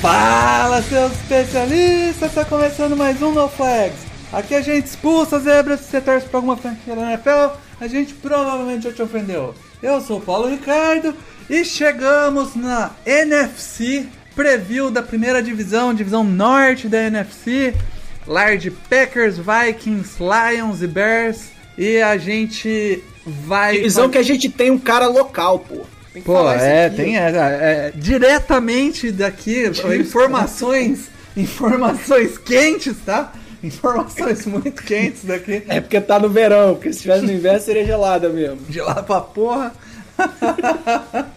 Fala, seus especialistas! Tá começando mais um No Flags. Aqui a gente expulsa zebras se você torce pra alguma franquia da NFL. A gente provavelmente já te ofendeu. Eu sou o Paulo Ricardo e chegamos na NFC Preview da primeira divisão, divisão norte da NFC. Lar de Packers, Vikings, Lions e Bears. E a gente vai. Divisão que a gente tem um cara local, pô. Tem que Pô, falar é, aqui. tem é, é, diretamente daqui, informações, informações quentes, tá? Informações muito quentes daqui. É porque tá no verão, porque se estivesse no inverno seria gelada mesmo. De lá pra porra.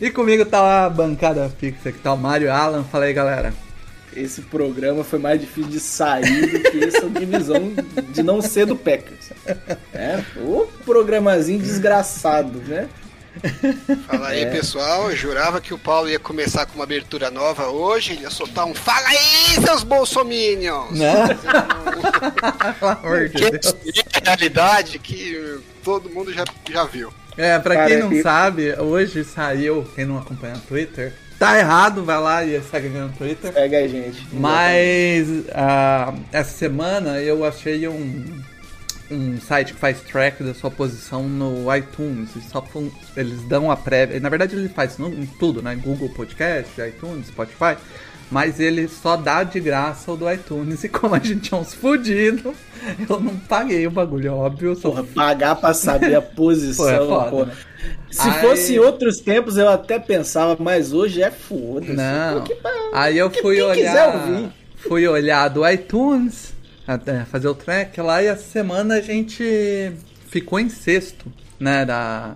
e comigo tá a bancada fixa, que tá o Mário Alan. Fala aí, galera. Esse programa foi mais difícil de sair do que essa divisão de não ser do Packers. É, o programazinho desgraçado, né? Fala aí, É. pessoal. Eu jurava que o Paulo ia começar com uma abertura nova hoje. Ele ia soltar um Fala aí, seus bolsominions! Né? Pelo amor de Que Deus. é realidade que todo mundo já, já viu. É, pra Cara, quem não sabe, hoje saiu, quem não acompanha no Twitter, tá errado, vai lá e segue no Twitter. Pega a gente. Mas ah, essa semana eu achei um, um site que faz track da sua posição no iTunes. Eles, só eles dão a prévia. Na verdade, ele faz no- em tudo, né? Google Podcast, iTunes, Spotify. Mas ele só dá de graça o do iTunes. E como a gente é uns fudidos, eu não paguei o bagulho, óbvio. Eu sou Porra, pagar pra saber a posição, Pô, é foda. porra. Se Aí- fosse em outros tempos eu até pensava, mas hoje é foda-se. Não. Pô, que pa- Aí eu fui olhar. ouvir. Fui olhar do iTunes, fazer o track lá, e essa semana a gente ficou em sexto, né? Da-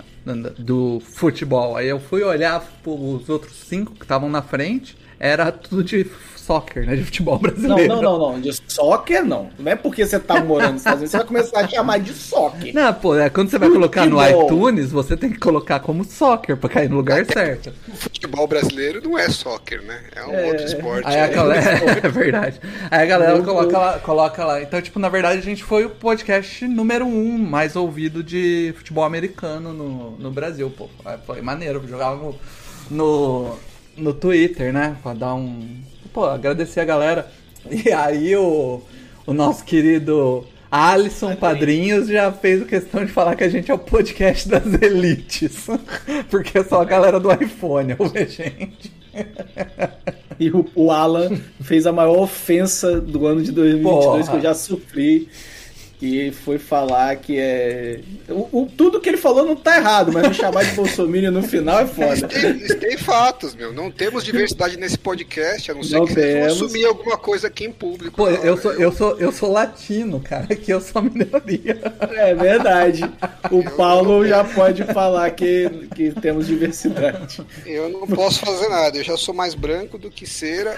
do futebol. Aí eu fui olhar os outros cinco que estavam na frente, era tudo de soccer, né? De futebol Não, brasileiro. não, não, não. De soccer não. Não é porque você tá morando nos Estados Unidos, você vai começar a chamar de soccer. Não, pô, é, quando você vai colocar no iTunes, você tem que colocar como soccer pra cair no lugar certo. O futebol brasileiro não é soccer, né? É um É. outro esporte. Aí a aí. galera. É verdade. Aí a galera coloca lá, coloca lá. Então, tipo, na verdade, a gente foi o podcast número um mais ouvido de futebol americano no, no Brasil, pô. Foi- Foi maneiro. Jogava no, no, no Twitter, né? Pra dar um. Pô, agradecer a galera. E aí o, o nosso querido. Alisson Padrinhos já fez a questão de falar que a gente é o podcast das elites. Porque só a galera do iPhone ouve a gente. E o, o Alan fez a maior ofensa do ano de 2022 Porra. que eu já sofri. Que foi falar que é. O, o- tudo que ele falou não tá errado, mas me chamar de Bolsonaro no final é foda. Tem, tem fatos, meu. Não temos diversidade nesse podcast, a não ser Não que vocês temos. assumir alguma coisa aqui em público. Pô, na eu sou, eu sou, eu sou latino, cara, que eu sou minoria. É verdade. O Paulo já pode falar que, que temos diversidade. Eu não posso fazer nada, eu já sou mais branco do que cera.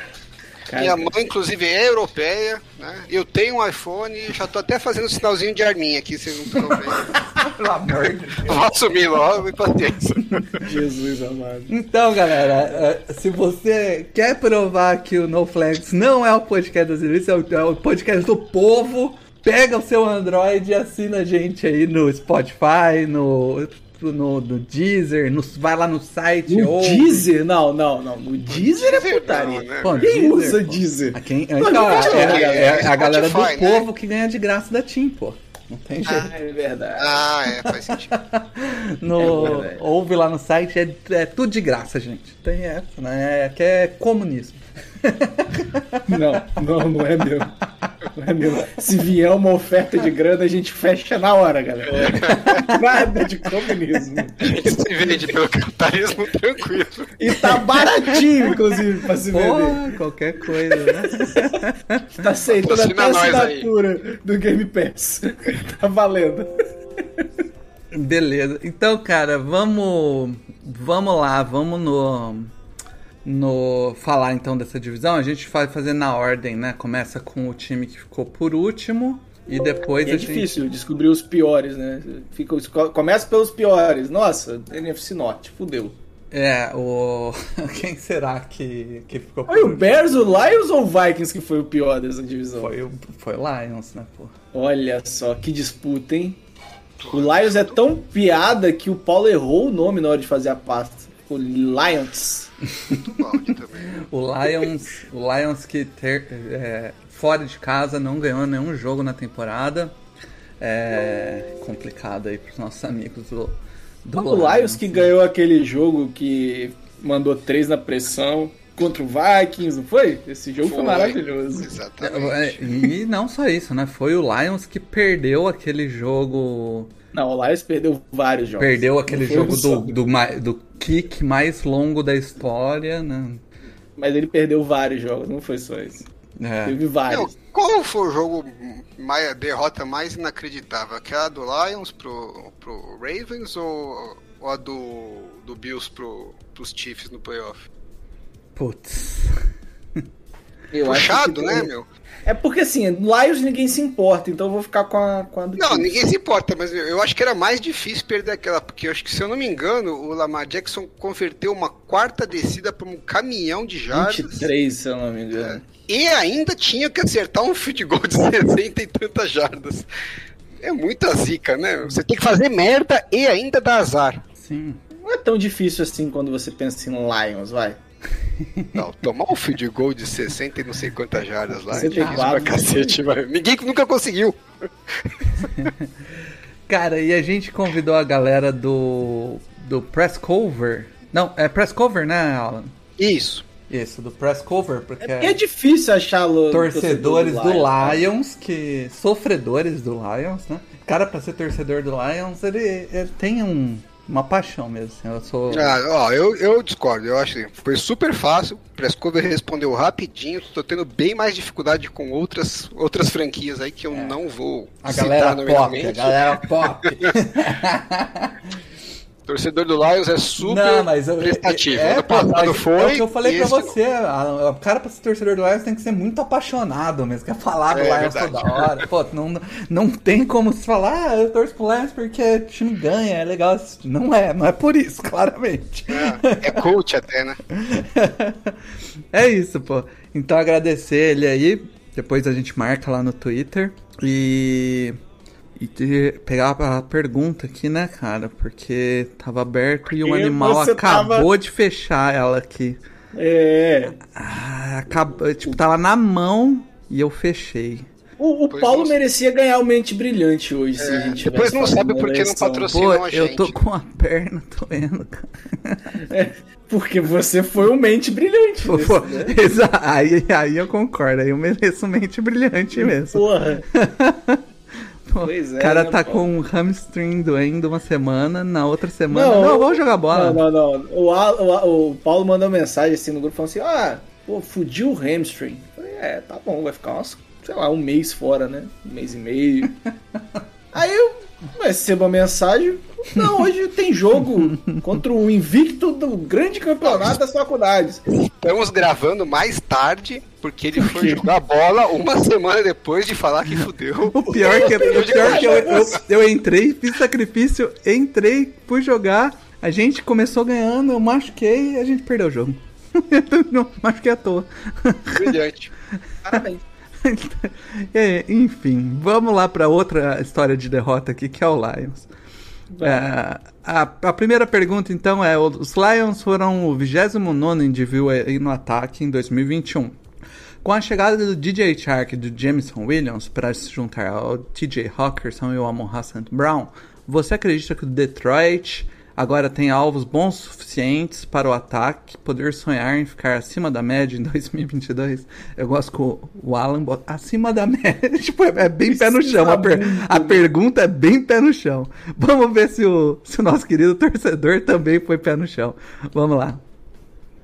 Cara, Minha mãe, inclusive, é europeia, né? Eu tenho um iPhone e já tô até fazendo sinalzinho de arminha aqui, vocês não estão vendo. Pelo amor de Deus. Vou assumir logo e paciência. Jesus amado. Então, galera, eh, se você quer provar que o No Flags não é o podcast das elites, é o, é o podcast do povo, pega o seu Android e assina a gente aí no Spotify, no, no, no Deezer, no, vai lá no site. No ou... Deezer? Não, não, não. No Deezer é Deezer putaria. não, né? Pô, Quem Deezer, usa pô. Deezer? A quem, Não, então, não é, é- não, é a galera do né? povo que ganha de graça da TIM, pô. Não tem jeito. Ah, é verdade. Ah, é, faz sentido. No, É verdade. ouve lá no site, é, é tudo de graça, gente. Tem essa, né? É, que é comunismo. Não, não, não é meu. Não é meu. Se vier uma oferta de grana, a gente fecha na hora, galera. Nada de comunismo. Se vende pelo capitalismo tranquilo. E tá baratinho, inclusive, pra se vender. Porra, qualquer coisa, né? Tá aceitando até a aí. assinatura do Game Pass. Tá valendo. Beleza. Então, cara, vamos. Vamos lá, vamos no. No falar então dessa divisão, a gente vai fazer na ordem, né? Começa com o time que ficou por último e depois E a é gente difícil descobrir os piores, né? Fica, começa pelos piores. Nossa, NFC Norte, fudeu. é o quem será que que ficou por Foi o? Bears, o Lions ou o Vikings que foi o pior dessa divisão? Foi o foi o Lions, né, pô? Olha só, que disputa, hein? O Lions é tão piada que o Paulo errou o nome na hora de fazer a pasta. Ficou Lions. Balde também. O Lions, o Lions que ter, é, fora de casa não ganhou nenhum jogo na temporada. É complicado aí pros nossos amigos do, do O Lions que ganhou aquele jogo que mandou três na pressão contra o Vikings, não foi? Esse jogo foi, Foi. maravilhoso. É, Exatamente. E não só isso, né? Foi o Lions que perdeu aquele jogo. Não, o Lions perdeu vários jogos. Perdeu aquele jogo um do, do, do kick mais longo da história, né? Mas ele perdeu vários jogos, não foi só isso. É. Teve vários. Meu, qual foi o jogo, mais, a derrota mais inacreditável? Aquela do Lions pro, pro Ravens ou, ou a do, do Bills pro, pros Chiefs no playoff? Putz. Eu acho Puxado, que- né, meu? É porque assim, Lions ninguém se importa, então eu vou ficar com a, com a do Não, Chiefs. ninguém se importa, mas eu acho que era mais difícil perder aquela, porque eu acho que, se eu não me engano, o Lamar Jackson converteu uma quarta descida para um caminhão de jardas 23, se eu não me engano. e ainda tinha que acertar um field goal de 60 e tantas jardas. É muita zica, né? Você tem que fazer merda e ainda dar azar. Sim. Não é tão difícil assim quando você pensa em Lions, vai. Não, tomar um field goal de 60 e não sei quantas jardas lá. é 64, difícil pra cacete, vai. Ninguém nunca conseguiu. Cara, e a gente convidou a galera do. do Press Cover. Não, é Press Cover, né, Alan? Isso. Isso, do Press Cover, porque É porque é difícil achar lo- torcedores do Lions. Lions, que. sofredores do Lions, né? Cara, pra ser torcedor do Lions, ele, ele tem um, uma paixão mesmo. assim, Eu sou. Ah, ó, eu, eu discordo. Eu acho que foi super fácil. Prescover respondeu rapidinho. Tô tendo bem mais dificuldade com outras, outras franquias aí que eu não vou A citar galera pop, a galera pop. Torcedor do Lions é super Não, mas eu, prestativo. é, ano passado foi. É o que eu falei pra você. A, a cara pra ser torcedor do Lions tem que ser muito apaixonado mesmo. Quer falar do É, Lions verdade. toda hora. Pô, não, não tem como se falar, ah, eu torço pro Lions porque o time ganha, é legal assistir. Não é, não é por isso, claramente. É, é coach até, né? É isso, pô. Então agradecer ele aí. Depois a gente marca lá no Twitter. E. E de- pegar a pergunta aqui, né, cara? Porque tava aberto e o animal acabou tava- de fechar ela aqui. É. Ah, acabou, tipo, tava na mão e eu fechei. O, o Paulo não- merecia ganhar o Mente Brilhante hoje, se a gente É, depois tivesse não sabe por que não patrocina. Pô, a eu tô gente- com a perna doendo, cara. É, porque você foi o Mente Brilhante. Pô, pô, né? aí, aí eu concordo, aí eu mereço mente brilhante mesmo. Porra. Pô, Pois é, o cara né, tá Paulo? com um hamstring doendo uma semana, na outra semana. Não, Não, vamos jogar bola. Não, não, não. O, Al- o, o Paulo mandou mensagem assim no grupo falando assim: ah, pô, fudiu o hamstring. Eu Falei, é, tá bom, vai ficar uns, sei lá, um mês fora, né? Um mês e meio. Aí eu recebo a mensagem: não, hoje tem jogo contra o invicto do grande campeonato das faculdades. Estamos gravando mais tarde, porque ele foi jogar bola uma semana depois de falar que fudeu. O pior que, o pior que eu, eu, eu entrei, fiz sacrifício, entrei, fui jogar, a gente começou ganhando, eu machuquei e a gente perdeu o jogo. Não, machuquei à toa. Brilhante. Parabéns. É, Enfim, vamos lá para outra história de derrota aqui, que é o Lions. É, a, a primeira pergunta, então, é: os Lions foram o 29 indivíduo aí no ataque em 2021. Com a chegada do DJ Chark e do Jameson Williams para se juntar ao TJ Hawkinson e ao Amon Hassan Brown, você acredita que o Detroit agora tem alvos bons suficientes para o ataque poder sonhar em ficar acima da média em 2022? Eu gosto que o- Alan bota acima da média. tipo, é, é bem pé no chão. A, per- a pergunta é bem pé no chão. Vamos ver se o, se o nosso querido torcedor também foi pé no chão. Vamos lá.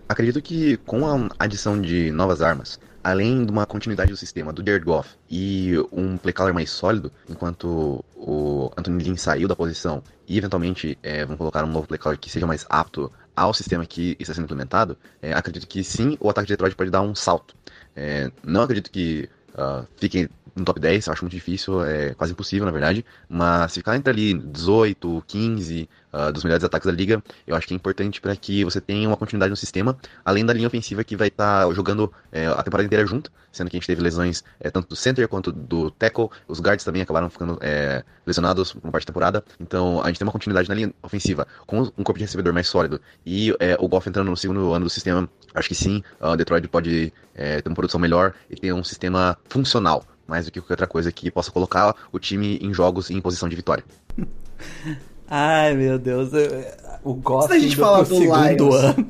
Acredito que com a adição de novas armas, além de uma continuidade do sistema do Jared Goff e um play caller mais sólido, enquanto o Anthony Lynn saiu da posição e eventualmente é, vão colocar um novo play caller que seja mais apto ao sistema que está sendo implementado, é, acredito que sim, o ataque de Detroit pode dar um salto. É, não acredito que uh, fiquem no top 10, eu acho muito difícil, é quase impossível, na verdade. Mas ficar entre ali 18, 15 uh, dos melhores ataques da liga, eu acho que é importante para que você tenha uma continuidade no sistema, além da linha ofensiva que vai estar tá jogando é, a temporada inteira junto, sendo que a gente teve lesões é, tanto do center quanto do tackle, os guards também acabaram ficando é, lesionados por parte da temporada, então a gente tem uma continuidade na linha ofensiva com um corpo de recebedor mais sólido e é, o Goff entrando no segundo ano do sistema, acho que sim, o Detroit pode é, ter uma produção melhor e ter um sistema funcional mais do que qualquer outra coisa que possa colocar o time em jogos em posição de vitória. Ai, meu Deus. O da gente falar do segundo Lions. ano.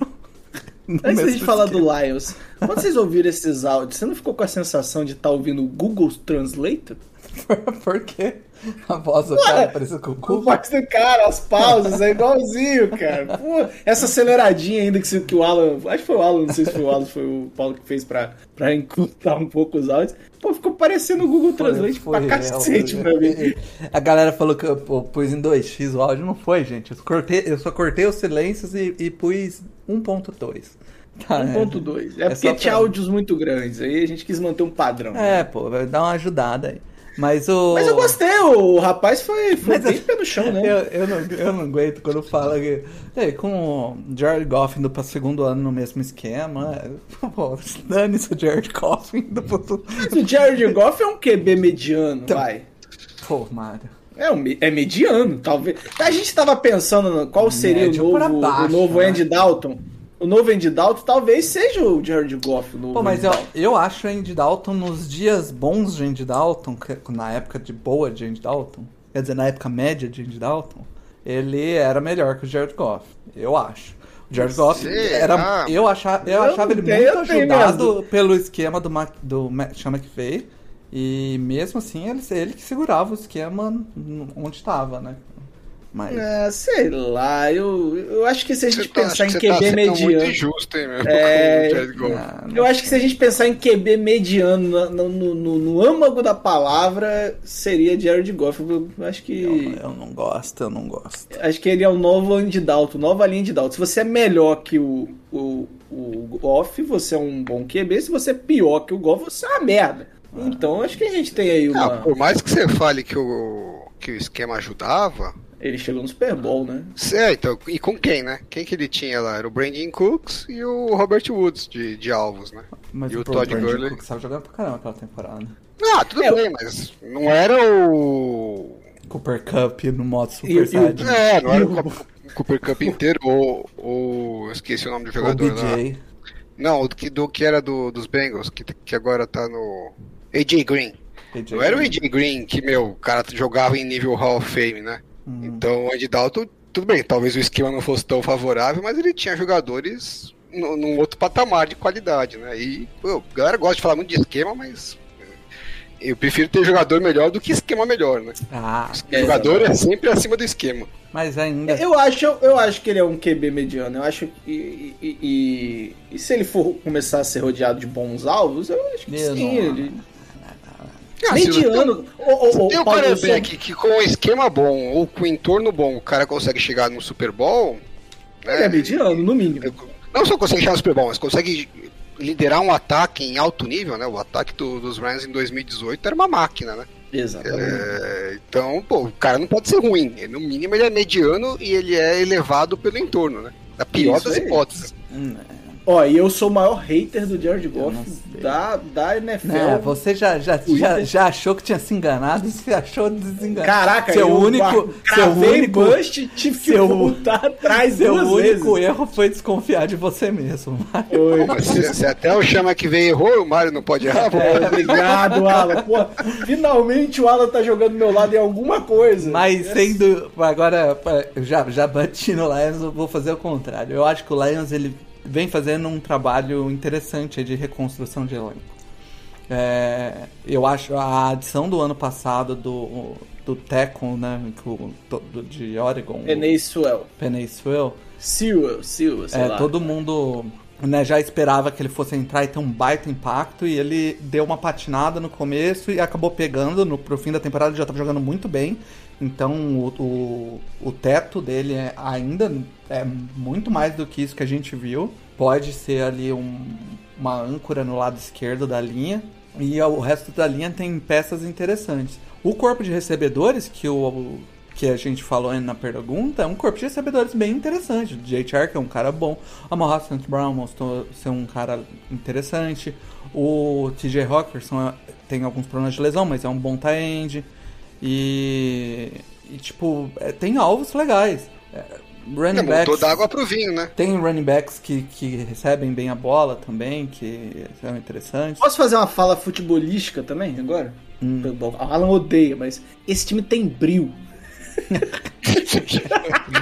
Antes da gente falar do Lions, quando vocês ouviram esses áudios, você não ficou com a sensação de estar ouvindo o Google Translator? Por quê? A voz do cara parece com o O cu. voz do cara, as pausas, é igualzinho, cara. Pô, essa aceleradinha ainda que, que o Alan. Acho que foi o Alan, não sei se foi o Alan, foi o Paulo que fez pra, pra encurtar um pouco os áudios. Pô, ficou parecendo o Google Translate Foi pra real, cacete pra mim. A galera falou que eu pus em 2x o áudio. Não foi, gente. Eu, cortei, eu só cortei os silêncios e, e pus 1.2. Tá, 1.2. É, É porque só tinha pra- áudios muito grandes. Aí a gente quis manter um padrão. É, pô, vai dar uma ajudada aí. Mas o. Mas eu gostei, o rapaz foi, foi bem eu- pé no chão, né? Eu, eu, não, eu não aguento quando fala que. Ei, com o Jared Goff indo pra segundo ano no mesmo esquema. Pô, dane-se o Jared Goff indo pro. Mas o Jared Goff é um QB mediano, Então- vai. Pô, Mário. É, um é mediano, talvez. A gente tava pensando qual seria Médio o novo, baixo, o novo né? Andy Dalton. O novo Andy Dalton talvez seja o Jared Goff. O novo Pô, mas eu, eu acho o Andy Dalton nos dias bons de Andy Dalton, na época de boa de Andy Dalton, quer dizer, na época média de Andy Dalton, ele era melhor que o Jared Goff. Eu acho. O Jared Goff era. Eu achava, eu achava ele muito ajudado pelo esquema do, Mac, do Sean McVay. E mesmo assim, ele, ele que segurava o esquema onde estava, né? Mas. É, sei lá, eu, eu acho que se a gente tá- pensar em QB tá mediano. injusto, hein, meu? É, com o Jared Goff. ah, não Eu acho que se a gente pensar em QB mediano no, no, no- no âmago da palavra, seria Jared Goff. Eu acho que. eu, eu não gosto, eu não gosto. Acho que ele é o novo Andy Dalton, nova linha de Dalton. Se você é melhor que o, o, o Goff, você é um bom QB. Se você é pior que o Goff, você é uma merda. Então acho que a gente tem aí Ah, uma. por mais que você fale que o, que o esquema ajudava. Ele chegou no Super Bowl, né? É, então, e com quem, né? Quem que ele tinha lá? Era o Brandon Cooks e o Robert Woods de, de alvos, né? Mas E o pô, Todd Brandon Gurley? Cook estava jogando pra caramba aquela temporada. Ah, tudo É, bem, mas não era o. Cooper Cup no modo Super e o- Saiyajin. É, não era o Cooper Cup inteiro, ou, ou. eu Esqueci o nome do O jogador lá. BJ. Não, o que, do que era do, dos Bengals, que, que agora tá no. AJ Green. BJ. Não era o AJ Green que, meu, o cara jogava em nível Hall of Fame, né? Uhum. Então o Andy Dalton, tudo bem, talvez o esquema não fosse tão favorável, mas ele tinha jogadores no- num outro patamar de qualidade, né? E pô, a galera gosta de falar muito de esquema, mas eu prefiro ter jogador melhor do que esquema melhor, né? Ah, É, jogador é sempre acima do esquema. mas ainda. Eu acho, eu acho que ele é um QB mediano. Eu acho que. E, e- e- e se ele for começar a ser rodeado de bons alvos, eu acho que Eu sim. ele... Ah, se Mediano. Ô, ô, ô, Tem Paulo, eu quarterback que com um esquema bom ou com um entorno bom o cara consegue chegar no Super Bowl. sou- Ele é mediano, no mínimo. Não só consegue chegar no Super Bowl, mas consegue liderar um ataque em alto nível, né? O ataque do- dos Rams em 2018 era uma máquina, né? Exatamente. É, então, pô, o cara não pode ser ruim. No mínimo ele é mediano e ele é elevado pelo entorno, né? Da pior Isso das aí. hipóteses. Hum, Ó, e eu sou o maior hater do Jared Goff da, da NFL. né, você já, já, já, já achou que tinha se enganado e se achou desenganado. Caraca, seu eu único, seu único, bust, tive que seu- voltar atrás seu duas único vezes. erro foi desconfiar de você mesmo. Oi. Mas se, se até o Chama que veio errou, o Mário não pode errar, É, obrigado, Alan. Pô, finalmente o Alan tá jogando do meu lado em alguma coisa. Mas É, sendo. Agora, eu já, já bati no Lions, eu vou fazer o contrário. Eu acho que o Lions ele vem fazendo um trabalho interessante de reconstrução de elenco. É, eu acho a adição do ano passado do, do Tecon, né? do- de Oregon, Penei Swell. o Penei Sewell, Sewell, Sewell, sei é, lá. todo mundo né, já esperava que ele fosse entrar e ter um baita impacto, e ele deu uma patinada no começo e acabou pegando no, pro fim da temporada, ele já estava jogando muito bem. Então o, o, o teto dele é ainda é muito mais do que isso que a gente viu. Pode ser ali um, uma âncora no lado esquerdo da linha. E o resto da linha tem peças interessantes. O corpo de recebedores, que o, que a gente falou na pergunta, é um corpo de recebedores bem interessante. O Jay Chark é um cara bom, a Mohawk St. Brown mostrou ser um cara interessante. O TJ Rockerson tem alguns problemas de lesão, mas é um bom tie-end. E, e, tipo, é, tem alvos legais. É, running É, backs, água pro vinho, né? tem running backs que, que recebem bem a bola também, que são interessantes. Posso fazer uma fala futebolística também agora? A Alan odeia, mas esse time tem bril.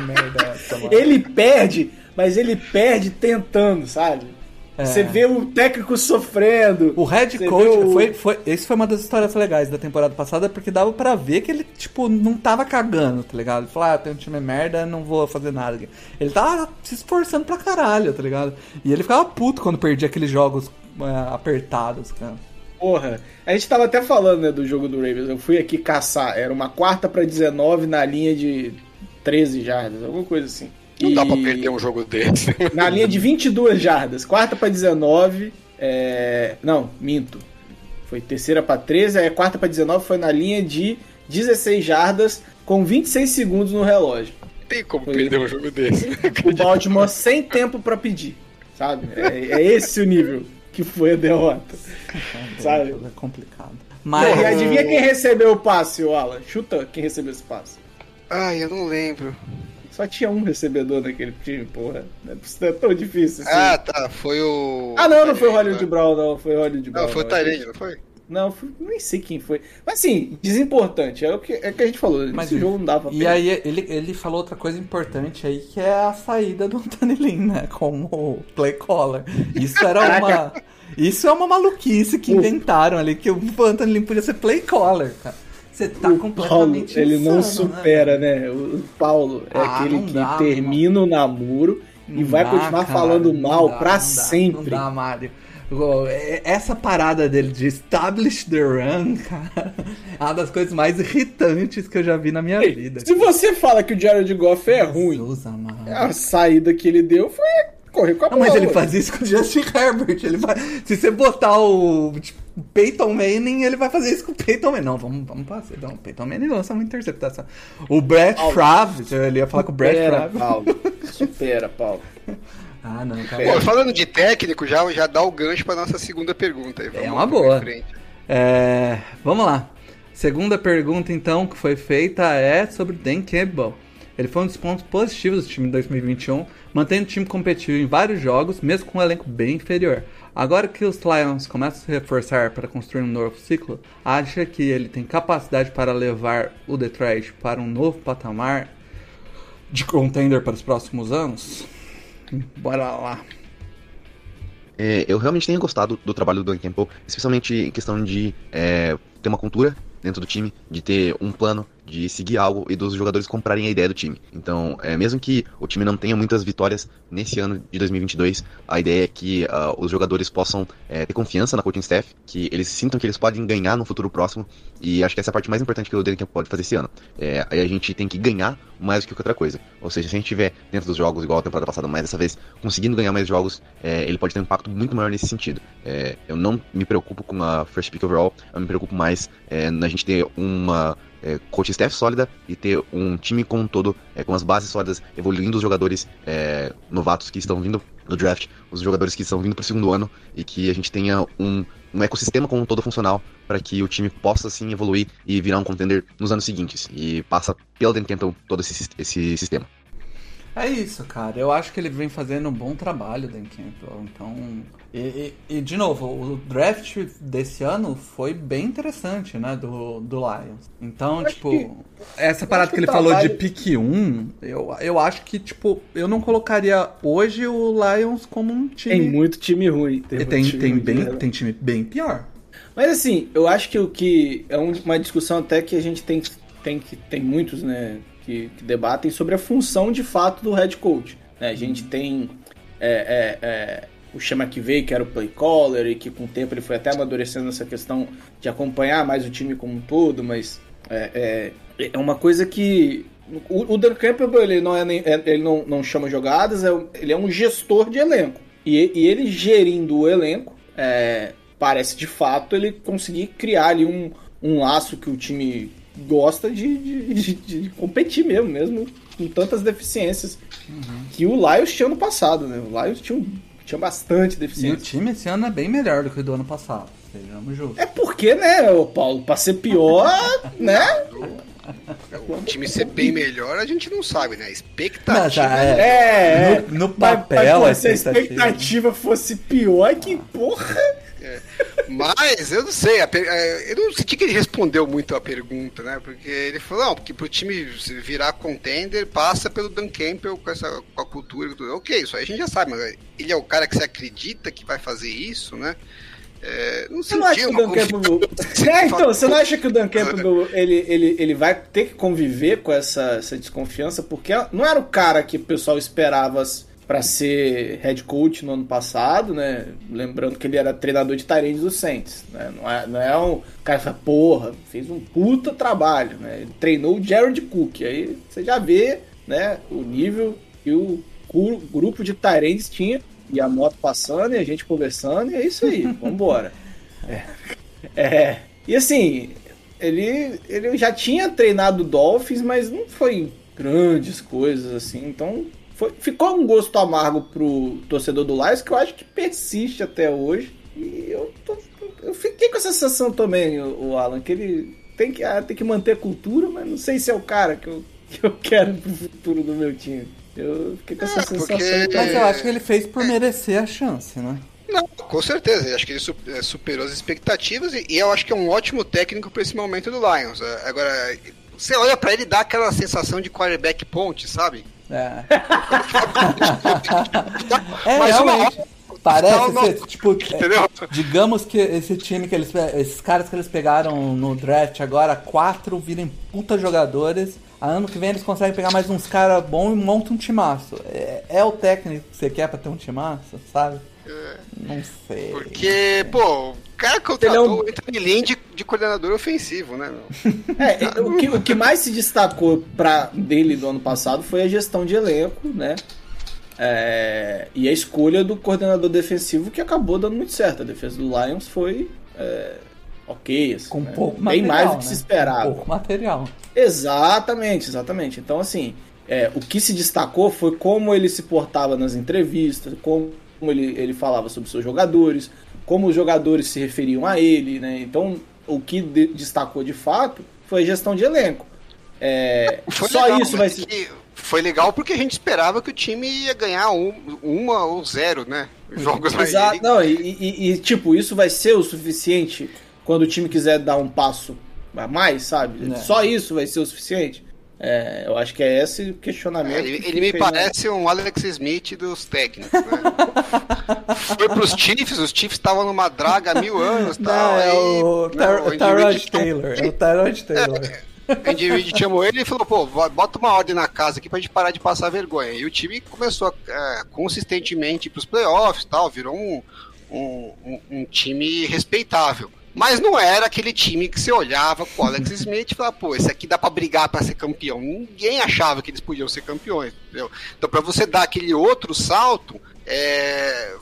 Merda é? Ele perde, mas ele perde tentando, sabe? Você vê o técnico sofrendo. O head coach o- foi, foi. Esse foi uma das histórias legais da temporada passada, porque dava pra ver que ele, tipo, não tava cagando, tá ligado? Ele falou, ah, tem um time merda, não vou fazer nada. Ele tava se esforçando pra caralho, tá ligado? E ele ficava puto quando perdia aqueles jogos é, apertados, cara. Porra, a gente tava até falando né, do jogo do Ravens. Eu fui aqui caçar. Era uma quarta pra 19 na linha de 13 jardas, alguma coisa assim. Não E- dá pra perder um jogo desse. Na linha de 22 jardas. Quarta pra 19. É... Não, minto. Foi terceira pra 13. Aí a quarta pra 19 foi na linha de 16 jardas com 26 segundos no relógio. Tem como Foi. perder um jogo desse. O Baltimore sem tempo pra pedir. Sabe? É, é esse o nível que foi a derrota. Sabe? É complicado. Mas... Mas. E adivinha quem recebeu o passe, o Alan? Chuta quem recebeu esse passe. Ai, eu não lembro. Só tinha um recebedor naquele time, porra. Não é- Não é tão difícil assim. Ah, tá. Foi o. Ah, não, não foi o Hollywood né? Brown, não. Foi o Hollywood Brown. Não, foi o não. Tyrande, não foi? Não, nem sei quem foi. Mas assim, desimportante. É o que, é o que a gente falou. Mas Esse jogo não dava pra E aí ele, ele falou outra coisa importante aí, que é a saída do Anthony Lynn, né? Como play caller. Isso era uma. Isso é uma maluquice que inventaram ali, que o Anthony Lynn podia ser play caller, cara. Você tá o Paulo, completamente ele não insano, né? supera, né? O o Paulo é Ah, aquele não que dá, termina o namoro e Não vai dá, continuar cara, falando não mal dá, pra não dá, sempre. Não dá, Mário. É- Essa parada dele de establish the run, cara, é uma das coisas mais irritantes que eu já vi na minha vida. Se você fala que o Jared Goff é ruim, Jesus amado. a saída que ele deu foi correr com a Não, bola. mas ele faz isso com o Justin Herbert. Ele vai, se você botar o tipo, Peyton Manning, ele vai fazer isso com o Peyton Manning. Não, vamos, vamos passar. Não, o Peyton Manning lança uma interceptação. O Brett Paulo. Favre, ele ia falar com o Brett Supera, Favre. Paulo. Supera, Paulo. Ah, não, cara. Bom, falando de técnico, já, já dá o gancho pra nossa segunda pergunta. aí. Vamos- É uma boa. É, vamos lá. Segunda pergunta, então, que foi feita é sobre Dan Campbell. Ele foi um dos pontos positivos do time em 2021, mantendo o time competitivo em vários jogos, mesmo com um elenco bem inferior. Agora que os Lions começam a se reforçar para construir um novo ciclo, acha que ele tem capacidade para levar o Detroit para um novo patamar de contender para os próximos anos? Bora lá. É, eu realmente tenho gostado do trabalho do Dan Campbell, especialmente em questão de é, ter uma cultura dentro do time, de ter um plano, de seguir algo e dos jogadores comprarem a ideia do time. Então, é, mesmo que o time não tenha muitas vitórias nesse ano de 2022, a ideia é que ah, os jogadores possam é, ter confiança na coaching staff, que eles sintam que eles podem ganhar no futuro próximo, e acho que essa é a parte mais importante que o Campbell pode fazer esse ano. É, aí a gente tem que ganhar mais do que outra coisa. Ou seja, se a gente tiver dentro dos jogos, igual a temporada passada, mas dessa vez conseguindo ganhar mais jogos, é, ele pode ter um impacto muito maior nesse sentido. É, eu não me preocupo com a first pick overall, eu me preocupo mais é, na gente ter uma é, coaching staff sólida e ter um time como um todo é, com as bases sólidas, evoluindo os jogadores é, novatos que estão vindo do draft, os jogadores que estão vindo para o segundo ano e que a gente tenha um, um ecossistema como um todo funcional para que o time possa assim evoluir e virar um contender nos anos seguintes e passa pelo Dan Campbell todo esse, esse sistema. É isso, cara. Eu acho que ele vem fazendo um bom trabalho, Dan Campbell. Então, e, e- e, de novo, o draft desse ano foi bem interessante, né, do, do Lions. Então, tipo, que- essa eu parada acho que que ele o falou de trabalho- pick 1, eu, eu acho que, tipo, eu não colocaria hoje o Lions como um time. Tem muito time ruim. E muito tem, time tem, ruim, bem, tem time bem pior. Mas assim, eu acho que o que é um- uma discussão até que a gente tem, tem que tem muitos, né, que, que debatem sobre a função de fato do head coach. né? A gente tem é, é, é, o Chama que veio, que era o play caller, e que com o tempo ele foi até amadurecendo essa questão de acompanhar mais o time como um todo, mas é, é, é uma coisa que. O, o Dan Campbell, ele não, é, nem- é- ele não, não chama jogadas, é, ele é um gestor de elenco. E, e ele gerindo o elenco, é, parece de fato ele conseguir criar ali um, um laço que o time gosta de, de, de- de competir mesmo, mesmo com tantas deficiências que o Lions tinha no passado, né? O Lions tinha, um- tinha bastante E o deficiência. time esse ano é bem melhor do que o do ano passado. Sejamos justos. É porque, né, ô Paulo, pra ser pior, né? O time ser bem melhor, a gente não sabe, né? Não, Expectativa. já É, é. é. No, no Mas- papel, mas, pô, se a expectativa. expectativa fosse pior, que porra. Mas eu não sei, per- é, eu não senti que ele respondeu muito a pergunta, né? Porque ele falou, não, porque pro time se virar contender, passa pelo Dan Campbell com, essa, com a cultura e tudo. Ok, isso aí a gente já sabe, mas ele é o cara que você acredita que vai fazer isso, né? É, não Você não acha senti que o Dan Campbell. É, então, você não acha que o Dan Campbell ele, ele, ele vai ter que conviver com essa, essa desconfiança? Porque não era o cara que o pessoal esperava pra ser head coach no ano passado, né? Lembrando que ele era treinador de Tyrande do Saints, né? Não é, não é um cara que fala, porra, fez um puta trabalho, né? Ele treinou o Jared Cook, aí você já vê, né, o nível que o grupo de Tyrands tinha, e a moto passando, e a gente conversando, e é isso aí, vambora. É, e assim, ele, ele já tinha treinado Dolphins, mas não foi grandes coisas assim, então foi, ficou um gosto amargo pro torcedor do Lions que eu acho que persiste até hoje. E eu, tô- eu fiquei com essa sensação também, o, o Alan, que ele tem que, ah, tem que manter a cultura, mas não sei se é o cara que eu, que eu quero pro futuro do meu time. Eu fiquei com essa É, sensação. porque- Mas eu acho que ele fez por merecer a chance, né? Não, com certeza. Eu acho que ele eh, superou as expectativas e, e eu acho que é um ótimo técnico para esse momento do Lions. Eh, Agora, você olha para ele e dá aquela sensação de quarterback ponte, sabe? É. É, Mas uma realmente. hora- Parece Não, não. ser, tipo, é, Entendeu? digamos que esse time que eles, esses caras que eles pegaram no draft agora, quatro virem puta jogadores. A ano que vem eles conseguem pegar mais uns caras bons e montam um timaço. É, é o técnico que você quer pra ter um timaço, sabe? Não sei. Porque, pô, o cara Ele contratou é um- o Anthony Lynn de, de coordenador ofensivo, né? meu? É, é, o, que, o que mais se destacou pra, dele do ano passado foi a gestão de elenco, né? É, e a escolha do coordenador defensivo que acabou dando muito certo. A defesa do Lions foi é, ok, assim, Com né? pouco bem material, mais do que né? se esperava. Pouco material. Exatamente, exatamente. Então, assim, é, o que se destacou foi como ele se portava nas entrevistas, como ele, ele falava sobre seus jogadores, como os jogadores se referiam a ele, né? Então, o que de- destacou de fato foi a gestão de elenco. É, Foi só legal, isso vai ser. que- Foi legal porque a gente esperava que o time ia ganhar um- uma ou zero, né? Jogos aí. Exato, não, e, e- e, tipo, isso vai ser o suficiente quando o time quiser dar um passo a mais, sabe? É. Só isso vai ser o suficiente. É, eu acho que é esse o questionamento. É, ele, que ele me né? parece um Alex Smith dos técnicos, né? Foi pros Chiefs, os Chiefs estavam numa draga há mil anos Não, tal. é o Tar- o Taylor. É o Taylor. O Indy Reid chamou ele e falou, pô, bota uma ordem na casa aqui pra gente parar de passar vergonha. E o time começou é, consistentemente pros playoffs e tal, virou um, um, um- um time respeitável. Mas não era aquele time que você olhava com o Alex Smith e falava, pô, esse aqui dá pra brigar pra ser campeão. Ninguém achava que eles podiam ser campeões, entendeu? Então, pra você dar aquele outro salto, é,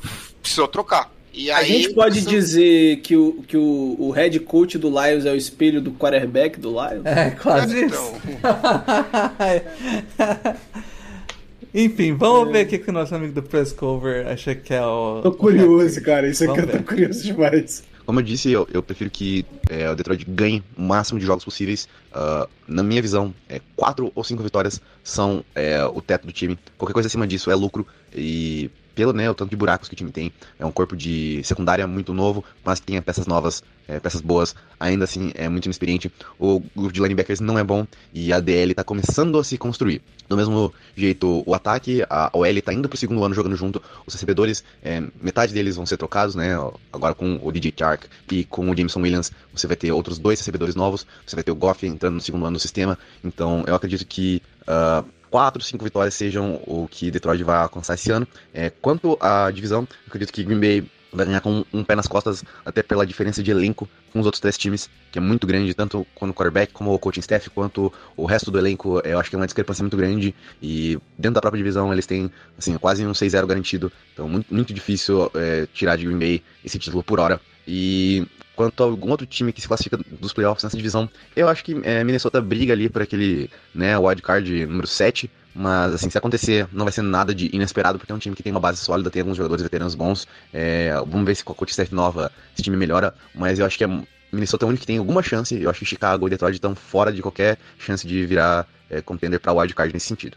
precisou trocar. E A aí, gente pode dizer que, o, que o, o head coach do Lions é o espelho do quarterback do Lions? É, quase Então, isso. Enfim, vamos ver o que, que o nosso amigo do Press Cover acha que é o. Tô curioso, cara. Isso aqui Vamos eu tô ver. curioso demais. Como eu disse, eu, eu prefiro que é, o Detroit ganhe o máximo de jogos possíveis. Ah, na minha visão, é, quatro ou cinco vitórias são é, o teto do time. Qualquer coisa acima disso é lucro. E pelo né, o tanto de buracos que o time tem, é um corpo de secundária muito novo, mas que tem peças novas, é, peças boas. Ainda assim, é muito inexperiente. O grupo de linebackers não é bom e a DL tá começando a se construir. Do mesmo jeito, o ataque, a OL tá indo pro segundo ano jogando junto. Os recebedores, é, metade deles vão ser trocados, né? Agora com o DJ Chark e com o Jameson Williams, você vai ter outros dois recebedores novos. Você vai ter o Goff entrando no segundo ano do sistema. Então, eu acredito que ah, quatro, cinco vitórias sejam o que Detroit vai alcançar esse ano. É, quanto à divisão, acredito que Green Bay vai ganhar com um pé nas costas, até pela diferença de elenco com os outros três times, que é muito grande, tanto quando o quarterback, como o coaching staff, quanto o resto do elenco, eu acho que é uma discrepância muito grande, e dentro da própria divisão eles têm, assim, quase um 6-0 garantido, então muito, muito difícil é, tirar de Green Bay esse título por hora, e quanto a algum outro time que se classifica dos playoffs nessa divisão, eu acho que é, Minnesota briga ali por aquele, né, wild card número 7, mas, assim, se acontecer, não vai ser nada de inesperado, porque é um time que tem uma base sólida, tem alguns jogadores veteranos bons. É, vamos ver se com a coach staff nova esse time melhora. Mas eu acho que é Minnesota é o único que tem alguma chance. Eu acho que Chicago e Detroit estão fora de qualquer chance de virar é, contender para wildcard nesse sentido.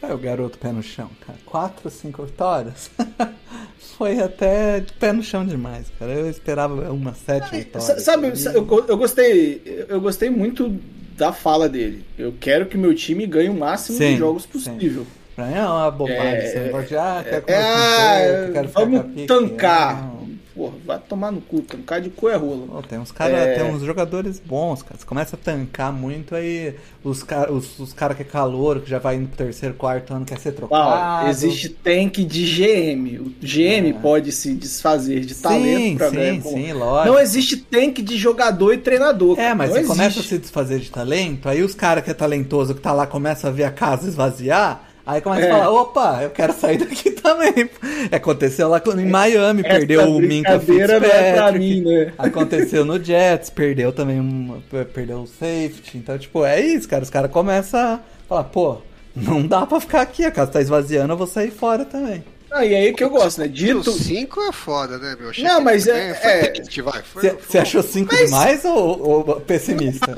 É o garoto pé no chão, cara. Quatro, cinco vitórias. Foi até pé no chão demais, cara. Eu esperava uma sete vitórias. Sabe, eu, eu gostei. Eu gostei muito da fala dele. Eu quero que meu time ganhe o máximo sim, de jogos possível. Sim. Pra mim é uma bobagem. É, você pode, ah, quer é, é, quero vamos tancar. Porra, vai tomar no cu, tancar de cu é rola. Pô, tem uns cara, é... tem uns jogadores bons, cara. Você começa a tancar muito, aí os caras os, os cara que é calor, que já vai indo pro terceiro, quarto ano, quer ser trocado. Ah, existe tank de GM. O GM é. pode se desfazer de talento sim, pra sim, ver. Sim, lógico. Não existe tank de jogador e treinador. É, mas você existe. começa a se desfazer de talento, aí os caras que é talentoso, que tá lá, começa a ver a casa esvaziar. Aí começa é. a falar, opa, eu quero sair daqui também. Aconteceu lá em Miami, Essa perdeu o Minka Fitzpatrick. É pra mim, né? Aconteceu no Jets, perdeu também um, perdeu o safety. Então, tipo, é isso, cara. Os caras começam a falar, pô, não dá pra ficar aqui, a casa tá esvaziando, eu vou sair fora também. Ah, e aí que eu gosto, né? Dito. 5 é foda, né, meu? Não, mas é. Você achou 5 mas... demais ou, ou pessimista?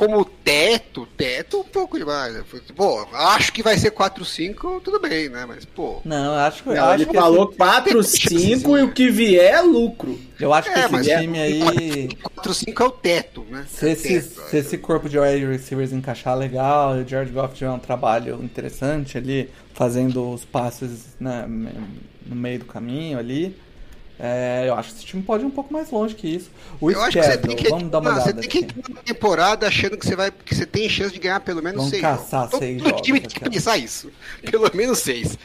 Como teto, teto um pouco demais. Né? Pô, acho que vai ser 4-5, tudo bem, né? Mas, pô. Não, acho que. Não, acho ele que falou 4-5 e o que vier é lucro. Eu acho que é, esse time é, aí. 4-5 é o teto, né? Se, é esse, teto, se esse corpo de wide receivers encaixar legal e o George Goff tiver um trabalho interessante ali, fazendo os passes né, no meio do caminho ali é, eu acho que esse time pode ir um pouco mais longe que isso. O eu schedule, que, vamos dar uma não, olhada. Você tem que entrar na temporada achando que você, vai, que você tem chance de ganhar pelo menos vamos seis. Caçar Todo, seis todo time tem que pensar isso. Pelo menos seis.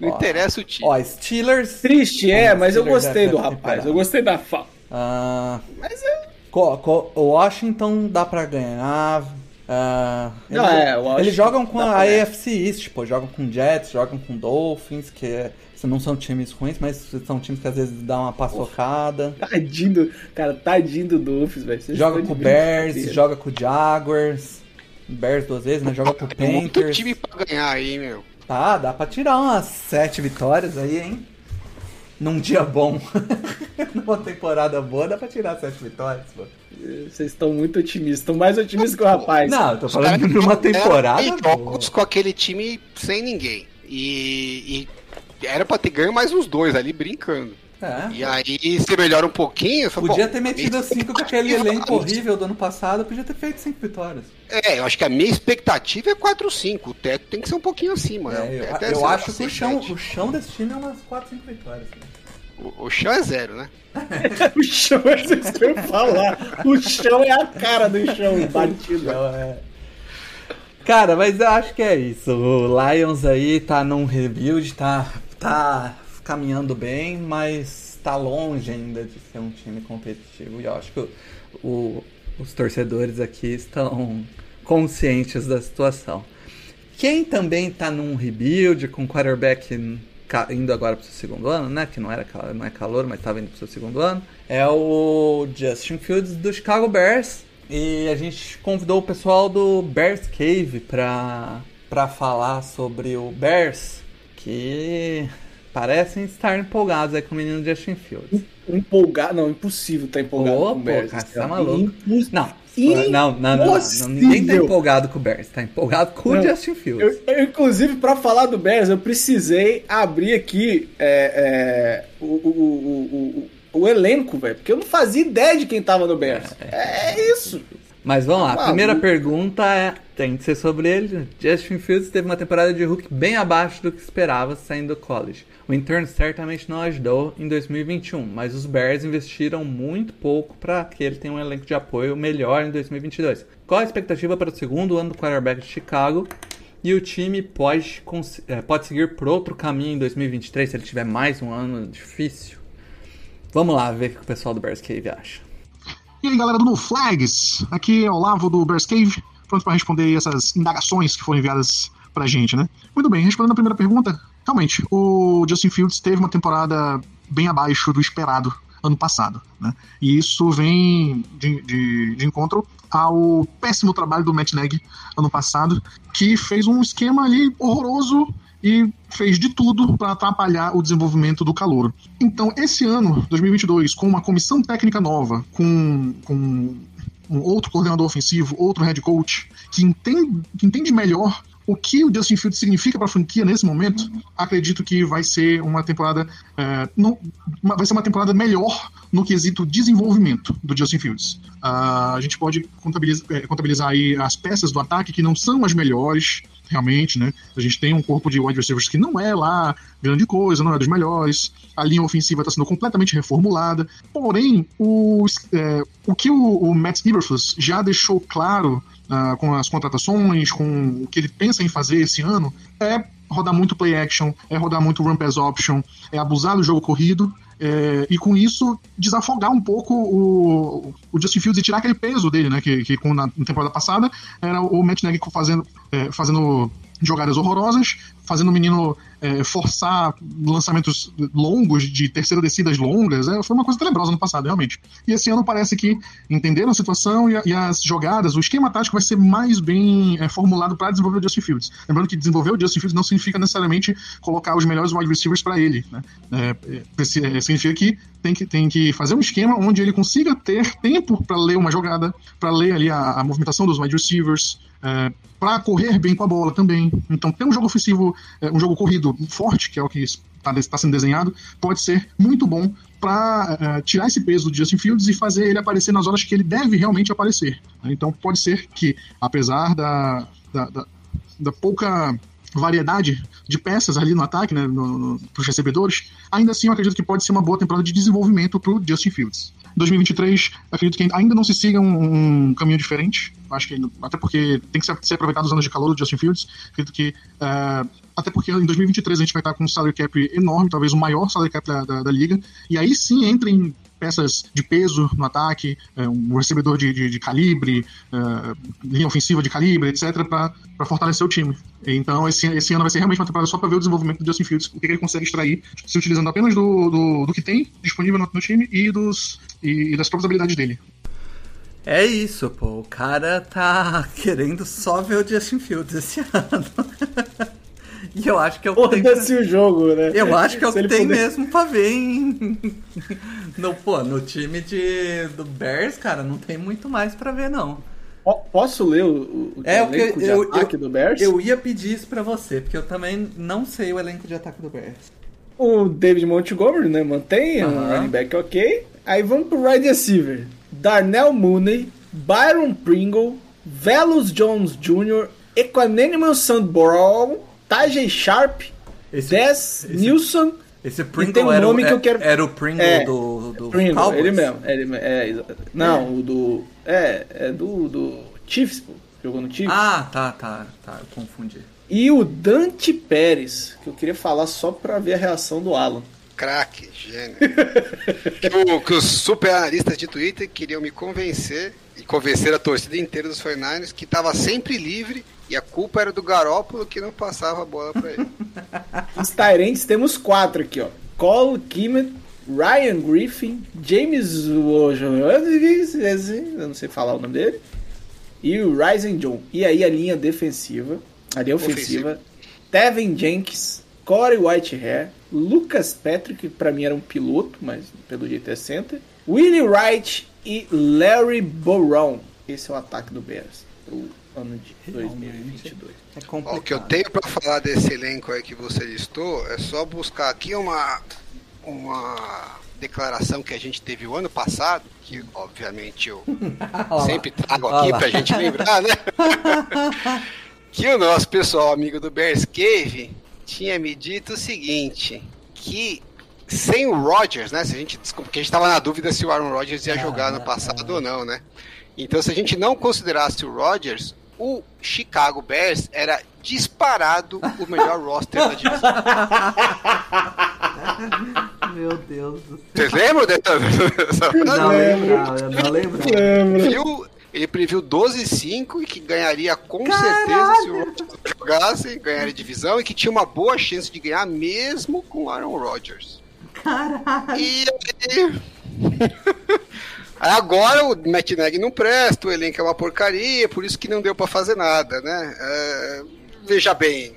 Não ó, interessa o time. Ó, Steelers. Triste, é, mas eu gostei do rapaz. Eu gostei da fala. Ah, mas eu. O Washington dá pra ganhar. Uh, não, é, eles jogam com a AFC East, pô, jogam com Jets, jogam com Dolphins, que é não são times ruins, mas são times que às vezes dão uma paçocada. Tadinho, cara, tadinho do Dolphins, velho. Joga com o Bears, joga com o Jaguars. Bears duas vezes, né? Joga com o Panthers. Tem muito time pra ganhar aí, meu. Tá, dá pra tirar umas sete vitórias aí, hein? Num dia bom. Numa temporada boa, dá pra tirar sete vitórias, pô. Vocês estão muito otimistas, estão mais otimistas que o rapaz. Não, eu tô falando de uma temporada. Jogos com aquele time sem ninguém. E, e era pra ter ganho mais uns dois ali brincando. É. E aí você melhora um pouquinho. Falo, podia ter metido cinco com aquele elenco horrível do ano passado, podia ter feito cinco vitórias. É, eu acho que a minha expectativa é 4-5. O teto tem que ser um pouquinho acima. É, né? eu, eu acho que o chão, o chão desse time é umas 4, 5 vitórias. O, o, chão é zero, né? o chão é isso que eu falar. O chão é a cara do chão batido. é. Cara, mas eu acho que é isso. O Lions aí tá num rebuild, tá tá caminhando bem, mas tá longe ainda de ser um time competitivo. E eu acho que o, os torcedores aqui estão conscientes da situação. Quem também está num rebuild com quarterback indo agora para o seu segundo ano, né? Que não era não é calor, mas estava indo para o seu segundo ano. É o Justin Fields do Chicago Bears. E a gente convidou o pessoal do Bears Cave para para falar sobre o Bears que parecem estar empolgados aí com o menino Justin Fields. Empolgado? Não, impossível estar tá empolgado oh, com o Bears. Cara, você tá maluco. Não. Não, não, não, não, Ninguém tá empolgado com o Bears, tá empolgado com o Justin Fields. Eu, inclusive, para falar do Bears, eu precisei abrir aqui é, é, o, o, o, o, o elenco, velho, porque eu não fazia ideia de quem tava no Bears. É, é isso. Mas vamos lá, a primeira pergunta é, tem que ser sobre ele. Justin Fields teve uma temporada de Hulk bem abaixo do que esperava saindo do college. O interno certamente não ajudou em 2021, mas os Bears investiram muito pouco para que ele tenha um elenco de apoio melhor em 2022. Qual a expectativa para o segundo ano do quarterback de Chicago? E o time pode, é, pode seguir por outro caminho em 2023 se ele tiver mais um ano difícil. Vamos lá ver o que o pessoal do Bears Cave acha. E aí, galera do No Flags, aqui é o Olavo do Bears Cave, pronto para responder essas indagações que foram enviadas pra gente, né? Muito bem, respondendo a primeira pergunta, realmente, o Justin Fields teve uma temporada bem abaixo do esperado ano passado, né? E isso vem de, de, de encontro ao péssimo trabalho do Matt Nagy ano passado, que fez um esquema ali horroroso e fez de tudo para atrapalhar o desenvolvimento do calouro. Então, esse ano, 2022, com uma comissão técnica nova, com, com um outro coordenador ofensivo, outro head coach, que entende, que entende melhor o que o Justin Fields significa para a franquia nesse momento, acredito que vai ser uma temporada é, não, vai ser uma temporada melhor no quesito desenvolvimento do Justin Fields. Ah, a gente pode contabilizar, é, contabilizar aí as peças do ataque que não são as melhores, realmente, né? A gente tem um corpo de wide receivers que não é lá grande coisa, não é dos melhores. A linha ofensiva está sendo completamente reformulada. Porém, é, o que o, o Matt Eberflus já deixou claro ah, com as contratações, com o que ele pensa em fazer esse ano, é rodar muito play action, é rodar muito run pass option, é abusar do jogo corrido. é, e com isso desafogar um pouco o, o Justin Fields e tirar aquele peso dele, né? Que, que na temporada passada era o Matt Nagy fazendo, é, fazendo jogadas horrorosas, fazendo o menino é, forçar lançamentos longos, de terceira descidas longas. É, foi uma coisa tenebrosa no passado, realmente. E esse ano parece que entenderam a situação e, a- e as jogadas, o esquema tático vai ser mais bem é, formulado para desenvolver o Justin Fields. Lembrando que desenvolver o Justin Fields não significa necessariamente colocar os melhores wide receivers para ele. Né? É, é, é, significa que tem, que tem que fazer um esquema onde ele consiga ter tempo para ler uma jogada, para ler ali a, a movimentação dos wide receivers, é, para correr bem com a bola também. Então, ter um jogo ofensivo, é, um jogo corrido forte, que é o que está sendo desenhado, pode ser muito bom para tirar esse peso do Justin Fields e fazer ele aparecer nas horas que ele deve realmente aparecer. né? Então, pode ser que, apesar da, da, da- da pouca variedade de peças ali no ataque, né, para os recebedores, ainda assim eu acredito que pode ser uma boa temporada de desenvolvimento para o Justin Fields. 2023, acredito que ainda não se siga um, um caminho diferente. Acho que até porque tem que ser, aproveitado os anos de calor do Justin Fields. Acredito que eh, até porque em 2023 a gente vai estar com um salary cap enorme, talvez o maior salary cap da, da, da liga. E aí sim entrem peças de peso no ataque, eh, um recebedor de, de, de calibre, eh, linha ofensiva de calibre, etc., para fortalecer o time. Então, esse, esse ano vai ser realmente uma temporada só para ver o desenvolvimento do Justin Fields, o que ele consegue extrair, se utilizando apenas do, do, do que tem disponível no, no time e, dos, e, e das próprias habilidades dele. É isso, pô. O cara tá querendo só ver o Justin Fields esse ano. e eu acho que é o que o jogo, né? Eu acho que é o Se que ele tem puder- mesmo pra ver em... no, pô, no time de, do Bears, cara, não tem muito mais pra ver, não. Po- Posso ler o, o É, o que elenco de eu, ataque eu, do Bears? eu ia pedir isso pra você, porque eu também não sei o elenco de ataque do Bears. O David Montgomery, né? Mantém, um Aham. running back ok. Aí vamos pro wide receiver. Darnell Mooney, Byron Pringle, Velus Jones Jr., Equanimous Sandborough, Tajay Sharp, Esse, Des esse- Nilsson, esse Pringle tem um era, o- nome que é- eu quero- era o Pringle É, do, do Pringle, Cowboys? ele mesmo. Ele, é, não, o do. É, é do, do Chiefs, pô. Jogou no Chiefs. Ah, tá, tá, tá, eu confundi. E o Dante Pérez, que eu queria falar só pra ver a reação do Alan. Craque, gênio. que, o- que os super analistas de Twitter queriam me convencer e convencer a torcida inteira dos 49ers que estava sempre livre e a culpa era do Garópolo que não passava a bola pra ele. Os Tyrants temos quatro aqui, ó. Cole Kimet, Ryan Griffin, James eu não sei falar o nome dele, e o Ryzen John. E aí a linha defensiva, a linha ofensiva, Tevin Jenkins, Corey Whitehair, Lucas Patrick, que pra mim era um piloto, mas pelo jeito é center, Willie Wright e Larry Boron. Esse é o ataque do Bears pro ano de 2022. É complicado. o que eu tenho pra falar desse elenco aí que você listou é só buscar aqui uma, uma declaração que a gente teve o ano passado, que obviamente eu sempre trago aqui pra gente lembrar, né? que o nosso pessoal amigo do Bears Cave tinha me dito o seguinte, que sem o Rodgers, né? Se a gente, desculpa, porque a gente tava na dúvida se o Aaron Rodgers ia jogar no passado ou não, né? Então, se a gente não considerasse o Rodgers, o Chicago Bears era disparado o melhor roster da divisão. Meu Deus do céu. Vocês lembram dessa, dessa Não lembro. lembrava, eu não. Lembro. Viu? Ele previu 12-5 e que ganharia com certeza se o Rodgers jogasse, ganharia divisão e que tinha uma boa chance de ganhar mesmo com Aaron Rodgers. Caralho. E aí... Agora o Matt Nagy não presta, o elenco é uma porcaria, por isso que não deu pra fazer nada, né? É, veja bem,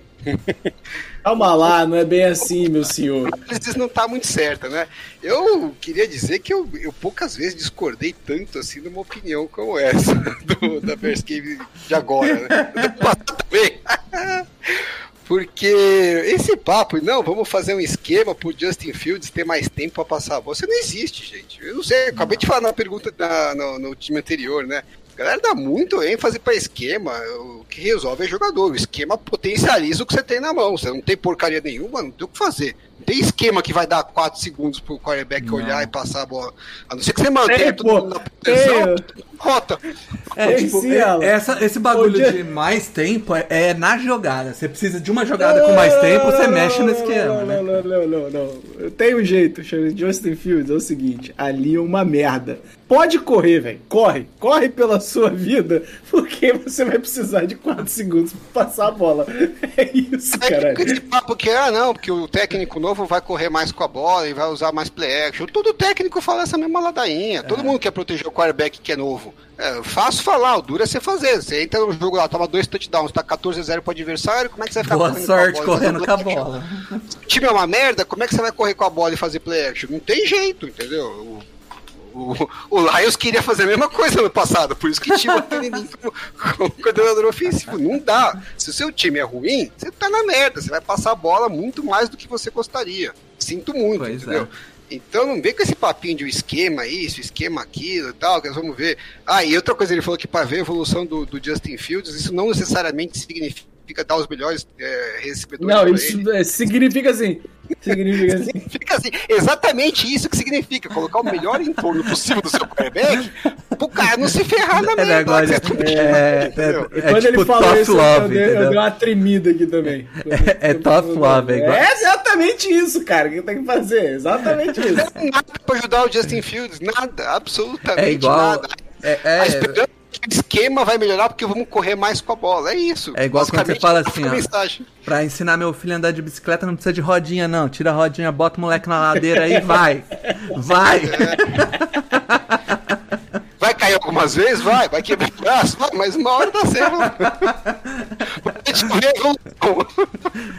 Calma lá, não é bem assim, meu senhor. a análise não tá muito certa, né? Eu queria dizer que eu, eu poucas vezes discordei tanto assim numa opinião como essa do, da Bears Cave de agora, né? Porque esse papo, não, vamos fazer um esquema pro Justin Fields ter mais tempo pra passar a bola. Isso não existe, gente. Eu não sei, eu acabei de falar na pergunta da- no, no time anterior, né? A galera dá muito ênfase pra esquema. O que resolve é jogador. O esquema potencializa o que você tem na mão. Você não tem porcaria nenhuma, não tem o que fazer. Não tem esquema que vai dar 4 segundos pro quarterback olhar e passar a bola. A não ser que você mantenha pô. mundo na proteção. Rota. É, Tem tipo, é- Alan. essa, esse bagulho Ô, Jeff- de mais tempo é, é na jogada. Você precisa de uma jogada com mais tempo, você Não, mexe no não, esquema, não, né? Não, não, não, não. Tem um jeito, chama Justin Fields, é o seguinte, ali é uma merda. Pode correr, velho. Corre. Corre pela sua vida, porque você vai precisar de 4 segundos pra passar a bola. É isso, caralho. fica esse papo que, ah, não, porque o técnico novo vai correr mais com a bola e vai usar mais play action. Todo técnico fala essa mesma ladainha. Todo mundo quer proteger o quarterback que é novo. É fácil falar, o duro é você fazer. Você entra no jogo lá, toma dois touchdowns, tá 14 a 0 pro adversário, como é que você vai ficar Boa correndo sorte com a bola? correndo com a bola. action? O time é uma merda, como é que você vai correr com a bola e fazer play action? Não tem jeito, entendeu? O, o, o Lions queria fazer a mesma coisa no passado, por isso que tinha o Perenin como, como coordenador ofensivo. Não dá. Se o seu time é ruim, você tá na merda. Você vai passar a bola muito mais do que você gostaria. Sinto muito, Pois entendeu? é. Então não vem com esse papinho de um esquema isso, esquema aquilo e tal, que nós vamos ver. Ah, e outra coisa, ele falou que para ver a evolução do, do Justin Fields, isso não necessariamente significa dar os melhores é, recebedores Não, isso é, significa assim. Significa assim. Significa assim, exatamente isso que significa, colocar o melhor entorno possível do seu quarterback pro cara não se ferrar na É merda. tá É, entendeu? é, é, Quando tipo ele falou isso, eu, love, dei, eu dei uma tremida aqui também. É- é tough love, é igual- É exatamente isso, cara, que tem que fazer. Exatamente isso. Nada pra ajudar o Justin Fields, nada, absolutamente É igual. nada. É, A é, esquema vai melhorar porque vamos correr mais com a bola. É isso. É igual quando você fala essa assim, ó. pra ensinar meu filho a andar de bicicleta não precisa de rodinha, não. Tira a rodinha, bota o moleque na ladeira aí, vai. Vai. Vai cair algumas vezes? Vai. Vai quebrar o braço? Vai, mas uma hora dá certo. A evolução.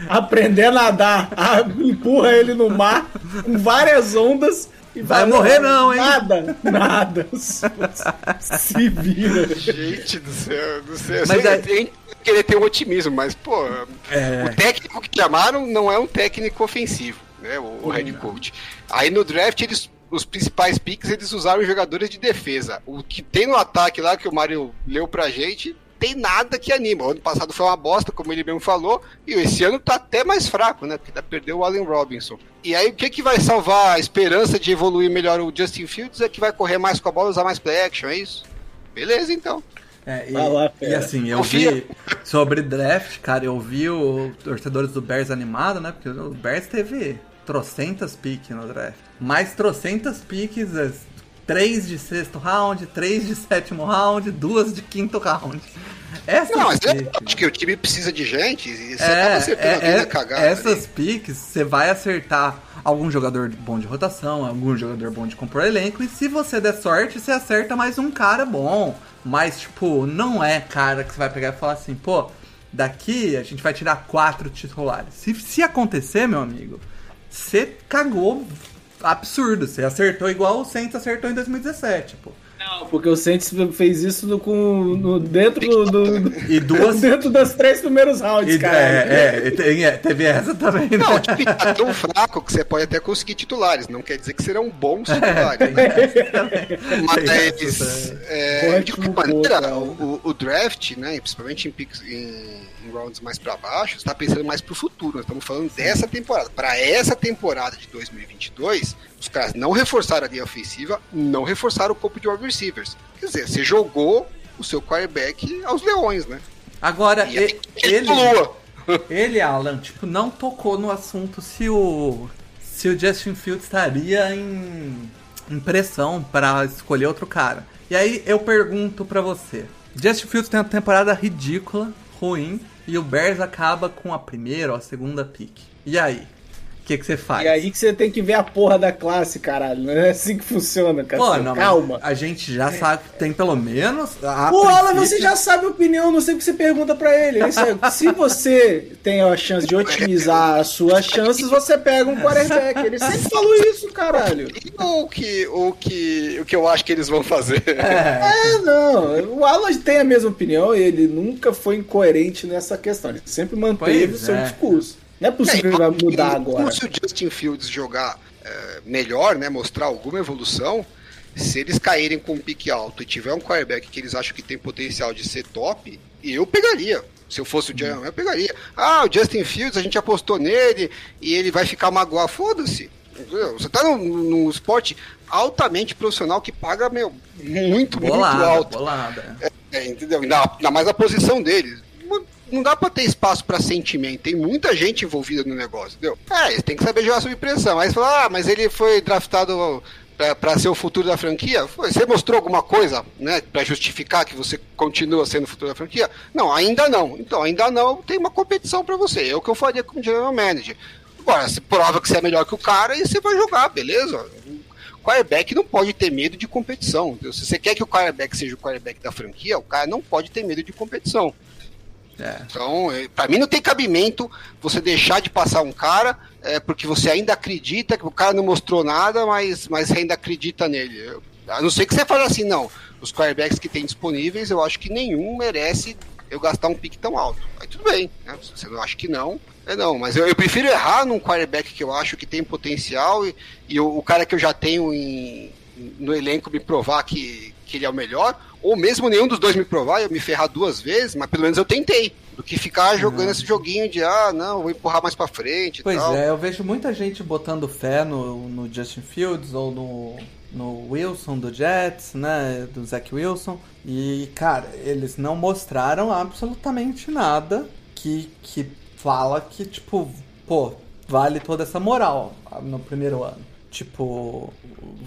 Aprender a nadar. Ah, empurra ele no mar com várias ondas. E Vai morrer não, hein?" Nada, nada. Se vira. Gente do céu, do céu. Mas Mas é- tem querer ter um otimismo, mas, pô, É. o técnico que chamaram não é um técnico ofensivo, né? O, o head coach. Aí no draft, eles, os principais picks, eles usaram jogadores de defesa. O que tem no ataque lá, que o Mário leu pra gente, tem nada que anima. O ano passado foi uma bosta, como ele mesmo falou, e esse ano tá até mais fraco, né? Porque perdeu o Allen Robinson. E aí, o que, que vai salvar a esperança de evoluir melhor o Justin Fields é que vai correr mais com a bola, usar mais play action, é isso? Beleza, então. É, e, Vai lá, e assim, eu Confia. vi sobre draft, cara, eu vi os torcedores do Bears animado, né? Porque o Bears teve trocentas piques no draft. Mais trocentas piques, três de sexto round, três de sétimo round, duas de quinto round. Essas Não, mas é, piques- acho que o time precisa de gente e você É, acaba acertando é, é, cagada. essas ali. piques, você vai acertar algum jogador bom de rotação, algum jogador bom de compor elenco, e se você der sorte, você acerta mais um cara bom. Mas, tipo, não é cara que você vai pegar e falar assim, pô, daqui a gente vai tirar quatro titulares. Se, se acontecer, meu amigo, você cagou absurdo. Você acertou igual o Saints acertou em 2017, pô. Não, porque o Saints fez isso no, com, no, dentro do, do- E duas. dentro das três primeiros rounds, e- cara. é, é, tem- é, teve essa também, né? Não, o time tá tão fraco que você pode até conseguir titulares. Não quer dizer que serão bons É, titulares. Mas, Tem é, de qualquer maneira, o, o draft, né, principalmente em, picks, em, em rounds mais pra baixo, está pensando mais pro futuro. Nós estamos falando dessa temporada. Para essa temporada de 2022, os caras não reforçaram a linha ofensiva, não reforçaram o corpo de wide receivers. Quer dizer, você jogou o seu quarterback aos leões, né? Agora, E e- ele ele, ele, Alan, tipo, não tocou no assunto se o se o Justin Fields estaria em, em pressão para escolher outro cara. E aí eu pergunto pra você, Justin Fields tem uma temporada ridícula, ruim, e o Bears acaba com a primeira ou a segunda pick. E aí? O que que você faz? E aí que você tem que ver a porra da classe, caralho. Não é assim que funciona, cara. Pô, não, Calma. A gente já sabe que tem pelo menos. A O Alan, princípio- você já sabe a opinião, não sei o que você pergunta pra ele. Isso é- se você tem a chance de otimizar as suas chances, você pega um quarterback. Ele sempre falou isso, caralho. E o que, o, que, o que eu acho que eles vão fazer? É, É, não. O Alan tem a mesma opinião e ele nunca foi incoerente nessa questão. Ele sempre manteve Pois o seu é. discurso. Não é possível que ele vai mudar agora. Como se o Justin Fields jogar é, melhor, né, mostrar alguma evolução, se eles caírem com um pique alto e tiver um quarterback que eles acham que tem potencial de ser top, eu pegaria. Se eu fosse o John, eu pegaria. Ah, o Justin Fields, a gente apostou nele e ele vai ficar magoado. Foda-se. Entendeu? Você tá num, num esporte altamente profissional que paga, meu, muito, muito bolada, alto. bolada. É, entendeu? Ainda, ainda mais a posição dele. Não- dá pra ter espaço pra sentimento. Tem muita gente envolvida no negócio, entendeu? É, eles têm que saber jogar sob pressão. Aí você fala, ah, mas ele foi draftado pra ser o futuro da franquia. Foi, Você mostrou alguma coisa, né, pra justificar que você continua sendo o futuro da franquia? Não, ainda não. Então, ainda não, tem uma competição pra você. É o que eu faria como general manager. Agora, você prova que você é melhor que o cara e você vai jogar, beleza? O quarterback não pode ter medo de competição. Se você quer que o quarterback seja o quarterback da franquia, o cara não pode ter medo de competição. É. Então, eh, pra mim não tem cabimento você deixar de passar um cara é, porque você ainda acredita que o cara não mostrou nada, mas, mas ainda acredita nele. A não ser que você fale assim, não. Os quarterbacks que tem disponíveis, eu acho que nenhum merece eu gastar um pique tão alto. Aí tudo bem, né? Você não acha que não, é não. Mas eu, eu prefiro errar num quarterback que eu acho que tem potencial e, e o, o cara que eu já tenho em- no elenco me provar que, que ele é o melhor, ou mesmo nenhum dos dois me provar, eu me ferrar duas vezes, mas pelo menos eu tentei. Do que ficar jogando esse joguinho de, ah, não, vou empurrar mais pra frente Pois tal. é, eu vejo muita gente botando fé no, no Justin Fields ou no, no Wilson do Jets, né? Do Zach Wilson. E, cara, eles não mostraram absolutamente nada que, que fala que, tipo, pô, vale toda essa moral no primeiro ano. Tipo,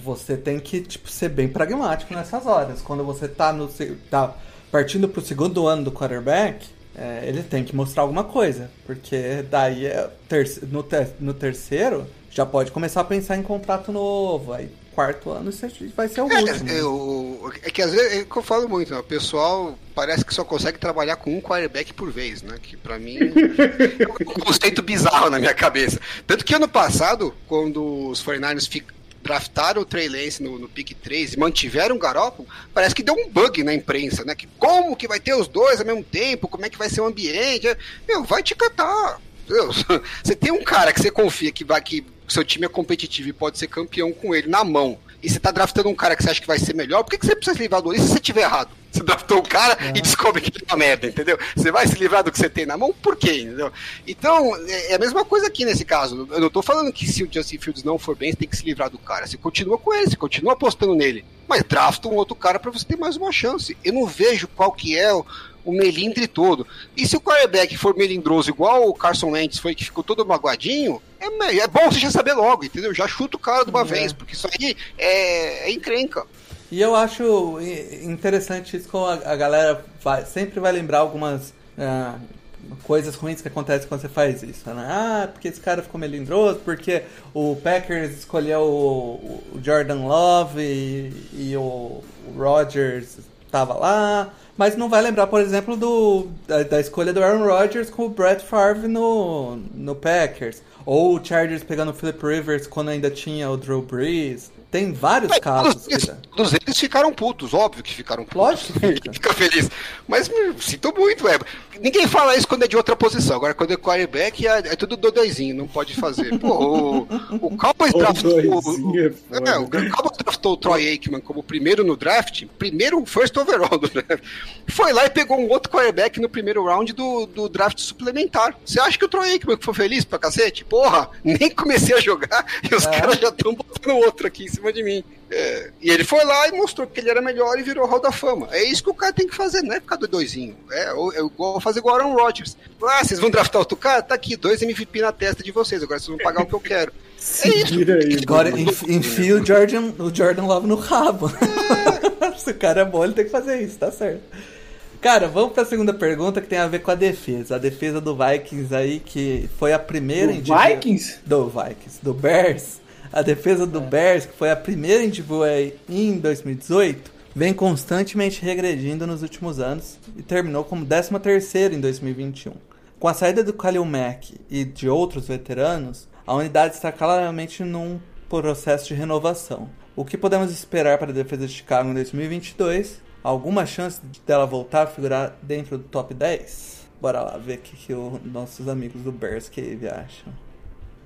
você tem que tipo, ser bem pragmático nessas horas. Quando você tá, no, tá partindo pro segundo ano do quarterback, é, ele tem que mostrar alguma coisa. Porque daí é terce- no, te- no terceiro já pode começar a pensar em contrato novo. Aí quarto ano isso vai ser o último. É, eu- é que às vezes é o que eu falo muito, né? O pessoal parece que só consegue trabalhar com um quarterback por vez, né? Que pra mim é um conceito bizarro na minha cabeça. Tanto que ano passado, quando os 49ers fi- draftaram o Trey Lance no, no pick 3 e mantiveram o Garoppolo, parece que deu um bug na imprensa, né? Que como que vai ter os dois ao mesmo tempo? Como é que vai ser o ambiente? Meu, vai te catar. Você tem um cara que você confia que vai que seu time é competitivo e pode ser campeão com ele na mão. E você tá draftando um cara que você acha que vai ser melhor, por que, que você precisa se livrar do E se você tiver errado? Você draftou um cara e descobre que ele é uma merda, entendeu? Você vai se livrar do que você tem na mão, por quê? Entendeu? Então, é é a mesma coisa aqui nesse caso. Eu não tô falando que se o Justin Fields não for bem, você tem que se livrar do cara. Você continua com ele, você continua apostando nele. Mas drafta um outro cara pra você ter mais uma chance. Eu não vejo qual que é o, o melindre todo. E se o quarterback for melindroso igual o Carson Wentz foi, que ficou todo magoadinho, é, é bom você já saber logo, entendeu? Já chuta o cara de uma É. vez, porque isso aí é, é encrenca. E eu acho interessante isso como a, galera vai- sempre vai lembrar algumas ah, coisas ruins que acontecem quando você faz isso, né? Ah, porque esse cara ficou melindroso, porque o Packers escolheu o, Jordan Love e, e o, o Rodgers tava lá. Mas não vai lembrar, por exemplo, do, da, da escolha do Aaron Rodgers com o Brett Favre no, no Packers. Ou o Chargers pegando o Philip Rivers quando ainda tinha o Drew Brees. Tem vários casos. Todos que todos eles ficaram putos, óbvio que ficaram putos. Lógico que fica. Fica feliz. Mas me sinto muito, é. Ninguém fala isso quando é de outra posição. Agora, quando é quarterback, é, é tudo dodóizinho, não pode fazer. Pô, o, o Cowboys draftou. Dodóizinho é. É, o Cowboys draftou o Troy Aikman como primeiro no draft, primeiro first overall do draft. Foi lá e pegou um outro quarterback no primeiro round do, do draft suplementar. Você acha que o Troy Aikman foi feliz pra cacete? Porra, nem comecei a jogar e os É. caras já estão botando outro aqui em cima de mim. É, e ele foi lá e mostrou que ele era melhor e virou Hall da Fama. É isso que o cara tem que fazer, não é ficar doidozinho. É, é igual fazer igual Aaron Rodgers. Ah, vocês vão draftar outro cara? Tá aqui, dois MVP na testa de vocês, agora vocês vão pagar o que eu quero. Se é isso. Aí, agora enf enfia o Jordan, o Jordan Love no rabo. É. Se o cara é bom, ele tem que fazer isso, tá certo. Cara, vamos para a segunda pergunta que tem a ver com a defesa. A defesa do Vikings aí, que foi a primeira do Vikings? Do Vikings, do Bears a defesa do Bears, que foi a primeira em em 2018, vem constantemente regredindo nos últimos anos e terminou como 13ª em 2021. Com a saída do Khalil Mack e de outros veteranos, a unidade está claramente num processo de renovação. O que podemos esperar para a defesa de Chicago em 2022? Alguma chance dela voltar a figurar dentro do top 10? Bora lá ver o que, que os nossos amigos do Bears Cave acham.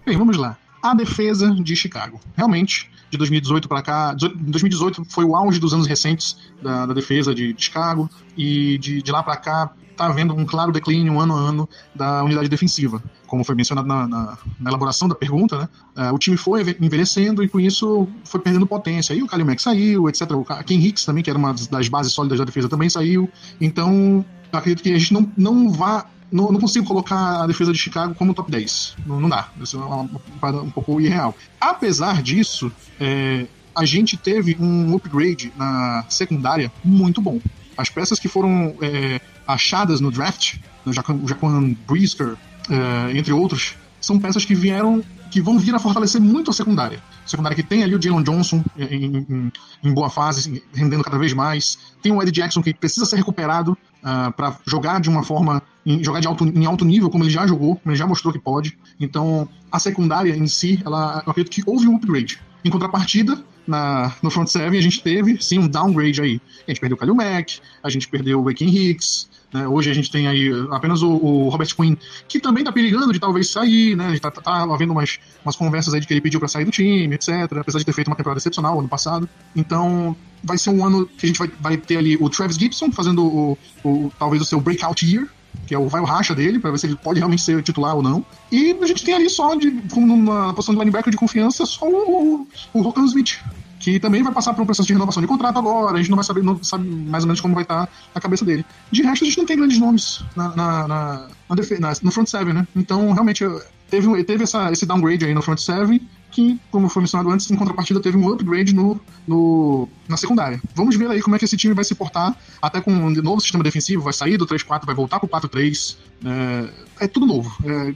Bem, vamos lá a defesa de Chicago. Realmente, de 2018 para cá, 2018 foi o auge dos anos recentes da, da defesa de, Chicago, e de, de lá para cá está havendo um claro declínio ano a ano da unidade defensiva. Como foi mencionado na, na, na elaboração da pergunta, né? Uh, o time foi envelhecendo e com isso foi perdendo potência. Aí o Kalil saiu, etc. O Ken Hicks também, que era uma das bases sólidas da defesa, também saiu. Então, acredito que a gente não, não vá não, não, consigo colocar a defesa de Chicago como top 10. Não, não dá. Isso é uma parada um pouco irreal. Apesar disso, é, a gente teve um upgrade na secundária muito bom. As peças que foram é, achadas no draft, o Jaquan Brisker, é, entre outros, são peças que vieram que vão vir a fortalecer muito a secundária. A secundária que tem ali o Jalen Johnson em, em, em, boa fase, rendendo cada vez mais. Tem o Eddie Jackson que precisa ser recuperado uh, ah, para jogar de uma forma, em, jogar de alto, em alto nível, como ele já jogou, como ele já mostrou que pode. Então, a secundária em si, ela, eu acredito que houve um upgrade. Em contrapartida, na, no front seven a gente teve sim um downgrade aí. A gente perdeu o Kalil Mack, a gente perdeu o Waking Hicks, né? Hoje a gente tem aí apenas o, o, Robert Quinn, que também tá perigando de talvez sair, né? Tá, tá, tá havendo umas, umas conversas aí de que ele pediu para sair do time, etc. Apesar de ter feito uma temporada excepcional ano passado. Então, vai ser um ano que a gente vai, vai ter ali o Travis Gibson fazendo o, o talvez o seu breakout year, que é o vai o racha dele, para ver se ele pode realmente ser titular ou não. E a gente tem ali só, de, como numa posição de linebacker de confiança, só o, o, o Smith, que também vai passar por um processo de renovação de contrato agora, a gente não vai saber, não sabe mais ou menos como vai estar a cabeça dele. De resto, a gente não tem grandes nomes na, na, na, na no front seven, né? Então, realmente, teve, teve essa, esse downgrade aí no front seven, que, como foi mencionado antes, em contrapartida teve um upgrade no, no, na secundária. Vamos ver aí como é que esse time vai se portar, até com um novo sistema defensivo, vai sair do 3-4, vai voltar pro 4-3, é, é, tudo novo. É,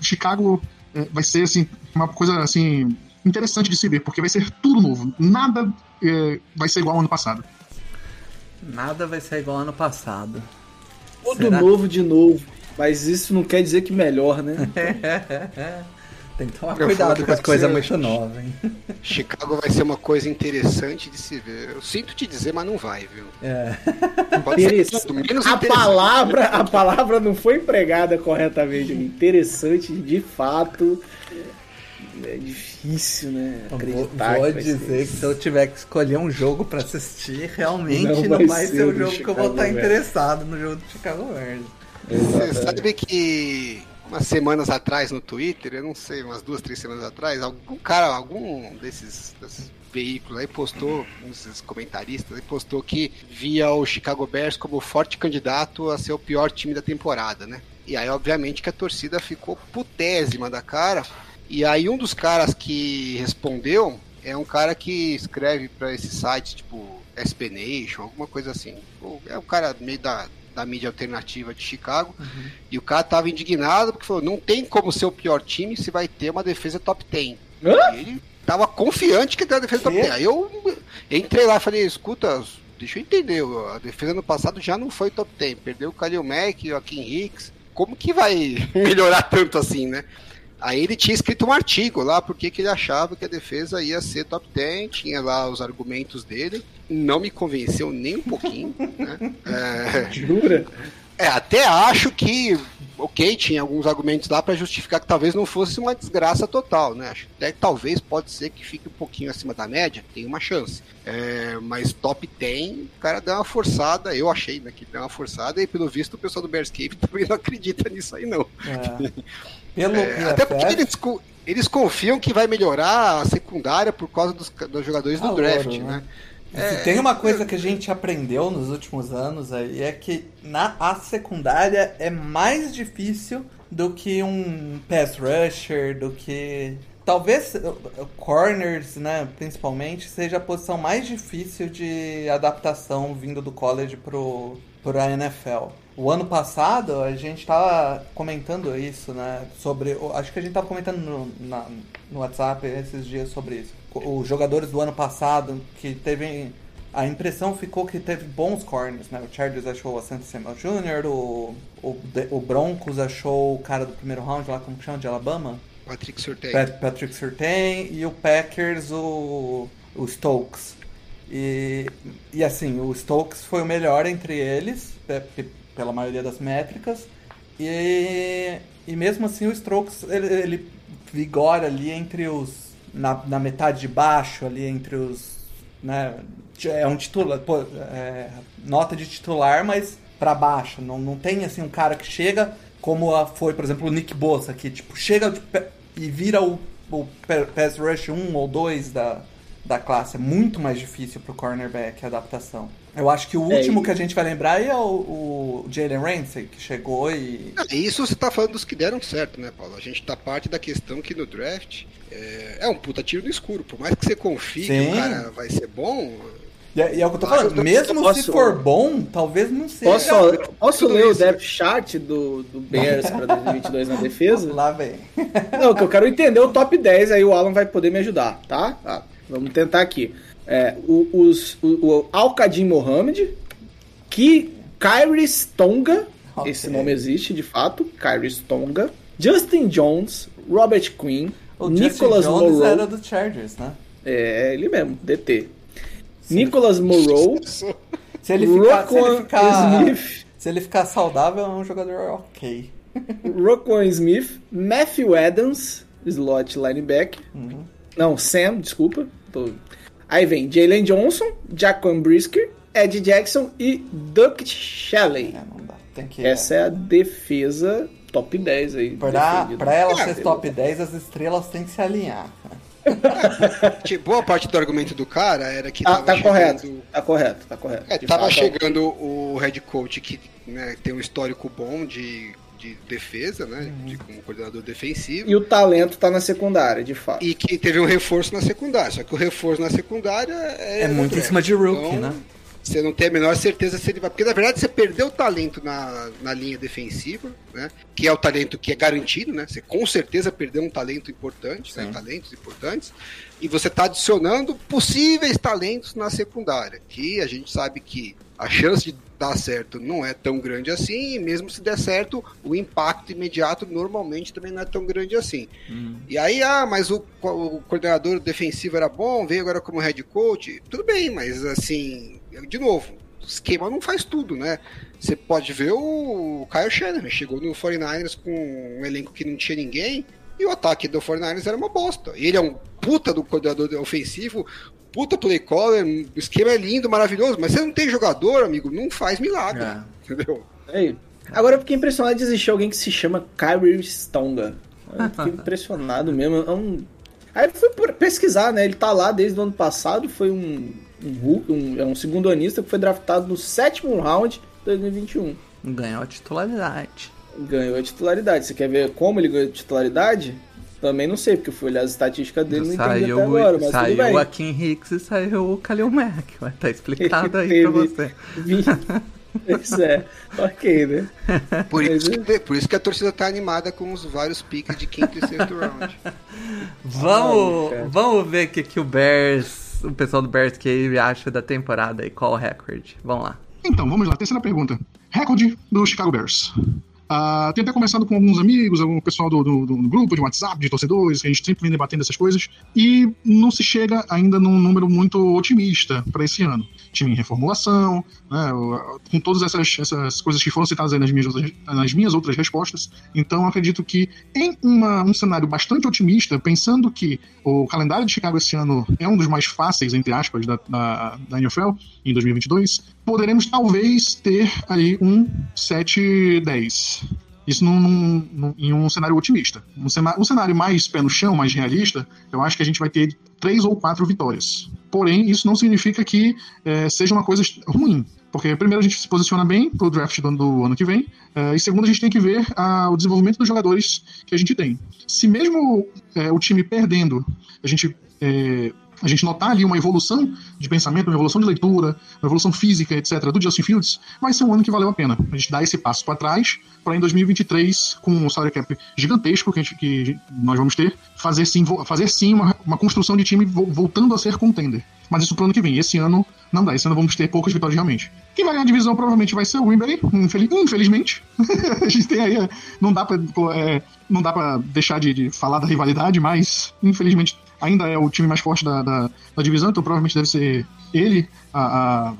Chicago é, vai ser, assim, uma coisa, assim, interessante de se ver, porque vai ser tudo novo. Nada é, vai ser igual ao ano passado. Nada vai ser igual ao ano passado. Tudo Será? novo de novo. Mas isso não quer dizer que melhor, né? Tem que tomar cuidado com as coisas muito novas, hein? Chicago vai ser uma coisa interessante de se ver. Eu sinto te dizer, mas não vai, viu? É. Pode ser tudo, menos a palavra, a palavra não foi empregada corretamente. Interessante, de fato. É difícil, né? Acreditar. Vou, vou que dizer que se eu tiver que escolher um jogo para assistir, realmente não vai, não vai ser, o jogo que eu vou estar interessado no jogo do Chicago Bears. Você sabe que umas semanas atrás no Twitter, eu não sei, umas duas, três semanas atrás, algum cara, algum desses, desses veículos aí postou, um desses comentaristas aí postou que via o Chicago Bears como forte candidato a ser o pior time da temporada, né? E aí, obviamente, que a torcida ficou putésima da cara, e aí um dos caras que respondeu é um cara que escreve para esse site, tipo SP Nation, alguma coisa assim. É um cara meio da, da mídia alternativa de Chicago. Uhum. E o cara tava indignado porque falou: não tem como ser o pior time se vai ter uma defesa top 10. Hã? ele tava confiante que tem uma defesa top 10. Aí eu entrei lá e falei: escuta, deixa eu entender. A defesa no passado já não foi top 10. Perdeu o Khalil Mack, o Akin Hicks. Como que vai melhorar tanto assim, né? Aí ele tinha escrito um artigo lá porque que ele achava que a defesa ia ser top 10, tinha lá os argumentos dele. Não me convenceu nem um pouquinho. né? É... Jura? É, até acho que ok, tinha alguns argumentos lá para justificar que talvez não fosse uma desgraça total, né? Acho que até talvez pode ser que fique um pouquinho acima da média, tem uma chance. É, mas top 10, o cara deu uma forçada, eu achei né, que deu uma forçada, e pelo visto o pessoal do Bearscape também não acredita nisso aí, não. É. Pelo É, até porque eles, eles confiam que vai melhorar a secundária por causa dos, dos jogadores do Ah, draft, ouro, né? Se tem uma coisa que a gente aprendeu nos últimos anos aí é que na a secundária é mais difícil do que um pass rusher, do que talvez corners, né, principalmente, seja a posição mais difícil de adaptação vindo do college pro pro NFL. O ano passado a gente tava comentando isso, né, sobre, acho que a gente tava comentando no, na- no WhatsApp esses dias sobre isso. Os jogadores do ano passado que teve a impressão ficou que teve bons corners, né? O Chargers achou o Asante Samuel Jr., o, o, o Broncos achou o cara do primeiro round lá, como que chama, de Alabama? Patrick Surtain. Pat- Patrick Surtain e o Packers o, o Stokes. E, e assim, o Stokes foi o melhor entre eles, pe- pela maioria das métricas. E, e mesmo assim o Stokes ele, ele vigora ali entre os. Na, na metade de baixo, ali entre os. Né, é um titular. pô, é, nota de titular, mas pra baixo. Não, não tem assim um cara que chega como a- foi, por exemplo, o Nick Bossa, que tipo, chega e vira o, o pa- pass rush 1 ou 2 da, da classe. É muito mais difícil pro cornerback a adaptação. Eu acho que o É, último e- que a gente vai lembrar é o, o Jalen Ramsey, que chegou e. Ah, Isso você tá falando dos que deram certo, né, Paulo? A gente tá parte da questão que no draft é, é um puta tiro no escuro. Por mais que você confie que o cara vai ser bom, E é, e é o que eu tô falando, eu mesmo posso- se for bom, talvez não seja. Posso, posso ler o isso. depth chart do, do Bears para 2022 na defesa? Lá vem. Não, que eu quero entender o top 10, aí o Alan vai poder me ajudar, tá? Ah, vamos tentar aqui. É, o, os, o, o Al-Qadim Mohamed, que Kyrie Stonga, Ok. esse nome existe de fato, Kyrie Stonga, Justin Jones, Robert Quinn, O Nicholas Justin Jones Moreau, era do Chargers, né? é ele mesmo, DT. Nicholas Moreau, Se ele ficar, se ele ficar, Smith, se ele ficar saudável, é um jogador ok. Roquan Smith, Matthew Adams, slot linebacker. Uhum. Não, Sam, desculpa. Tô- Aí vem Jalen Johnson, Jaquan Brisker, Ed Jackson e Duck Shelley. É, não dá. Tem que. Essa é a defesa top 10 aí. Pra, pra ela Ah, ser top 10, as estrelas têm que se alinhar. Tipo, boa parte do argumento do cara era que Ah, tava tá chegando- correto. Tá correto, tá correto. É, tava fato, chegando o head coach que né, tem um histórico bom de, de defesa, né? De, como coordenador defensivo. E o talento tá na secundária, de fato. E que teve um reforço na secundária. Só que o reforço na secundária é. É muito em cima de rookie, Então, né? Você não tem a menor certeza se ele vai. Porque na verdade você perdeu o talento na, na linha defensiva, né? Que é o talento que é garantido, né? Você com certeza perdeu um talento importante, né? Talentos importantes. E você está adicionando possíveis talentos na secundária. Que a gente sabe que a chance de dar certo não é tão grande assim, e mesmo se der certo, o impacto imediato normalmente também não é tão grande assim. E aí, ah, mas o, o coordenador defensivo era bom, veio agora como head coach. Tudo bem, mas assim, de novo, o esquema não faz tudo, né? Você pode ver o Kyle Shanahan, chegou no 49ers com um elenco que não tinha ninguém, e o ataque do 49ers era uma bosta. Ele é um puta do coordenador ofensivo, puta play caller, o esquema é lindo, maravilhoso, mas você não tem jogador, amigo, não faz milagre, É. entendeu? Aí. Agora eu fiquei impressionado de existir alguém que se chama Kyrie Stonga. Eu fiquei impressionado mesmo. É um... Aí eu fui por- pesquisar, né? Ele tá lá desde o ano passado, foi um, um, Hulk, um, é um segundo anista que foi draftado no sétimo round de 2021. Ganhou a titularidade. Ganhou a titularidade. Você quer ver como ele ganhou a titularidade? Também não sei, porque eu fui olhar as estatísticas dele e não entendi Saiu, até agora, mas tudo saiu bem. o Akin Hicks e saiu o Kalil Mack. Vai tá explicado aí pra você. Pois é, ok, né? Por Mas isso, que, por isso que a torcida tá animada com os vários piques de quinto e sexto round. Vamos, Ai, vamos ver o que, que o Bears, o pessoal do Bears Cave acha da temporada e qual o recorde. Vamos lá. Então, vamos lá. Terceira pergunta. Recorde do Chicago Bears. Uh, tenho até conversado com alguns amigos, algum pessoal do, do, do, grupo de WhatsApp, de torcedores, que a gente sempre vem debatendo essas coisas, e não se chega ainda num número muito otimista para esse ano. Em reformulação, né, com todas essas, essas coisas que foram citadas nas minhas, outras, nas minhas outras respostas. Então, acredito que em uma, um cenário bastante otimista, pensando que o calendário de Chicago esse ano é um dos mais fáceis, entre aspas, da, da, da NFL em 2022, poderemos talvez ter aí um 7-10. Isso num, num, num, em um cenário otimista. Um cenário, um cenário mais pé no chão, mais realista, eu acho que a gente vai ter três ou quatro vitórias. Porém, isso não significa que é, seja uma coisa ruim. Porque, primeiro, a gente se posiciona bem para o draft do, do, ano que vem, uh, e segundo, a gente tem que ver o desenvolvimento dos jogadores que a gente tem. Se mesmo uh, o time perdendo, a gente é, a gente notar ali uma evolução de pensamento, uma evolução de leitura, uma evolução física, etc., do Justin Fields, vai ser um ano que valeu a pena. A gente dá esse passo para trás, para em 2023, com um salary cap gigantesco que, gente, que nós vamos ter, fazer sim, fazer sim uma, uma construção de time voltando a ser contender. Mas isso pro ano que vem. Esse ano não dá. Esse ano vamos ter poucas vitórias realmente. Quem vai ganhar a divisão provavelmente vai ser o Green Bay, infelizmente. a gente tem aí. Não dá pra, é, não dá pra deixar de, de, falar da rivalidade, mas infelizmente ainda é o time mais forte da, da, da divisão, então provavelmente deve ser ele a,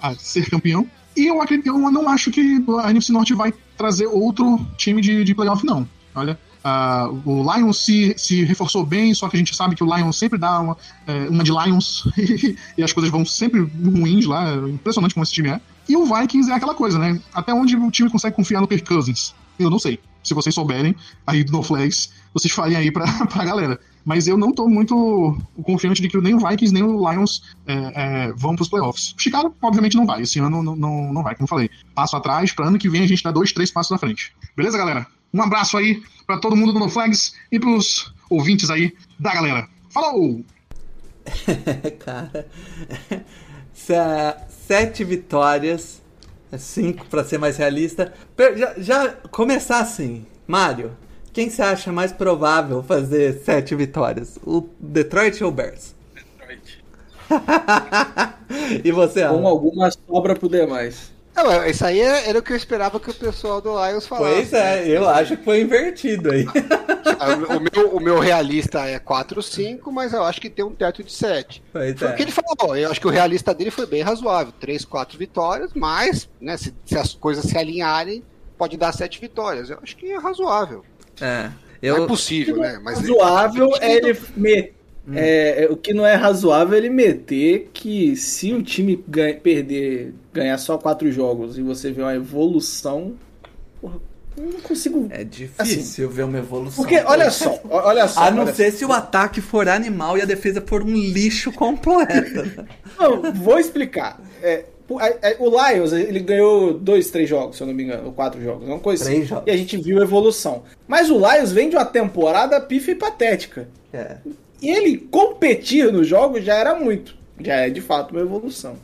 a, a ser campeão. E eu, acredito, eu não acho que a NFC Norte vai trazer outro time de, de playoff, não. Olha, uh, o Lions se, se reforçou bem, só que a gente sabe que o Lions sempre dá uma, é, uma de Lions e as coisas vão sempre ruins lá. É impressionante como esse time é. E o Vikings é aquela coisa, né? Até onde o time consegue confiar no Kirk Cousins? Eu não sei. Se vocês souberem, aí do Flags, vocês falem aí pra, pra galera mas eu não tô muito confiante de que nem o Vikings nem o Lions é, é, vão pros playoffs. O Chicago, obviamente, não vai. Esse ano não, não, não vai, como eu falei. Passo atrás, para ano que vem a gente dá dois, três passos à frente. Beleza, galera? Um abraço aí para todo mundo do No Flags e pros ouvintes aí da galera. Falou! Cara, sete vitórias, cinco para ser mais realista. Já, já começar assim, Mário, quem você acha mais provável fazer sete vitórias? O Detroit ou o Bears? Detroit. e você, Alan? Com alguma sobra pro demais. Não, isso aí era o que eu esperava que o pessoal do Lions falasse. Pois é, né? eu acho que foi invertido aí. o, meu, o meu realista é 4, 5, mas eu acho que tem um teto de 7. Pois foi é. o que ele falou. Eu acho que o realista dele foi bem razoável. 3, 4 vitórias, mas né, se, se as coisas se alinharem, pode dar 7 vitórias. Eu acho que é razoável. É. Eu... Não é possível, né? Mas razoável é ele meter. Hum. É, é, o que não é razoável é ele meter que se o time ganha, perder, ganhar só quatro jogos e você vê uma evolução, porra, não consigo. É difícil assim, ver uma evolução. Porque, olha só, olha só. A não ser se o ataque for animal e a defesa for um lixo completo. não, vou explicar. É, o Lions, ele ganhou dois, três jogos, se eu não me engano, ou quatro jogos, uma coisa três assim. Jogos. E a gente viu a evolução. Mas o Lions vem de uma temporada pifa e patética. É. E ele competir nos jogos já era muito. Já é de fato uma evolução.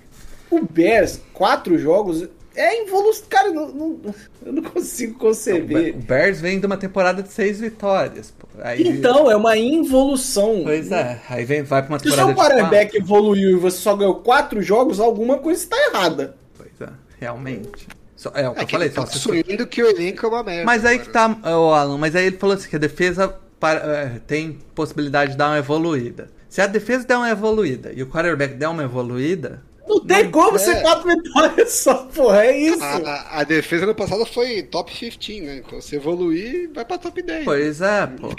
O Bears, quatro jogos, é evolução. Cara, não, não, eu não consigo conceber. O Bears vem de uma temporada de seis vitórias. Aí... Então, é uma involução. Pois é, aí vem, vai pra uma temporada Se o seu quarterback evoluiu e você só ganhou quatro jogos, alguma coisa está errada. Pois é, realmente. Só, é o que é eu falei. Tá assumindo que o elenco é uma merda. Mas aí que tá, oh, Alan, mas aí ele falou assim que a defesa para, é, tem possibilidade de dar uma evoluída. Se a defesa der uma evoluída e o quarterback der uma evoluída, não tem não, como é. ser quatro vitórias só, porra, é isso. A, a, defesa no passado foi top 15, né? Então se evoluir, vai pra top 10. Pois é, pô.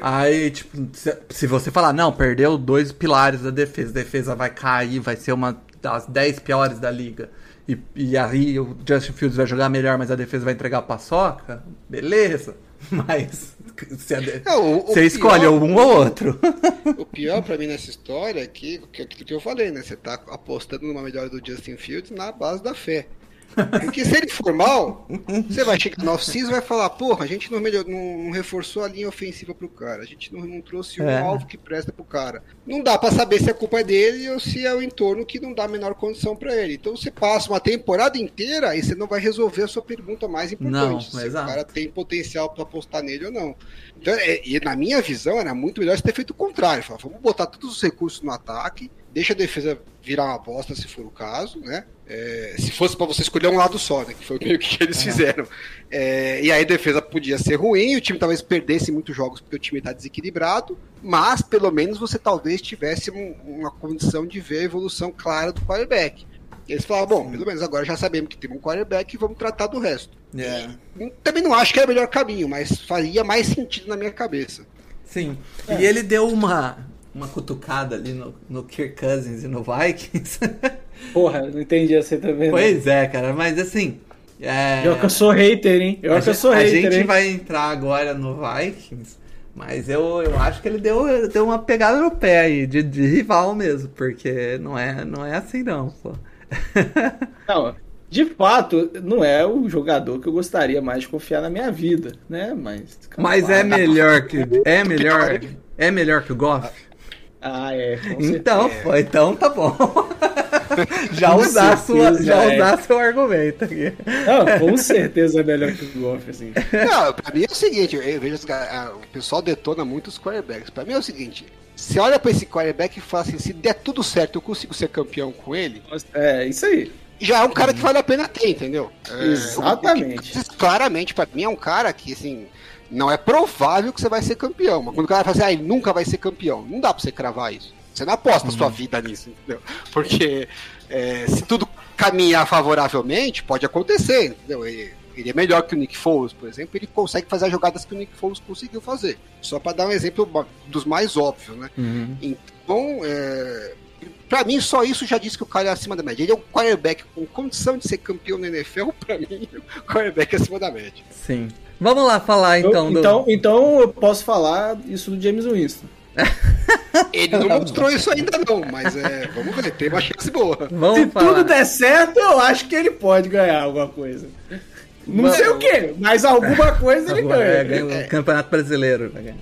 Aí, tipo, se, se, você falar, não, perdeu dois pilares da defesa, a defesa vai cair, vai ser uma das 10 piores da liga. E, e aí o Justin Fields vai jogar melhor, mas a defesa vai entregar a paçoca, beleza. Mas você, é, o, você escolhe um ou outro. O pior para mim nessa história é que, que, que eu falei, né? Você tá apostando numa melhora do Justin Fields na base da fé. Porque se ele for mal, você vai chegar no off-season e vai falar, porra, a gente não, melhor, não, não, reforçou a linha ofensiva pro cara, a gente não, não trouxe um é. alvo que presta pro cara. Não dá para saber se a culpa é dele ou se é o entorno que não dá a menor condição para ele. Então você passa uma temporada inteira e você não vai resolver a sua pergunta mais importante. Não, se o cara tem potencial para apostar nele ou não. Então, é, e na minha visão, era muito melhor você ter feito o contrário. Falar, vamos botar todos os recursos no ataque, deixa a defesa virar uma bosta se for o caso, né? É, se fosse para você escolher um lado só, né? Que foi meio que eles fizeram. É, e aí a defesa podia ser ruim, o time talvez perdesse muitos jogos porque o time está desequilibrado, mas pelo menos você talvez tivesse um, uma condição de ver a evolução clara do quarterback. E eles falaram, bom, pelo menos agora já sabemos que tem um quarterback e vamos tratar do resto. É. Também não acho que é o melhor caminho, mas faria mais sentido na minha cabeça. Sim. E ele deu uma, uma cutucada ali no, no Kirk Cousins e no Vikings. Porra, não entendi essa também. não. pois é, cara, mas assim. É... Pior que eu sou hater, hein? Pior a que eu gente, sou a hater, gente hein? vai entrar agora no Vikings, mas eu, eu acho que ele deu, deu uma pegada no pé aí, de, de rival mesmo, porque não é, não é assim não, pô. Não, de fato, não é o jogador que eu gostaria mais de confiar na minha vida, né? Mas. Mas é melhor que. É melhor. É melhor que o Goff? Ah, é. Então, pô, então tá bom. já Com usar, sua, certeza já é. usar seu argumento aqui. Não, com certeza é melhor que o Goff, assim. Não, pra mim é o seguinte, eu vejo caras- o pessoal detona muito os quarterbacks. Pra mim é o seguinte, você olha pra esse quarterback e fala assim, se der tudo certo, eu consigo ser campeão com ele, É, isso aí. já é um cara que vale a pena ter, entendeu? É, Exatamente. claramente, pra mim é um cara que, assim, não é provável que você vai ser campeão. Mas quando o cara fala assim, ah, ele nunca vai ser campeão, não dá pra você cravar isso. Você não aposta a sua vida nisso, entendeu? Porque é, se tudo caminhar favoravelmente, pode acontecer, entendeu? Ele, ele é melhor que o Nick Foles, por exemplo, ele consegue fazer as jogadas que o Nick Foles conseguiu fazer. Só pra dar um exemplo dos mais óbvios, né? Então, é, pra mim, só isso já diz que o cara é acima da média. Ele é um quarterback com condição de ser campeão na NFL, pra mim, o quarterback é acima da média. Sim. Vamos lá falar então Eu- do. então, então eu posso falar isso do James Winston. Ele não mostrou isso ainda não, mas é, vamos ver, tem uma chance boa. Vamos Se falar. tudo der certo, eu acho que ele pode ganhar alguma coisa. Não Vamos- sei o que, mas alguma coisa ele Agora, é, ganha. ganha o Campeonato Brasileiro. vai ganhar.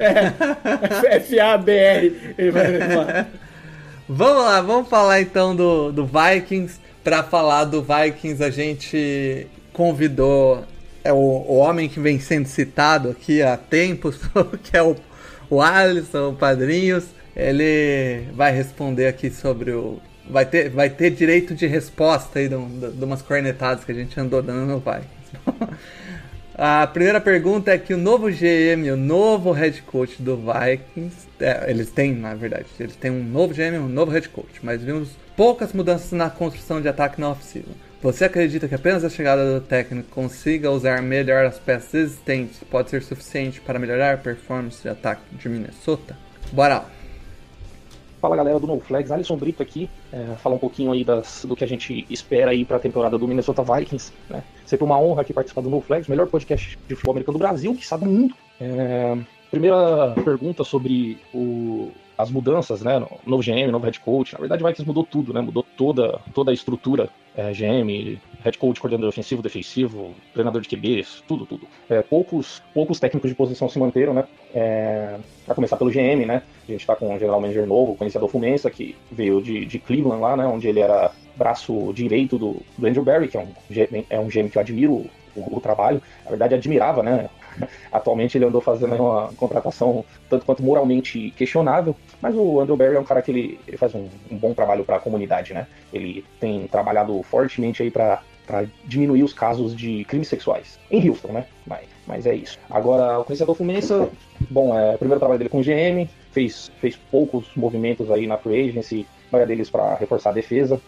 É, FABR. Ele vai. Vamos lá, vamos falar então do, do Vikings. Pra falar do Vikings, a gente convidou é o, o homem que vem sendo citado aqui há tempos, que é o, o Alisson, o Padrinhos. Ele vai responder aqui sobre o. Vai ter, vai ter direito de resposta aí de, um- de umas cornetadas que a gente andou dando no Vikings. A primeira pergunta é que o novo GM, o novo head coach do Vikings, é, eles têm, na verdade, eles têm um novo GM um novo head coach, mas vimos poucas mudanças na construção de ataque na ofensiva. Você acredita que apenas a chegada do técnico consiga usar melhor as peças existentes pode ser suficiente para melhorar a performance de ataque de Minnesota? Bora lá. Fala galera do NoFlags, Alisson Brito aqui, é, falar um pouquinho aí das, do que a gente espera aí para a temporada do Minnesota Vikings. Né? Sempre uma honra aqui participar do NoFlags, melhor podcast de futebol americano do Brasil, que sabe do mundo. É, primeira pergunta sobre o, as mudanças, né? no- Novo GM, novo head coach. Na verdade, o Vikings mudou tudo, né? Mudou toda, toda a estrutura. É, GM, head coach, coordenador ofensivo, defensivo, treinador de QBs, tudo, tudo. É, poucos, poucos técnicos de posição se manteram, né? É, para começar pelo GM, né? A gente está com um general manager novo, conhecido Adolfo Mensa, que veio de, de Cleveland lá, né? Onde ele era braço direito do, do Andrew Barry, que é um, é um GM que eu admiro o, o trabalho. Na verdade, admirava, né? Atualmente ele andou fazendo uma contratação tanto quanto moralmente questionável, mas o Andrew Barry é um cara que ele, ele faz um, um bom trabalho para a comunidade, né? Ele tem trabalhado fortemente aí para diminuir os casos de crimes sexuais em Houston, né? Mas, mas é isso. Agora, o conhecedor Fluminense, bom, é o primeiro trabalho dele com o GM, fez, fez poucos movimentos aí na free agency, a maioria deles para reforçar a defesa.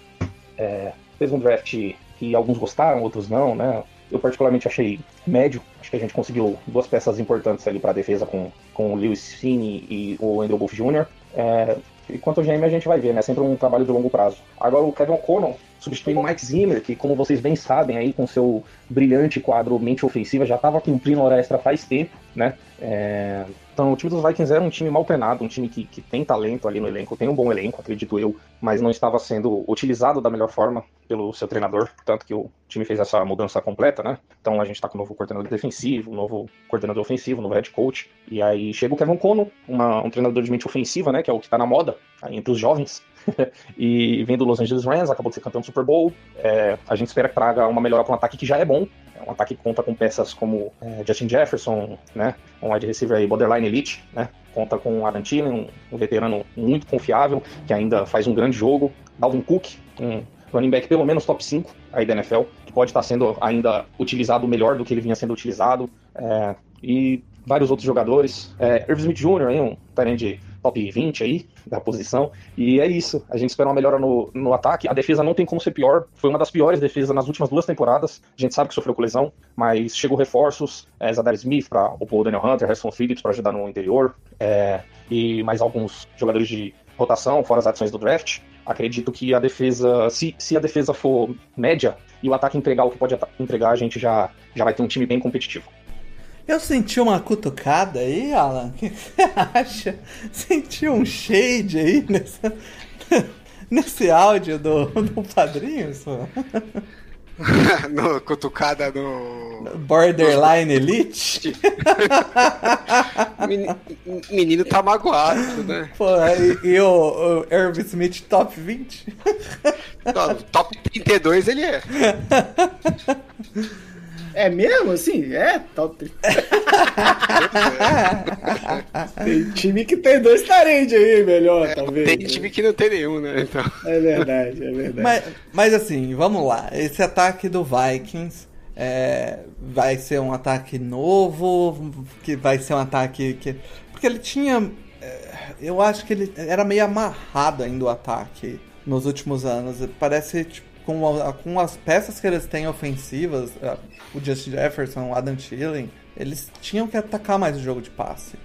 É, fez um draft que alguns gostaram, outros não, né? Eu particularmente achei médio. Acho que a gente conseguiu duas peças importantes ali para a defesa com, com o Lewis Cine e o Andrew Wolf Jr. É, e quanto ao GM a gente vai ver, né? Sempre um trabalho de longo prazo. Agora o Kevin O'Connell substituindo o Mike Zimmer, que como vocês bem sabem aí com seu brilhante quadro mente ofensiva já estava cumprindo hora extra faz tempo, né? É, Então o time dos Vikings era um time mal treinado, um time que, que tem talento ali no elenco, tem um bom elenco, acredito eu, mas não estava sendo utilizado da melhor forma pelo seu treinador, tanto que o time fez essa mudança completa, né? Então a gente tá com um novo coordenador defensivo, um novo coordenador ofensivo, um novo head coach, e aí chega o Kevin Cono, uma- um treinador de mente ofensiva, né? Que é o que tá na moda entre os jovens. e vem do Los Angeles Rams, acabou de ser campeão do Super Bowl. É, a gente espera que traga uma melhora para um ataque que já é bom. É um ataque que conta com peças como é, Justin Jefferson, né? Um wide receiver aí, borderline elite, né? Conta com Adam Thielen, um, veterano muito confiável, que ainda faz um grande jogo. Dalvin Cook, um running back pelo menos top 5 aí da NFL, que pode estar sendo ainda utilizado melhor do que ele vinha sendo utilizado. É, e vários outros jogadores. É, Irv Smith Jr., aí, um de top 20 aí da posição. E é isso. A gente espera uma melhora no, no ataque. A defesa não tem como ser pior. Foi uma das piores defesas nas últimas duas temporadas. A gente sabe que sofreu colisão, mas chegou reforços. É, Zadar Smith para o Daniel Hunter, Harrison Phillips para ajudar no interior. É, e mais alguns jogadores de rotação, fora as adições do draft. Acredito que a defesa, se, se a defesa for média e o ataque entregar o que pode entregar, a gente já, já vai ter um time bem competitivo. Eu senti uma cutucada aí, Alan. O que você acha? Senti um shade aí nessa, nesse áudio do, do padrinho, só? no, cutucada no. Borderline Elite? menino, tá magoado, né? Pô, e, e o, o Irv Smith top 20? top 32 ele é. É mesmo, assim? É, top. tem time que tem dois tarendes aí, melhor, é, talvez. Tem time que não tem nenhum, né? Então. É verdade, é verdade. Mas, mas assim, vamos lá. Esse ataque do Vikings é, vai ser um ataque novo, que vai ser um ataque que. Porque ele tinha. É, eu acho que ele era meio amarrado ainda o ataque nos últimos anos. Parece tipo, com, a, com as peças que eles têm ofensivas, o Justin Jefferson, o Adam Thielen, eles tinham que atacar mais o jogo de passe.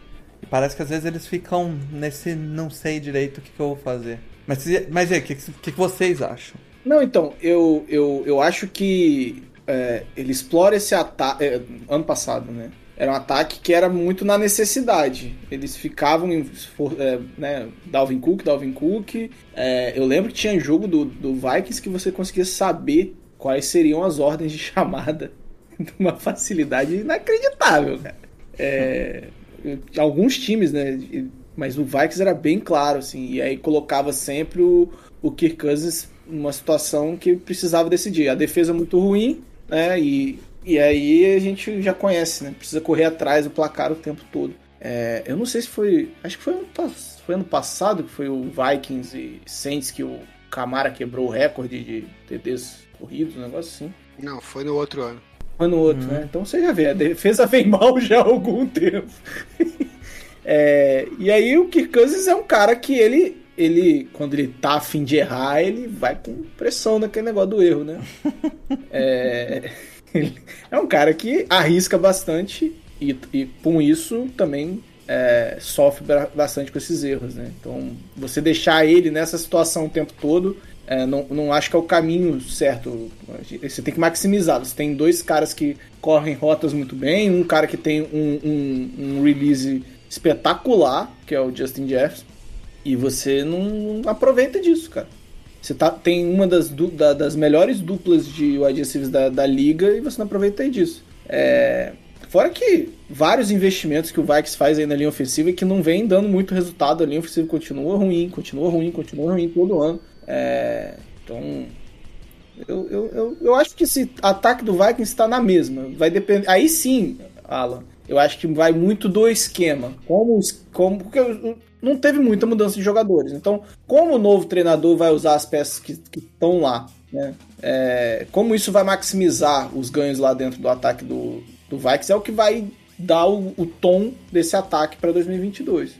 E parece que às vezes eles ficam nesse não sei direito o que, que eu vou fazer. Mas, mas e aí, o que, que, vocês acham? Não, então, eu, eu, eu acho que é, ele explora esse ataque. É, ano passado, né? Era um ataque que era muito na necessidade. Eles ficavam em. É, né, Dalvin Cook, Dalvin Cook. É, eu lembro que tinha jogo do, do Vikings que você conseguia saber quais seriam as ordens de chamada de uma facilidade inacreditável, cara. É, alguns times, né? Mas o Vikings era bem claro, assim. E aí colocava sempre o, o Kirk Cousins numa situação que precisava decidir. A defesa muito ruim, né? E e aí a gente já conhece, né? Precisa correr atrás do placar o tempo todo. É, eu não sei se foi. Acho que foi ano, foi ano passado que foi o Vikings e Saints que o Camara quebrou o recorde de TDs corridos, um negócio assim. Não, foi no outro ano. Foi no outro, uhum. né? Então você já vê, a defesa vem mal já há algum tempo. é, e aí o Kirk Cousins é um cara que ele, ele, quando ele tá afim de errar, ele vai com pressão naquele negócio do erro, né? é é um cara que arrisca bastante e, e com isso também é, sofre bastante com esses erros, né? Então, você deixar ele nessa situação o tempo todo, é, não, não acho que é o caminho certo. Você tem que maximizar. Você tem dois caras que correm rotas muito bem, um cara que tem um, um, um release espetacular, que é o Justin Jefferson, e você não, não aproveita disso, cara. Você tá, tem uma das, du, da, das melhores duplas de wide receivers da, da liga e você não aproveita disso. É, fora que vários investimentos que o Vikings faz aí na linha ofensiva e que não vem dando muito resultado. A linha ofensiva continua ruim, continua ruim, continua ruim todo ano. É, então, eu, eu, eu, eu, acho que esse ataque do Vikings está na mesma. Vai depender. Aí sim, Alan, eu acho que vai muito do esquema. Como, como porque não teve muita mudança de jogadores. Então, como o novo treinador vai usar as peças que, estão lá, né? É, como isso vai maximizar os ganhos lá dentro do ataque do, do Vikings é o que vai dar o, o tom desse ataque para 2022.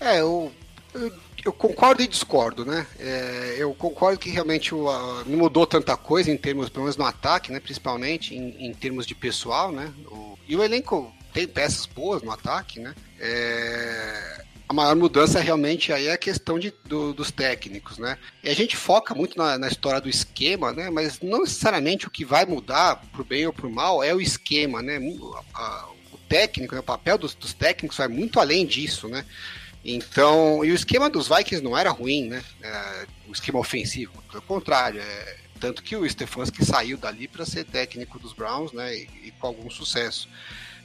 É, eu, eu, eu, concordo e discordo, né? É, eu concordo que realmente o, a, não mudou tanta coisa em termos, pelo menos no ataque, né? Principalmente em, em termos de pessoal, né? O, e o elenco tem peças boas no ataque, né? É, a maior mudança realmente aí é a questão de, do, dos técnicos, né? E a gente foca muito na, na, história do esquema, né? Mas não necessariamente o que vai mudar pro bem ou pro mal é o esquema, né? O técnico, né? o papel dos, dos, técnicos vai muito além disso, né? Então, e o esquema dos Vikings não era ruim, né? É, o esquema ofensivo, pelo contrário, é, tanto que o Stefanski saiu dali para ser técnico dos Browns, né? E, e com algum sucesso.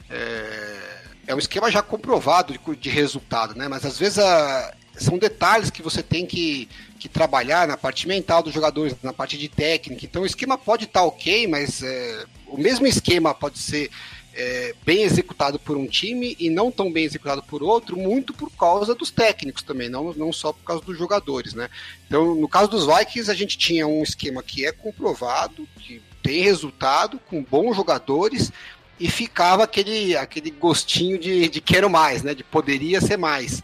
É, é um esquema já comprovado de, de resultado, né? Mas às vezes a, são detalhes que você tem que, que trabalhar na parte mental dos jogadores, na parte de técnica. Então o esquema pode estar tá ok, mas é, o mesmo esquema pode ser é, bem executado por um time e não tão bem executado por outro, muito por causa dos técnicos também, não, não só por causa dos jogadores, né? Então, no caso dos Vikings, a gente tinha um esquema que é comprovado, que tem resultado, com bons jogadores, e ficava aquele, aquele gostinho de, de quero mais, né? De poderia ser mais.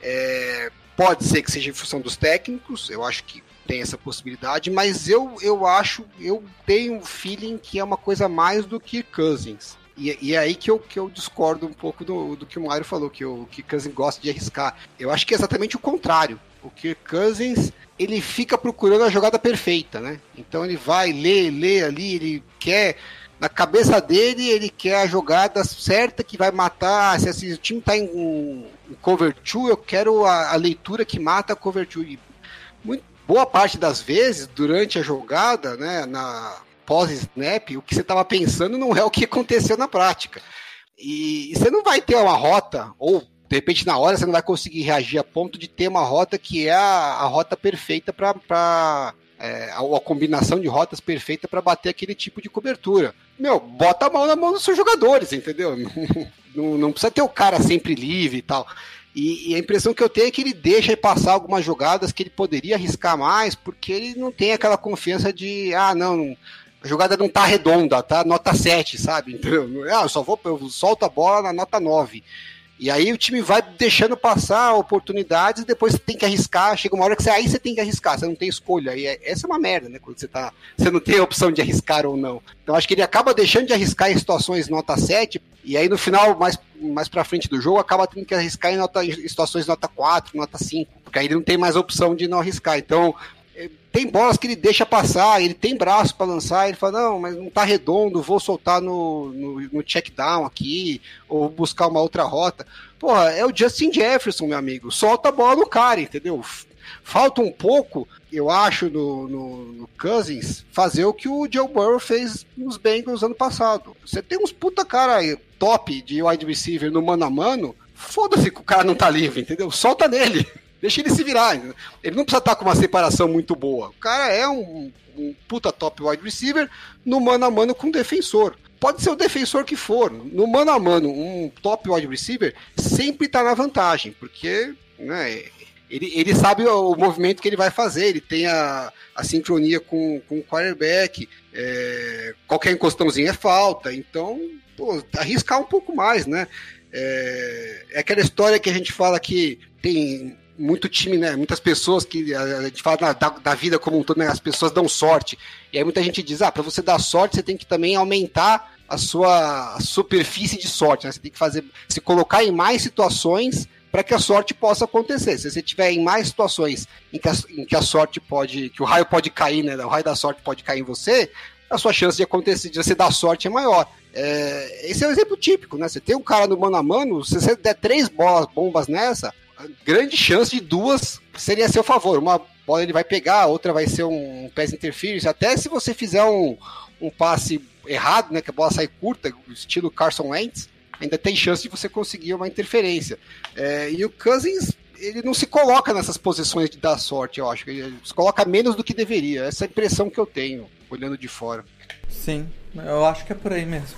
É, pode ser que seja em função dos técnicos, eu acho que tem essa possibilidade, mas eu, eu acho, eu tenho um feeling que é uma coisa mais do que Cousins. E, e é aí que eu, que eu discordo um pouco do, do que o Mário falou, que o que Cousins gosta de arriscar. Eu acho que é exatamente o contrário. O Kirk Cousins, ele fica procurando a jogada perfeita, né? Então ele vai, lê, lê ali, ele quer na cabeça dele, ele quer a jogada certa que vai matar. Se, se o time está em, em, cover 2, eu quero a, a, leitura que mata a cover 2. Muito, boa parte das vezes, durante a jogada, né, na pós-snap, o que você estava pensando não é o que aconteceu na prática. E, e você não vai ter uma rota, ou de repente na hora você não vai conseguir reagir a ponto de ter uma rota que é a, a rota perfeita para é, a, combinação de rotas perfeita para bater aquele tipo de cobertura. Meu, bota a mão na mão dos seus jogadores, entendeu? Não, não, precisa ter o cara sempre livre e tal. E, e, a impressão que eu tenho é que ele deixa passar algumas jogadas que ele poderia arriscar mais, porque ele não tem aquela confiança de, ah, não, a jogada não tá redonda, tá nota 7, sabe? Entendeu? Ah, eu só vou, eu solto a bola na nota 9. E aí o time vai deixando passar oportunidades e depois você tem que arriscar. Chega uma hora que você aí você tem que arriscar, você não tem escolha. E é, essa é uma merda, né? Quando você tá. Você não tem a opção de arriscar ou não. Então acho que ele acaba deixando de arriscar em situações nota 7, e aí no final, mais, mais pra frente do jogo, acaba tendo que arriscar em, nota, em situações nota 4, nota 5. Porque aí ele não tem mais opção de não arriscar. Então, tem bolas que ele deixa passar, ele tem braço para lançar, ele fala, não, mas não tá redondo, vou soltar no, no, no check down aqui, ou buscar uma outra rota. Porra, é o Justin Jefferson, meu amigo, solta a bola no cara, entendeu? Falta um pouco, eu acho, no, no, no Cousins, fazer o que o Joe Burrow fez nos Bengals ano passado. Você tem uns puta cara top de wide receiver no mano a mano, foda-se que o cara não tá livre, entendeu? Solta nele. Deixa ele se virar. Ele não precisa estar com uma separação muito boa. O cara é um, um puta top wide receiver no mano a mano com defensor. Pode ser o defensor que for. No mano a mano, um top wide receiver sempre está na vantagem, porque né, ele, ele sabe o, o, movimento que ele vai fazer, ele tem a, a sincronia com, com o quarterback, é, qualquer encostãozinho é falta, então, pô, arriscar um pouco mais, né? É, é aquela história que a gente fala que tem muito time, né? Muitas pessoas que a gente fala da, da vida como um todo, né? As pessoas dão sorte. E aí muita gente diz: ah, para você dar sorte, você tem que também aumentar a sua superfície de sorte, né? Você tem que fazer, se colocar em mais situações para que a sorte possa acontecer. Se você tiver em mais situações em que, a, em que a sorte pode, que o raio pode cair, né? O raio da sorte pode cair em você, a sua chance de acontecer, de você dar sorte é maior. É, esse é um exemplo típico, né? Você tem um cara no mano a mano, se você der três bolas, bombas nessa, grande chance de duas seria a seu favor. Uma bola ele vai pegar, outra vai ser um pass interference. Até se você fizer um, um passe errado, né, que a bola sai curta, estilo Carson Wentz, ainda tem chance de você conseguir uma interferência. É, e o Cousins, ele não se coloca nessas posições de dar sorte, eu acho. Ele se coloca menos do que deveria. Essa é a impressão que eu tenho, olhando de fora. Sim, eu acho que é por aí mesmo.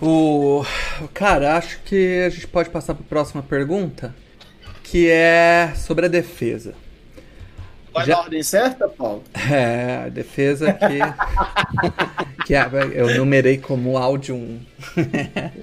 O cara, acho que a gente pode passar para a próxima pergunta que é sobre a defesa. Vai Já... na ordem certa, Paulo? É, a defesa que. que eu numerei como áudio 1.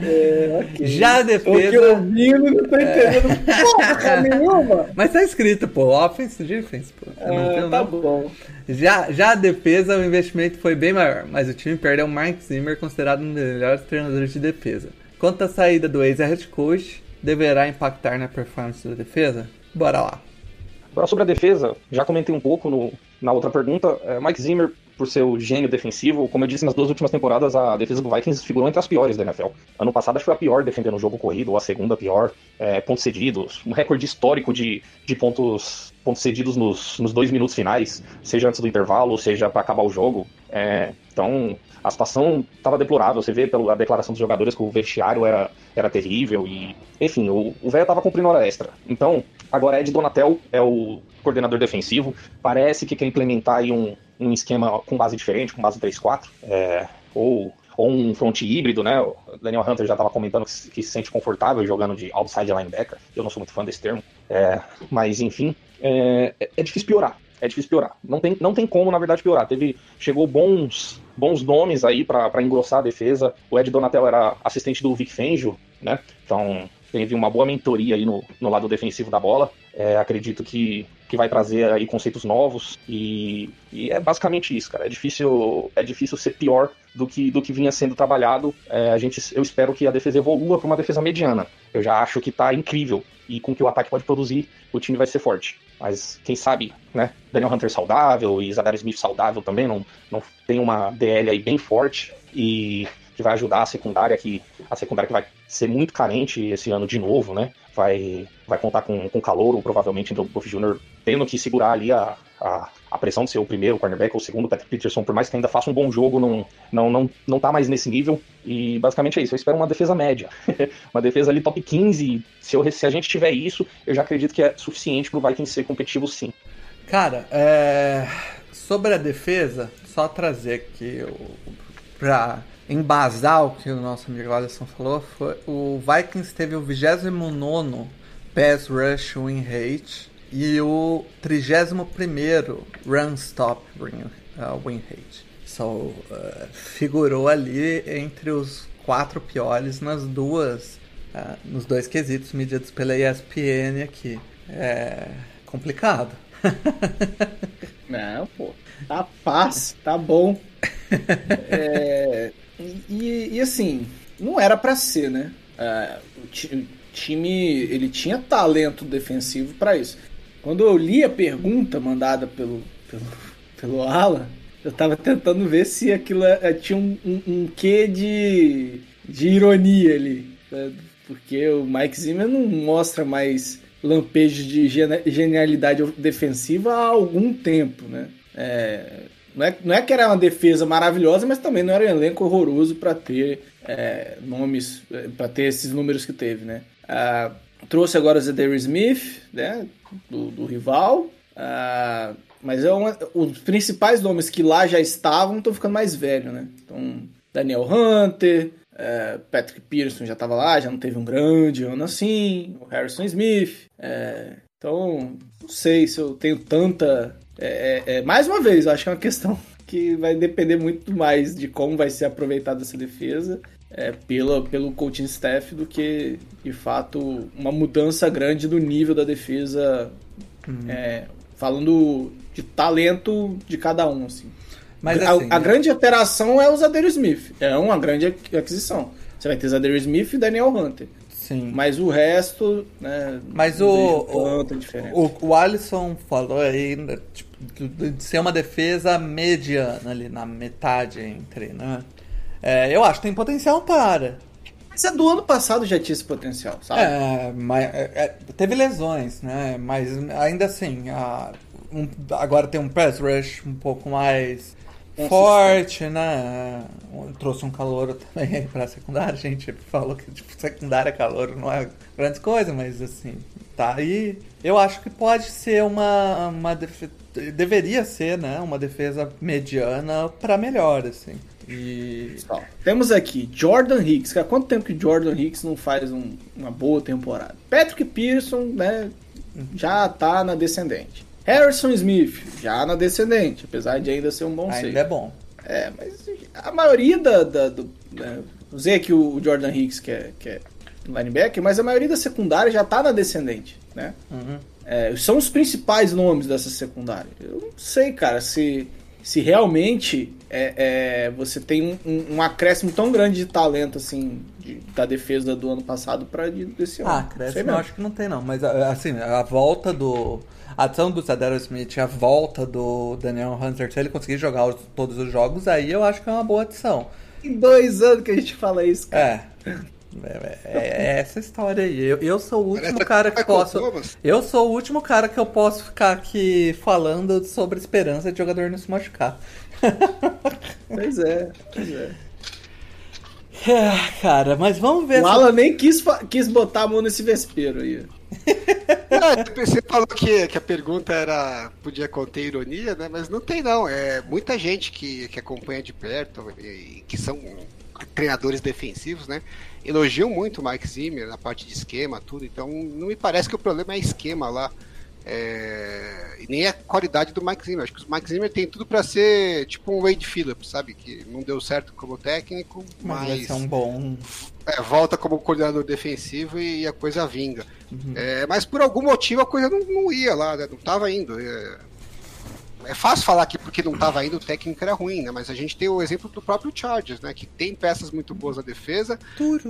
É, okay. Já a defesa. Tô ouvindo, não tô entendendo é... porra nenhuma. Mas tá escrito, pô, offense defense, pô. Ah, tá bom. Já, já a defesa, o investimento foi bem maior, mas o time perdeu o Mark Zimmer, considerado um dos melhores treinadores de defesa. Quanto à saída do ex-head coach, deverá impactar na performance da defesa? Bora lá. Agora sobre a defesa, já comentei um pouco no, na outra pergunta. É, Mike Zimmer, por seu gênio defensivo, como eu disse nas duas últimas temporadas, a defesa do Vikings figurou entre as piores da NFL. Ano passado acho que foi a pior defendendo o jogo corrido, ou a segunda pior, é, pontos cedidos, um recorde histórico de, de pontos, pontos cedidos nos, nos dois minutos finais, seja antes do intervalo, seja para acabar o jogo. É, então, a situação estava deplorável. Você vê pela declaração dos jogadores que o vestiário era, era terrível e, enfim, o, velho estava cumprindo hora extra. Então, agora Ed Donatel é o coordenador defensivo. Parece que quer implementar aí um, um esquema com base diferente, com base 3-4, é, ou ou um front híbrido, né? O Daniel Hunter já estava comentando que, se sente confortável jogando de outside linebacker. Eu não sou muito fã desse termo, é, mas enfim, é, é, difícil piorar. É difícil piorar. Não tem, não tem como, na verdade, piorar. Teve, chegou bons, bons nomes aí para engrossar a defesa. O Ed Donatel era assistente do Vic Fangio, né? Então teve uma boa mentoria aí no, no lado defensivo da bola. É, acredito que, que vai trazer aí conceitos novos e, e, é basicamente isso, cara. É difícil, é difícil ser pior do que, do que vinha sendo trabalhado. É, a gente, eu espero que a defesa evolua para uma defesa mediana. Eu já acho que tá incrível e com que o ataque pode produzir, o time vai ser forte. Mas quem sabe, né? Daniel Hunter saudável e Zadar Smith saudável também, não, não tem uma DL aí bem forte e que vai ajudar a secundária que a secundária que vai ser muito carente esse ano de novo, né? Vai, vai contar com, com calor, ou provavelmente o Buff Jr. tendo que segurar ali a, a, a, pressão de ser o primeiro cornerback ou o segundo. Patrick Peterson, por mais que ainda faça um bom jogo, não, não, não, não tá mais nesse nível. E basicamente é isso. Eu espero uma defesa média. uma defesa ali top 15. Se, eu, se a gente tiver isso, eu já acredito que é suficiente pro Vikings ser competitivo sim. Cara, é... sobre a defesa, só trazer aqui pra embasar o que o nosso amigo Alisson falou, foi, o Vikings teve o 29 Pass Rush Win Rate e o 31 Run Stop Win, uh, win Rate. So, uh, figurou ali entre os quatro piores nas duas, uh, nos dois quesitos medidos pela ESPN aqui. É complicado. Não, pô. Tá paz, tá bom. É, e, e, assim, não era para ser, né? Uh, o, time ele tinha talento defensivo para isso. Quando eu li a pergunta mandada pelo, pelo, pelo Alan, eu tava tentando ver se aquilo é, tinha um, um, um quê de, de ironia ali. Né? Porque o Mike Zimmer não mostra mais lampejos de genialidade defensiva há algum tempo, né? É, não é, não é que era uma defesa maravilhosa, mas também não era um elenco horroroso para ter é, nomes, é, para ter esses números que teve, né? Ah, trouxe agora o Zedary Smith, né? Do, do rival. Ah, mas é uma, os principais nomes que lá já estavam estão ficando mais velhos, né? Então, Daniel Hunter, é, Patrick Pearson já estava lá, já não teve um grande ano assim. O Harrison Smith. É, então, não sei se eu tenho tanta é, é, é, mais uma vez, acho que é uma questão que vai depender muito mais de como vai ser aproveitada essa defesa é, pelo, pelo coaching staff do que, de fato, uma mudança grande do nível da defesa, uhum. é, falando de talento de cada um. Assim. Mas, assim, a, a né? grande alteração é o Zadeiro Smith. É uma grande aquisição. Você vai ter Zadeiro Smith e Daniel Hunter. Sim. Mas o resto, né? Mas o, o, o, o Alisson falou aí né, tipo, de ser uma defesa mediana ali, na metade entre, né? É, eu acho que tem potencial para. Mas é do ano passado já tinha esse potencial, sabe? É, mas é, é teve lesões, né? Mas ainda assim, a, um, agora tem um press rush um pouco mais forte, né? Trouxe um calor também pra secundária. A gente falou que tipo, secundária calor não é grande coisa, mas assim, tá aí. Eu acho que pode ser uma. uma def... Deveria ser, né? Uma defesa mediana para melhor, assim. E. temos aqui Jordan Hicks. Há quanto tempo que Jordan Hicks não faz um, uma boa temporada? Patrick Pearson, né? Já tá na descendente. Harrison Smith, já na descendente, apesar de ainda ser um bom Ainda é bom. É, mas a maioria da. da do, né, usei aqui o Jordan Hicks, que é, que é linebacker, mas a maioria da secundária já tá na descendente, né? Uhum. É, são os principais nomes dessa secundária. Eu não sei, cara, se, se realmente é, é você tem um, um, acréscimo tão grande de talento assim de, da defesa do ano passado para desse ano. Ah, acréscimo eu acho que não tem não, mas assim, a volta do a ação do Sadero Smith, a volta do Daniel Hunter, se ele conseguir jogar os, todos os jogos, aí eu acho que é uma boa adição. Em dois anos que a gente fala isso, cara. É. É, é, é essa história aí. Eu, eu sou o último cara que posso. Eu sou o último cara que eu posso ficar aqui falando sobre esperança de jogador não se machucar. Pois é, pois é. É, cara, mas vamos ver. O. Alan nem quis, quis botar a mão nesse vespeiro aí. você falou que, que a pergunta era podia conter ironia, né? Mas não tem não. É muita gente que, que acompanha de perto e que são treinadores defensivos, né? Elogiam muito o Mike Zimmer na parte de esquema, tudo. Então não me parece que o problema é esquema lá. É, e nem a qualidade do Mike Zimmer. Acho que o Mike Zimmer tem tudo para ser tipo um Wade Phillips, sabe? Que não deu certo como técnico, Mas, mas, ser um bom. é, volta como coordenador defensivo e a coisa vinga. Uhum. É, mas por algum motivo a coisa não, não ia lá, né? não tava indo. É, é fácil falar que porque não tava indo o técnico era ruim, né? Mas a gente tem o exemplo do próprio Chargers, né? Que tem peças muito boas na defesa,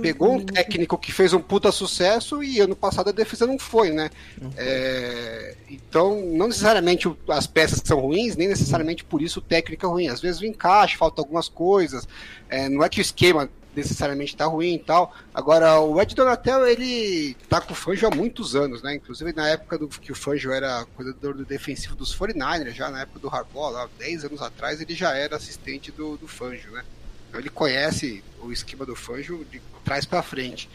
pegou um técnico que fez um puta sucesso e ano passado a defesa não foi, né? É, então, não necessariamente as peças são ruins, nem necessariamente por isso o técnico é ruim. Às vezes o encaixe, falta algumas coisas. É, não é que o esquema necessariamente tá ruim e tal. Agora, o Ed Donatel, ele tá com o Fangio há muitos anos, né? Inclusive na época do que o Fangio era coordenador do defensivo dos 49ers, já na época do Harbaugh, lá 10 anos atrás, ele já era assistente do, do Fangio, né? Então ele conhece o esquema do Fangio de trás para frente.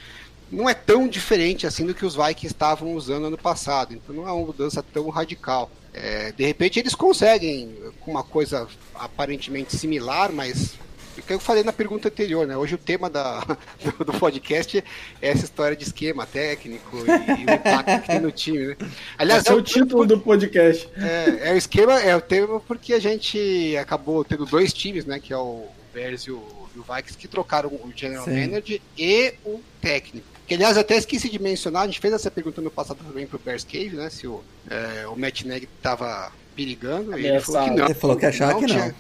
Não é tão diferente assim do que os Vikings estavam usando ano passado, então não é uma mudança tão radical. É, de repente eles conseguem com uma coisa aparentemente similar, mas que eu falei na pergunta anterior, né? Hoje o tema da, do, do podcast é essa história de esquema técnico e, e o impacto que tem no time, né? Aliás, Esse é o título do podcast. é, é o esquema, é o tema porque a gente acabou tendo dois times, né? Que é o Bears e o, e o Vikings, que trocaram o General Sim. Manager e o técnico. Que, aliás, até esqueci de mencionar, a gente fez essa pergunta no passado também pro Bears Cave, né? Se o, é, o Matt Nagy tava perigando. E ele falou que não. Ele falou que achava que não. tinha-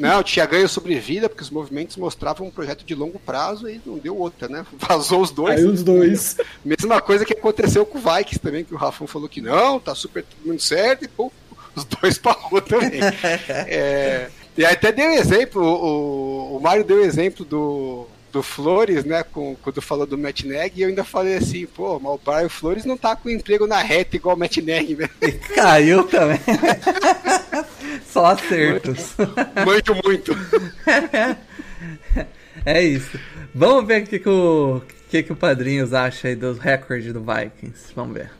Não, tinha ganho sobre vida, porque os movimentos mostravam um projeto de longo prazo e não deu outra, né? Vazou os dois. Aí os dois. Mesma coisa que aconteceu com o Vikings também, que o Rafão falou que não, tá super tudo muito certo, e pô, os dois pagou também. É, e aí até deu exemplo, o, o Mário deu exemplo do, do Flores, né, com, quando falou do Matt Neg, e eu ainda falei assim, pô, mas o Brian Flores não tá com emprego na reta igual o Matt Neg, né? E caiu também. Só acertos. Manjo muito. É isso. Vamos ver o que, que, o, que, que o Padrinhos acha aí dos recordes do Vikings. Vamos ver.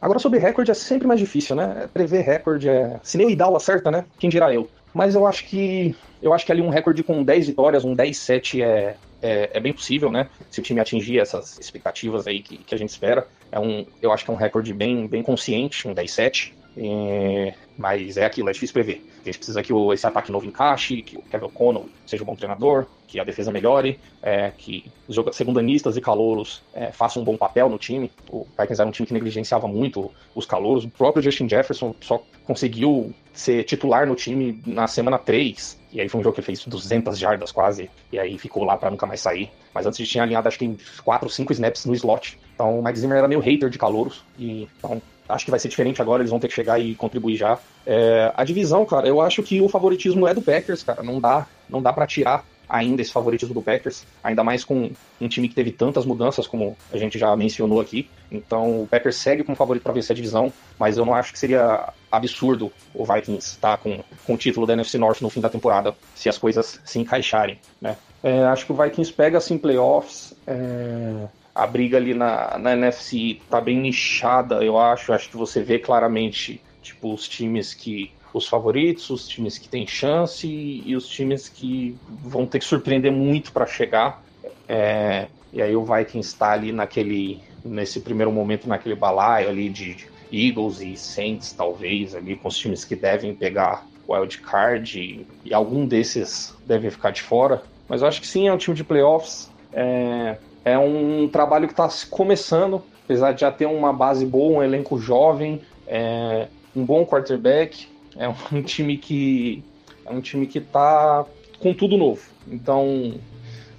Agora, sobre recorde é sempre mais difícil, né? Prever recorde é. Se nem o Idal acerta, né? Quem dirá eu? Mas eu acho que. Eu acho que ali um recorde com 10 vitórias, um 10-7 é, é, é bem possível, né? Se o time atingir essas expectativas aí que, que a gente espera. É um, eu acho que é um recorde bem, bem consciente, um 10-7. É, mas é aquilo, é difícil prever. A gente precisa que o, esse ataque novo encaixe, que o Kevin O'Connell seja um bom treinador, que a defesa melhore, é, que os segundanistas e calouros é, façam um bom papel no time. O Vikings era um time que negligenciava muito os calouros. O próprio Justin Jefferson só conseguiu ser titular no time na semana 3. E aí foi um jogo que ele fez 200 jardas quase. E aí ficou lá pra nunca mais sair. Mas antes tinha alinhado acho que em 4 ou 5 snaps no slot. Então o Mike Zimmer era meio hater de calouros. E então acho que vai ser diferente agora, eles vão ter que chegar e contribuir já. É, a divisão, cara, eu acho que o favoritismo é do Packers, cara. Não dá, não dá para tirar ainda esse favoritismo do Packers, ainda mais com um time que teve tantas mudanças como a gente já mencionou aqui. Então o Packers segue como favorito para vencer a divisão, mas eu não acho que seria absurdo o Vikings estar com, com o título da NFC North no fim da temporada, se as coisas se encaixarem, né? É, acho que o Vikings pega assim playoffs. é, a briga ali na, na NFC tá bem nichada, eu acho. Acho que você vê claramente, tipo, os times que. Os favoritos, os times que têm chance e os times que vão ter que surpreender muito para chegar. É, e aí o Vikings está ali naquele. Nesse primeiro momento, naquele balaio ali de Eagles e Saints, talvez, ali, com os times que devem pegar wild card e, e algum desses deve ficar de fora. Mas eu acho que sim, é um time de playoffs. É, é um trabalho que está começando, apesar de já ter uma base boa, um elenco jovem, é, um bom quarterback. É um time que é um time que está com tudo novo. Então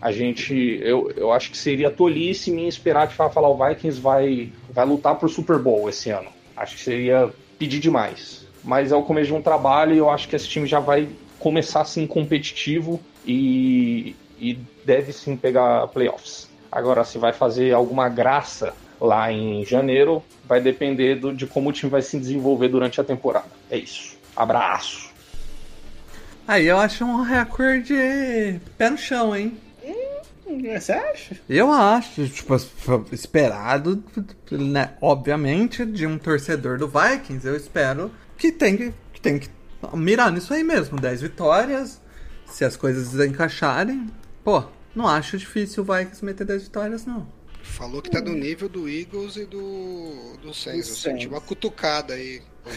a gente, eu, eu acho que seria tolice em esperar que falar o Vikings vai vai lutar por Super Bowl esse ano. Acho que seria pedir demais. Mas é o começo de um trabalho e eu acho que esse time já vai começar assim competitivo e, e deve sim pegar playoffs. Agora, se vai fazer alguma graça lá em janeiro, vai depender do, de como o time vai se desenvolver durante a temporada. É isso. Abraço. Aí eu acho um recorde pé no chão, hein? Você acha? Eu acho, tipo, esperado, né? Obviamente, de um torcedor do Vikings, eu espero que tem que, que, tem que mirar nisso aí mesmo. 10 vitórias, se as coisas encaixarem, pô, Não acho difícil o Vikings meter 10 vitórias, não. Falou que tá do nível do Eagles e do, do Saints. Eu senti Saints. uma cutucada aí.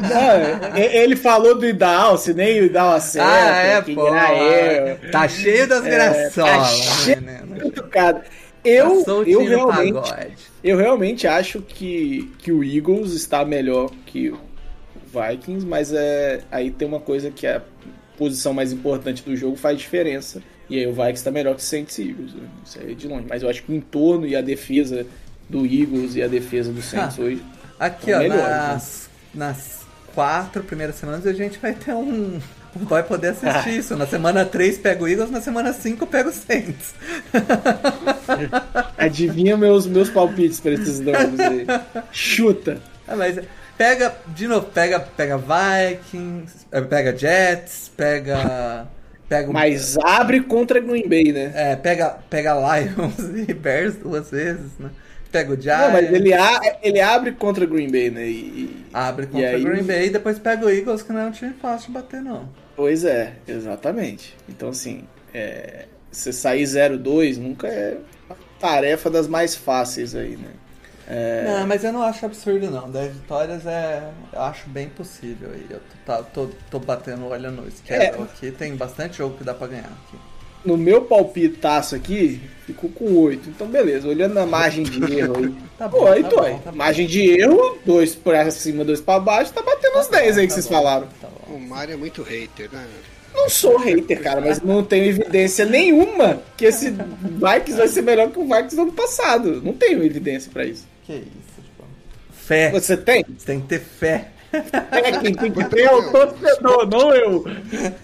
Não, ele falou do Idal, se nem o Idal acerta. ah, é, pô. eu. Tá cheio das graçolas, cheio- menino. Cutucado. Eu, Passou o eu time no realmente, pagode. eu realmente acho que, que o Eagles está melhor que o Vikings, mas é, aí tem uma coisa que é a posição mais importante do jogo faz diferença. E aí o Vikings está melhor que o Saints e Eagles. né? Isso aí é de longe. Mas eu acho que o entorno e a defesa do Eagles e a defesa do Saints Ah. hoje. Aqui, ó, melhores, nas, nas quatro primeiras semanas a gente vai ter um. Vai poder assistir isso. Na semana 3 pega o Eagles, na semana 5 pega o Saints. Adivinha meus, meus palpites para esses jogos aí. Chuta. Ah, mas pega, de novo, pega, pega Vikings, eh, pega Jets, pega. Pega Mas abre contra Green Bay, né? É, pega, pega Lions e Bears duas vezes, né? Pega o Giants. Não, mas ele, a- ele abre contra Green Bay, né? E, e- Abre E contra aí- o Green Bay e depois pega o Eagles, que não é um time fácil de bater, não. Pois é, exatamente. Então, assim, é, você sair 0-2 nunca é uma tarefa das mais fáceis aí, né? Não, mas eu não acho absurdo, não. 10 vitórias é. Eu acho bem possível aí. Eu tô, tá- tô, tô batendo o olho no schedule É. aqui. Tem bastante jogo que dá pra ganhar aqui. No meu palpitaço aqui, ficou com 8. Então, beleza, olhando na margem de erro aí. Tá bom, Pô, aí tá tô bom, aí. tá bom. Margem de erro, 2 pra cima, 2 pra baixo, tá batendo os 10 aí que Tá vocês bom, falaram. Tá bom. O Mário é muito hater, né? Não sou hater, cara, mas não tenho evidência nenhuma que esse Vikings vai ser melhor que o Vikings do ano passado. Não tenho evidência pra isso. Que isso, tipo. Fé. Você tem? Você tem que ter fé. É, quem tem que ter é o torcedor, não eu.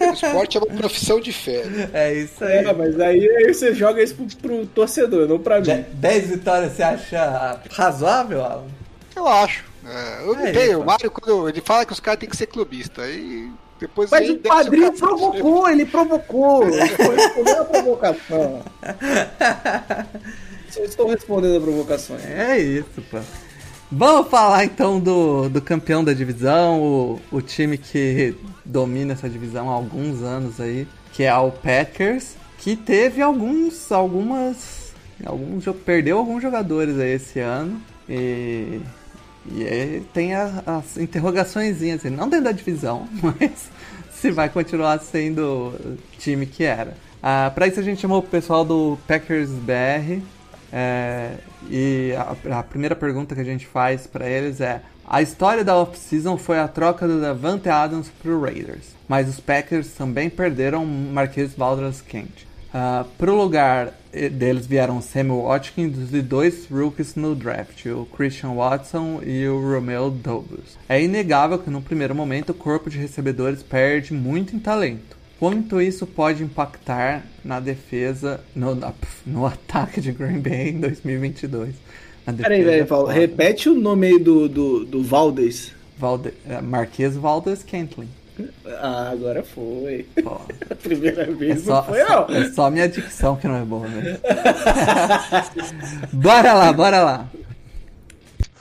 O esporte é uma profissão de fé. né? É isso aí. É, mas aí, aí você joga isso pro, pro torcedor, não pra mim. 10 vitórias você acha razoável, Alan? Eu acho. É, eu não É tenho. O Mário, quando ele fala que os caras têm que ser clubista, aí depois Mas o padrinho provocou, ele provocou. Ele foi a provocação. Só estou respondendo a provocação. É isso, pô. Vamos falar então do, do campeão da divisão, o, o time que domina essa divisão há alguns anos aí, que é o Packers, que teve alguns, algumas, alguns, perdeu alguns jogadores aí esse ano e, e aí tem a- as interrogaçõezinhas, assim, não dentro da divisão, mas se vai continuar sendo o time que era. Ah, para isso a gente chamou o pessoal do Packers BR, é, e a, a primeira pergunta que a gente faz para eles é: a história da off-season foi a troca do Davante Adams pro Raiders, mas os Packers também perderam Marquês Valdez Kent. Uh, pro lugar eh, deles vieram o Samuel Watkins e dois rookies no draft, o Christian Watson e o Romeo Douglas. É inegável que no primeiro momento o corpo de recebedores perde muito em talento. Quanto isso pode impactar na defesa, no, no ataque de Green Bay em 2022? Na Peraí, velho, Paulo. Repete o nome aí do, do, do Valdez. Valde, é, Marquês Valdez Kentlin. Ah, agora foi. Pô, A primeira é, vez só, não foi, não. é só minha dicção que não é boa mesmo. bora lá, bora lá.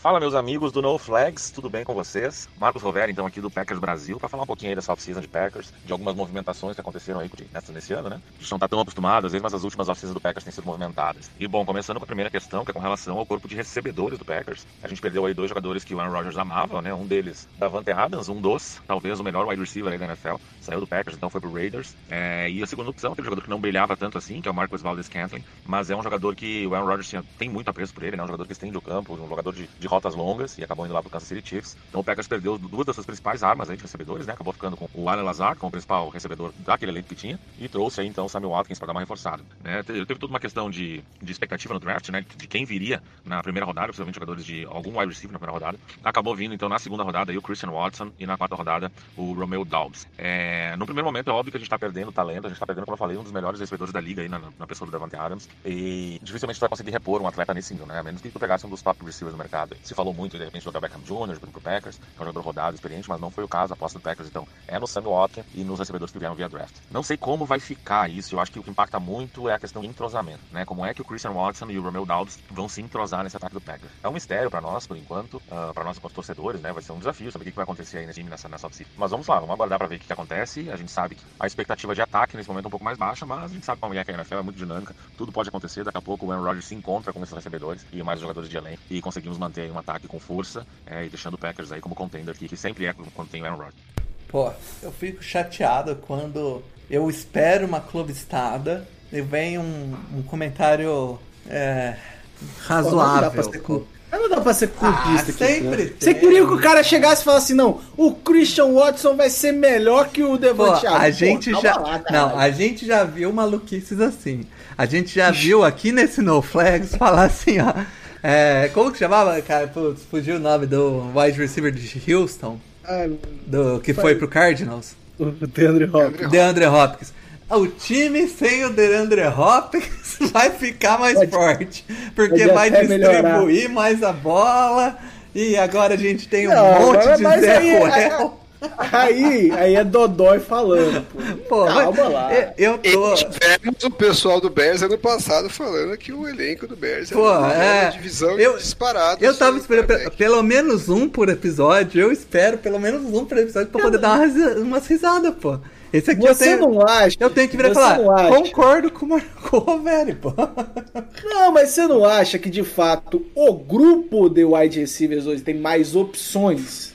Fala, meus amigos do No Flags, tudo bem com vocês? Marcos Rovera, então, aqui do Packers Brasil, para falar um pouquinho aí dessa off-season de Packers, de algumas movimentações que aconteceram aí nessa, nesse ano, né? A gente não tá tão acostumado, às vezes, mas as últimas off-seasons do Packers têm sido movimentadas. E, bom, começando com a primeira questão, que é com relação ao corpo de recebedores do Packers. A gente perdeu aí dois jogadores que o Aaron Rodgers amava, né? Um deles, Davante Adams, um dos, talvez o melhor wide receiver aí da NFL, saiu do Packers, então foi pro Raiders. É, e a segunda opção, aquele jogador que não brilhava tanto assim, que é o Marcus Valdez Scantling, mas é um jogador que o Aaron Rodgers tinha, tem muito apreço por ele, né? Um jogador que estende o campo, um jogador de, de rotas longas e acabou indo lá pro Kansas City Chiefs. Então o Packers perdeu duas das suas principais armas aí de recebedores, né? Acabou ficando com o Alan Lazar como principal recebedor daquele elenco que tinha e trouxe aí então o Samuel Watkins para dar uma reforçada, né? Teve, toda uma questão de, de expectativa no draft, né? De quem viria na primeira rodada, principalmente jogadores de algum wide receiver na primeira rodada. Acabou vindo então na segunda rodada aí o Christian Watson e na quarta rodada o Romeo Dobbs. É, no primeiro momento é óbvio que a gente tá perdendo talento, a gente tá perdendo, como eu falei, um dos melhores recebedores da liga aí na, na pessoa do Davante Adams e dificilmente vai conseguir repor um atleta nesse nível, né? A menos que tu pegasse um dos top receivers do mercado. Se falou muito de repente Odell Beckham Jr. pro Packers, que é um jogador rodado, experiente, mas não foi o caso. A aposta do Packers, então, é no Sammy Watkins e nos recebedores que vieram via draft. Não sei como vai ficar isso, eu acho que o que impacta muito é a questão de entrosamento, né? Como é que o Christian Watson e o Romeo Dowds vão se entrosar nesse ataque do Packers. É um mistério para nós, por enquanto, uh, para nós enquanto torcedores, né? Vai ser um desafio saber o que vai acontecer aí nesse time nessa, nessa. Mas vamos lá, vamos aguardar para ver o que, que acontece. A gente sabe que a expectativa de ataque nesse momento é um pouco mais baixa, mas a gente sabe como é que a NFL é muito dinâmica, tudo pode acontecer. Daqui a pouco o Aaron Rodgers se encontra com esses recebedores e mais jogadores de elenco e conseguimos manter um ataque com força é, e deixando o Packers aí como contender aqui, que sempre é quando tem o Aaron Rodgers. Pô, eu fico chateado quando eu espero uma clubistada e vem um, um comentário é, razoável. Não dá pra ser clubista Ah, aqui. sempre pô. Você queria que o cara chegasse e falasse assim, não, o Christian Watson vai ser melhor que o Pô, Devante a gente Pô, já. lá, não, a gente já viu maluquices assim. A gente já viu aqui nesse No Flags falar assim, ó. É, como que chamava, cara? Putz, fugiu o nome do wide receiver de Houston, Ai, do, que foi pro Cardinals. o DeAndre Hopkins. DeAndre Hopkins. O time sem o DeAndre Hopkins vai ficar mais Pode- forte. Porque vai distribuir mais a bola. E agora a gente tem um Não, monte de Zé aí- Ruel. Aí, aí é Dodói falando, pô. Pô, Calma lá. eu- Eu tô. Tivemos o pessoal do Bears ano passado falando que o elenco do Bears Pô, era uma é. divisão Eu- disparada. Eu tava esperando pelo menos um por episódio. Eu espero pelo menos um por episódio pra poder dar umas, umas risadas, pô. Esse aqui eu Você tenho. não acha? Eu tenho que virar e falar, concordo com o Marco velho, pô. Não, mas você não acha que de fato o grupo de wide receivers hoje tem mais opções?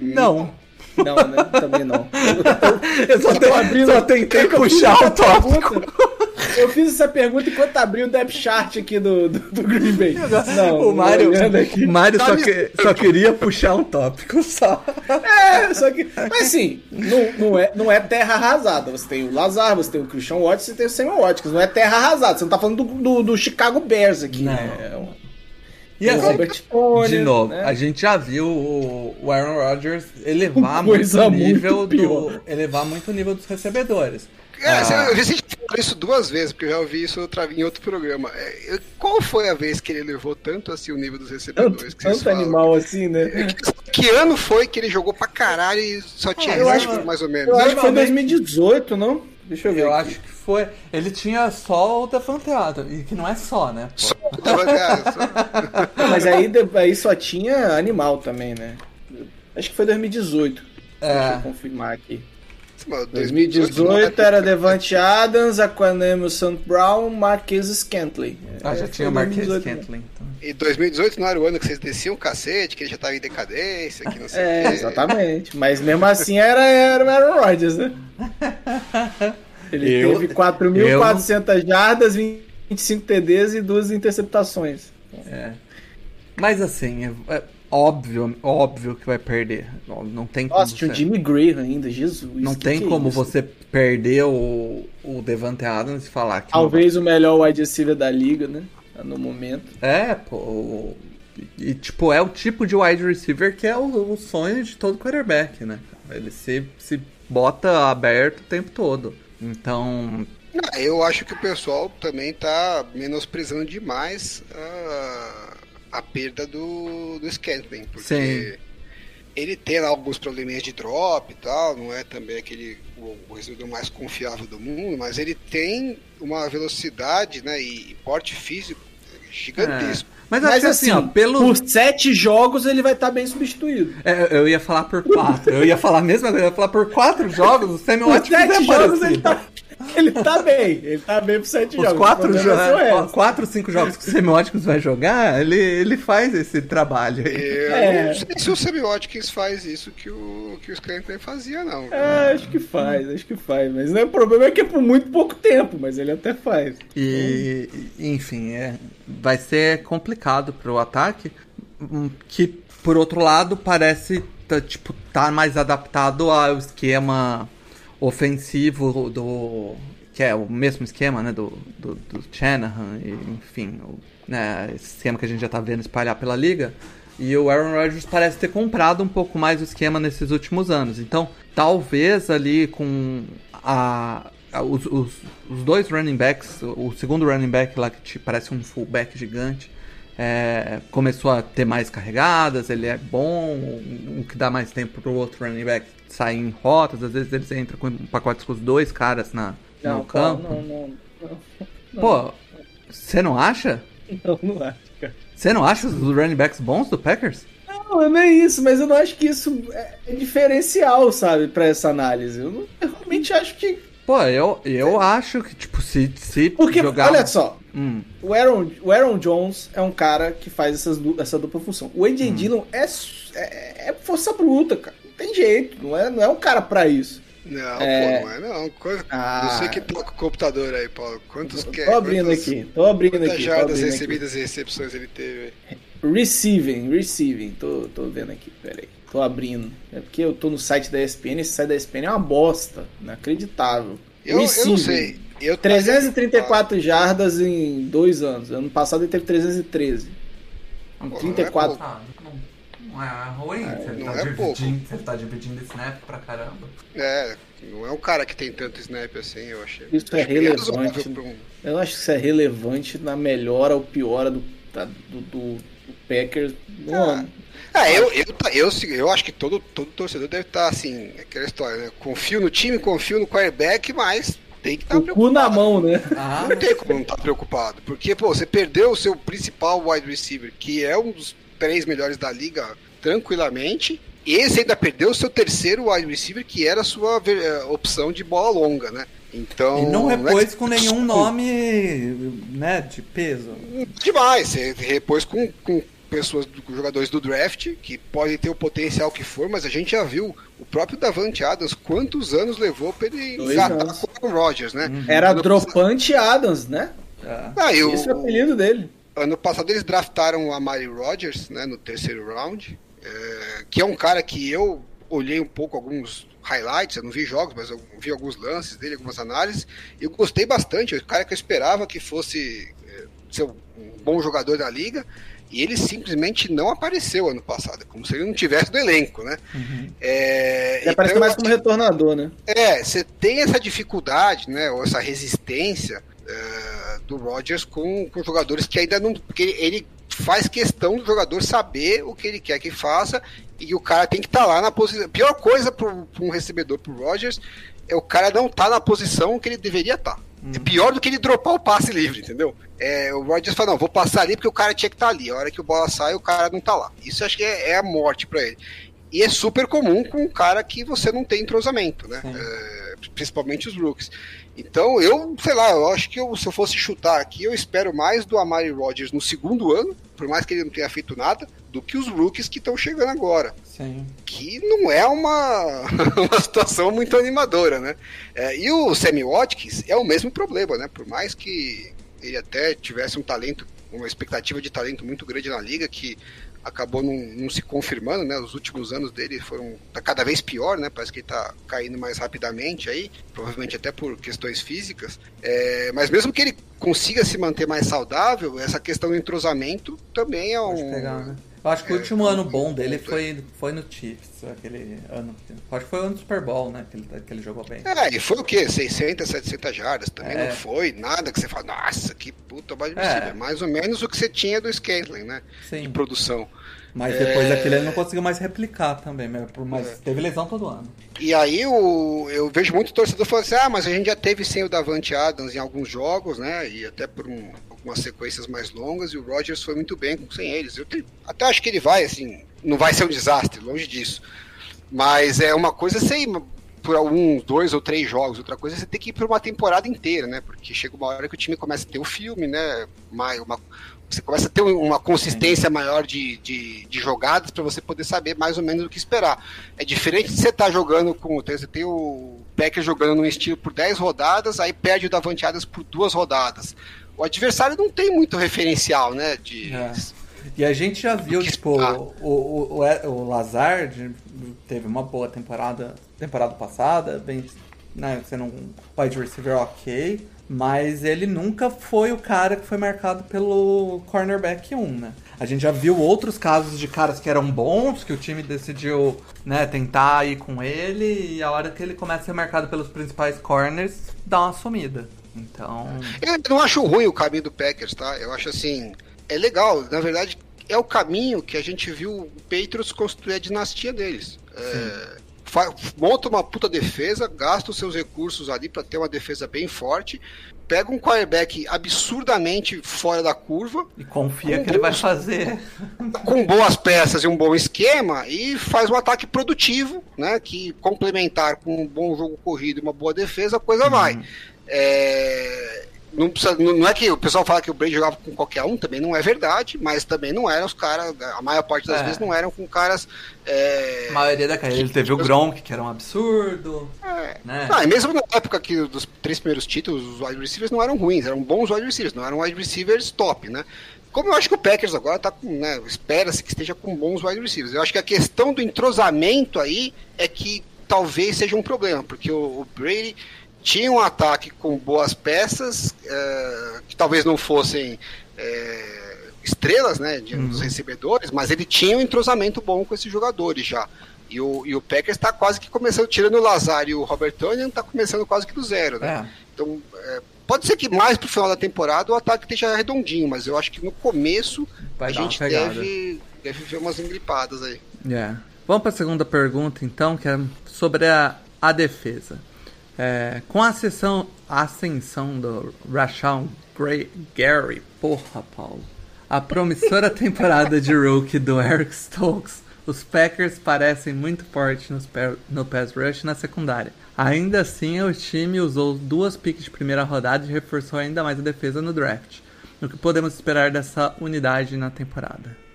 Não. Não, né? Também não. Eu só, tô abrindo- só tentei puxar o tópico. pergunta- Eu fiz essa pergunta enquanto abri o depth chart aqui do, do, do Green Bay. Não, o Mário, o Mário só, Tá que- só queria puxar um tópico só. É, só que. Mas assim, não, não, é, não é terra arrasada. Você tem o Lazar, você tem o Christian Watts, você tem o Samuel Watkins. Não é terra arrasada. Você não tá falando do, do, do Chicago Bears aqui, Não. né? É E assim, Robert Tony, de novo, né? a gente já viu o, o Aaron Rodgers elevar Coisa muito o nível muito do, elevar muito o nível dos recebedores. É, Ah. eu vi isso duas vezes, porque eu já ouvi isso outra, em outro programa. É, qual foi a vez que ele levou tanto assim o nível dos Tanto, recebedores? tanto falam? animal assim, né? Que, que ano foi que ele jogou pra caralho e só tinha Ah, acho- mais ou menos? Eu acho que foi em Normalmente- 2018, não? Deixa eu ver. Eu aqui. acho que foi. Ele tinha só o Devante Adams, e que não é só, né? pô. Só, só- Mas aí, aí só tinha animal também, né? Acho que foi 2018. Deixa É. eu confirmar aqui. Mano, 2018 era Devante Adams, Aquanemo St. Brown, Marquez Scantley. Ah, já É, tinha o foi Marquês 2018 mesmo. Kentley, então. E 2018 não era o ano que vocês desciam o cacete, que ele já tava em decadência, que não sei o É, quê. exatamente. Mas mesmo assim era, era o Aaron Rodgers, né? Ele Eu- teve 4.400 jardas, 25 TDs e duas interceptações. É. Mas assim, é, é óbvio, óbvio que vai perder. Não, não tem como. Nossa, tinha o você- Jimmy Graham ainda, Jesus. Não que tem que é como isso? você perder o, o Devante Adams e falar que. Talvez o melhor wide receiver da liga, né? No momento. É, pô. E, tipo, é o tipo de wide receiver que é o, o sonho de todo quarterback, né? Ele se, se bota aberto o tempo todo. Então, Não, eu acho que o pessoal também tá menosprezando demais a, a perda do, do Scantling, porque Sim. ele tem lá alguns probleminhas de drop e tal, não é também aquele o, o recebedor mais confiável do mundo, mas ele tem uma velocidade né, e porte físico gigantesco. mas, Mas acho que assim, ó, pelo. por sete jogos ele vai estar bem substituído. É, eu ia falar por quatro. Eu ia falar coisa, eu ia falar por quatro jogos, o Sammy Watkins é sete jogos ele parecido. tá, ele tá bem. Ele tá bem por sete Os jogos. quatro, jo é quatro, cinco jogos que o Watkins vai jogar, ele, ele faz esse trabalho aí. Eu É. não sei se o Watkins faz isso que o, que o Scantling fazia, não. É, acho que faz, acho que faz. Mas né, o problema é que é por muito pouco tempo, mas ele até faz. E, enfim, é, vai ser complicado pro ataque, hum, que por outro lado parece tá, tipo tá mais adaptado ao esquema ofensivo do que é o mesmo esquema, né, do, do, do Shanahan, e, enfim, o, né, esquema que a gente já tá vendo espalhar pela liga. E o Aaron Rodgers parece ter comprado um pouco mais o esquema nesses últimos anos. Então, talvez ali com a, a- os, os, os dois running backs, o, o segundo running back lá que te parece um fullback gigante, é, começou a ter mais carregadas, ele é bom, um que dá mais tempo pro outro running back sair em rotas, às vezes eles entram com pacotes com os dois caras na, Não, no campo. não, não, não. Pô, você não acha? Não, não acho, cara. Você não acha os running backs bons do Packers? Não, não é isso, mas eu não acho que isso é diferencial, sabe, pra essa análise. Eu, não- eu realmente acho que. Pô, eu, eu acho que, tipo, se, se Porque, jogar. olha só, Hum, o Aaron, o Aaron Jones é um cara que faz essas, essa dupla função. O AJ Dillon é, é, é força bruta, cara. Não tem jeito, não é, não é um cara pra isso. Não, É. pô, não é não. Coisa... Ah. Você que toca o computador aí, Paulo. Quantos Tô que abrindo quantas- aqui, tô abrindo Quantas aqui. Tô jardas abrindo aqui. recebidas e recepções ele teve? Receiving, receiving. Tô, tô vendo aqui, peraí. Tô abrindo. É porque eu tô no site da ESPN, esse site da ESPN é uma bosta. Inacreditável. Eu, eu não sei. Eu 334 jardas em dois anos. Ano passado ele teve 313. Em Pô, 34. ah, não, não é ruim, você, não tá é pouco. dividindo, você tá dividindo snap pra caramba. É, não é um cara que tem tanto snap assim, eu achei. Isso é Acho razoável relevante. pra um- Eu acho que isso é relevante na melhora ou piora do, da- do, do- do Packers no Ah, ano. Ah, eu, eu, tá- eu, eu acho que todo, todo torcedor deve estar assim, aquela história, né? Confio no time, confio no quarterback, mas tem que estar O cu na mão, né? Ah, Não tem como não estar preocupado. Porque, pô, você perdeu o seu principal wide receiver, que é um dos três melhores da liga, tranquilamente. E você ainda perdeu o seu terceiro wide receiver, que era a sua eh, opção de bola longa, né? Então. e não é repôs com nenhum nome, né, de peso. Demais. Você repôs com, com pessoas, com jogadores do draft, que podem ter o potencial que for, mas a gente já viu o próprio Davante Adams quantos anos levou pra ele engatar com o Rodgers, né? Era Ano Dropante Adams, né? É. Ah, e o- Esse é o apelido dele. Ano passado eles draftaram o Amari Rodgers, né, no terceiro round, é, que é um cara que eu olhei um pouco alguns highlights, eu não vi jogos, mas eu vi alguns lances dele, algumas análises, e eu gostei bastante, o cara que eu esperava que fosse é, ser um bom jogador da liga, e ele simplesmente não apareceu ano passado, como se ele não tivesse no elenco, né? É, Ele aparece então, mais como retornador, né? é, você tem essa dificuldade, né, ou essa resistência é, do Rodgers com, com jogadores que ainda não. Porque ele, faz questão do jogador saber o que ele quer que faça e o cara tem que estar lá na posição. A pior coisa para um recebedor pro Rodgers é o cara não estar na posição que ele deveria estar. É pior do que ele dropar o passe livre, entendeu? É, o Rodgers fala, não, vou passar ali porque o cara tinha que estar ali. A hora que o bola sai, o cara não tá lá. Isso acho que é, é a morte para ele. E é super comum com um cara que você não tem entrosamento, né? É, principalmente os rookies. Então, eu, sei lá, eu acho que eu, se eu fosse chutar aqui, eu espero mais do Amari Rodgers no segundo ano, por mais que ele não tenha feito nada, do que os rookies que estão chegando agora. Sim. Que não é uma, uma situação muito animadora, né? É, e o Sammy Watkins é o mesmo problema, né? Por mais que ele até tivesse um talento, uma expectativa de talento muito grande na liga, que acabou não, não se confirmando, né? Os últimos anos dele foram tá cada vez pior, né? Parece que ele tá caindo mais rapidamente aí, provavelmente até por questões físicas. É, mas mesmo que ele consiga se manter mais saudável, essa questão do entrosamento também é um. pegar, né? Eu acho que o É, último ano bom dele ponto, foi, foi no Chiefs, aquele ano. Acho que foi o ano do Super Bowl, né? Que ele, que ele jogou bem. É, e foi o quê? 600, 700 jardas. Também É. não foi nada que você fala, nossa, que puta wide É. Mais ou menos o que você tinha do Scantling, né? De Sim. produção. Mas depois É. daquele ele não conseguiu mais replicar também, mas- mas teve lesão todo ano. E aí o, eu vejo muito torcedor falando assim, ah, mas a gente já teve sem o Davante Adams em alguns jogos, né? E até por um- algumas sequências mais longas, e o Rodgers foi muito bem sem eles. Eu até acho que ele vai, assim, não vai ser um desastre, longe disso. Mas é uma coisa sem por alguns dois ou três jogos, outra coisa é você tem que ir por uma temporada inteira, né? Porque chega uma hora que o time começa a ter o filme, né? Mais, uma, você começa a ter uma consistência maior de, de, de jogadas para você poder saber mais ou menos o que esperar. É diferente de você estar jogando com. Você tem o Packers jogando num estilo por 10 rodadas, aí perde o Davanteadas por duas rodadas. O adversário não tem muito referencial, né? De, É. E a gente já viu, tipo, o, o, o, o Lazard teve uma boa temporada temporada passada, bem, né, sendo um wide receiver ok, mas ele nunca foi o cara que foi marcado pelo cornerback 1, né? A gente já viu outros casos de caras que eram bons, que o time decidiu, né, tentar ir com ele, e a hora que ele começa a ser marcado pelos principais corners, dá uma sumida. Então, Eu não acho ruim o caminho do Packers, tá? Eu acho assim. é legal. Na verdade, é o caminho que a gente viu o Patriots construir a dinastia deles. É, monta uma puta defesa, gasta os seus recursos ali para ter uma defesa bem forte, pega um quarterback absurdamente fora da curva, E confia que ele vai fazer. com boas peças e um bom esquema e faz um ataque produtivo, né? Que complementar com um bom jogo corrido e uma boa defesa, a coisa vai. É, não, precisa- não- é que o pessoal fala que o Brady jogava com qualquer um, também não é verdade, mas também não eram os caras, a maior parte das É. vezes não eram com caras. é, A maioria da carreira ele teve o Gronk, que era um absurdo. é, Né? Não, e mesmo na época que dos três primeiros títulos, os wide receivers não eram ruins, eram bons wide receivers, não eram wide receivers top, né? Como eu acho que o Packers agora tá com, né, espera-se que esteja com bons wide receivers. Eu acho que a questão do entrosamento aí é que talvez seja um problema, porque o, o Brady tinha um ataque com boas peças, eh, que talvez não fossem eh, estrelas, né, de, dos recebedores, mas ele tinha um entrosamento bom com esses jogadores já. E o, e o Packers está quase que começando, tirando o Lazar e o Robert Tonyan, está começando quase que do zero, né? É. Então, é, pode ser que mais pro final da temporada o ataque esteja redondinho, mas eu acho que no começo Vai a gente deve, deve ver umas engripadas aí. É. Vamos para a segunda pergunta, então, que é sobre a, a defesa. É, com a ascensão, a ascensão do Rashawn Gray, Gary, porra, Paulo, a promissora temporada de rookie do Eric Stokes, os Packers parecem muito fortes no pass rush na secundária. Ainda assim, o time usou duas piques de primeira rodada e reforçou ainda mais a defesa no draft. O que podemos esperar dessa unidade na temporada?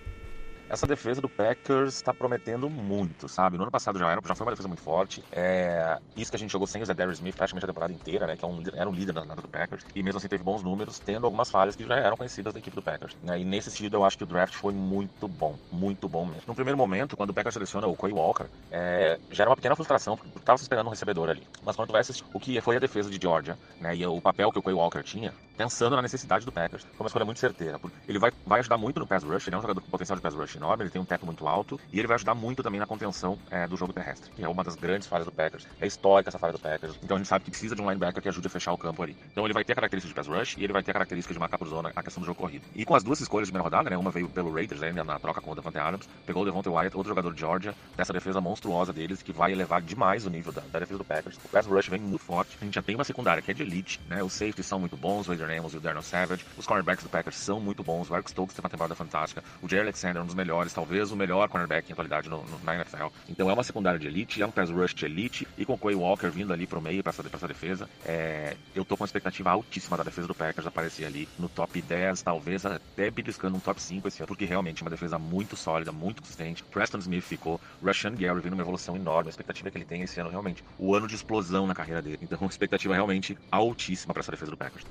Essa defesa do Packers está prometendo muito, sabe? No ano passado já, era, já foi uma defesa muito forte. É, isso que a gente jogou sem o Zedarius Smith praticamente a temporada inteira, né? Que é um, era um líder nada do Packers. E mesmo assim teve bons números, tendo algumas falhas que já eram conhecidas da equipe do Packers. né? E nesse sentido eu acho que o draft foi muito bom. Muito bom mesmo. No primeiro momento, quando o Packers seleciona o Quay Walker, é, gera uma pequena frustração, porque tava se esperando um recebedor ali. Mas quando tu vai assistir o que foi a defesa de Georgia, né? E o papel que o Quay Walker tinha, pensando na necessidade do Packers, foi uma escolha muito certeira. porque Ele vai, vai ajudar muito no pass rush, ele é um jogador com potencial de pass rush enorme, ele tem um teto muito alto, e ele vai ajudar muito também na contenção é, do jogo terrestre, que é uma das grandes falhas do Packers. É histórica essa falha do Packers, então a gente sabe que precisa de um linebacker que ajude a fechar o campo ali. Então ele vai ter a característica de pass rush e ele vai ter a característica de marcar por zona a questão do jogo corrido. E com as duas escolhas de primeira rodada, né, uma veio pelo Raiders ainda na troca com o Devante Adams, pegou o Devontae Wyatt, outro jogador de Georgia, dessa defesa monstruosa deles, que vai elevar demais o nível da, da defesa do Packers. O pass rush vem muito forte, a gente já tem uma secundária que é de elite, né, os safeties são muito bons, o Adrian Amos e o Darnell Savage, os cornerbacks do Packers são muito bons, o Eric Stokes teve uma temporada fantástica, o Jerry Alexander é um dos melhores, talvez o melhor cornerback em atualidade no, no, na NFL. Então é uma secundária de elite, é um pass rush de elite, e com o Quay Walker vindo ali pro meio pra essa, pra essa defesa, é, eu tô com uma expectativa altíssima da defesa do Packers aparecer ali no top 10, talvez até beliscando um top 5 esse ano, porque realmente é uma defesa muito sólida, muito consistente. Preston Smith ficou, Rashan Gary vindo uma evolução enorme, a expectativa que ele tem esse ano realmente, o ano de explosão na carreira dele. Então, expectativa realmente altíssima pra essa defesa do Packers.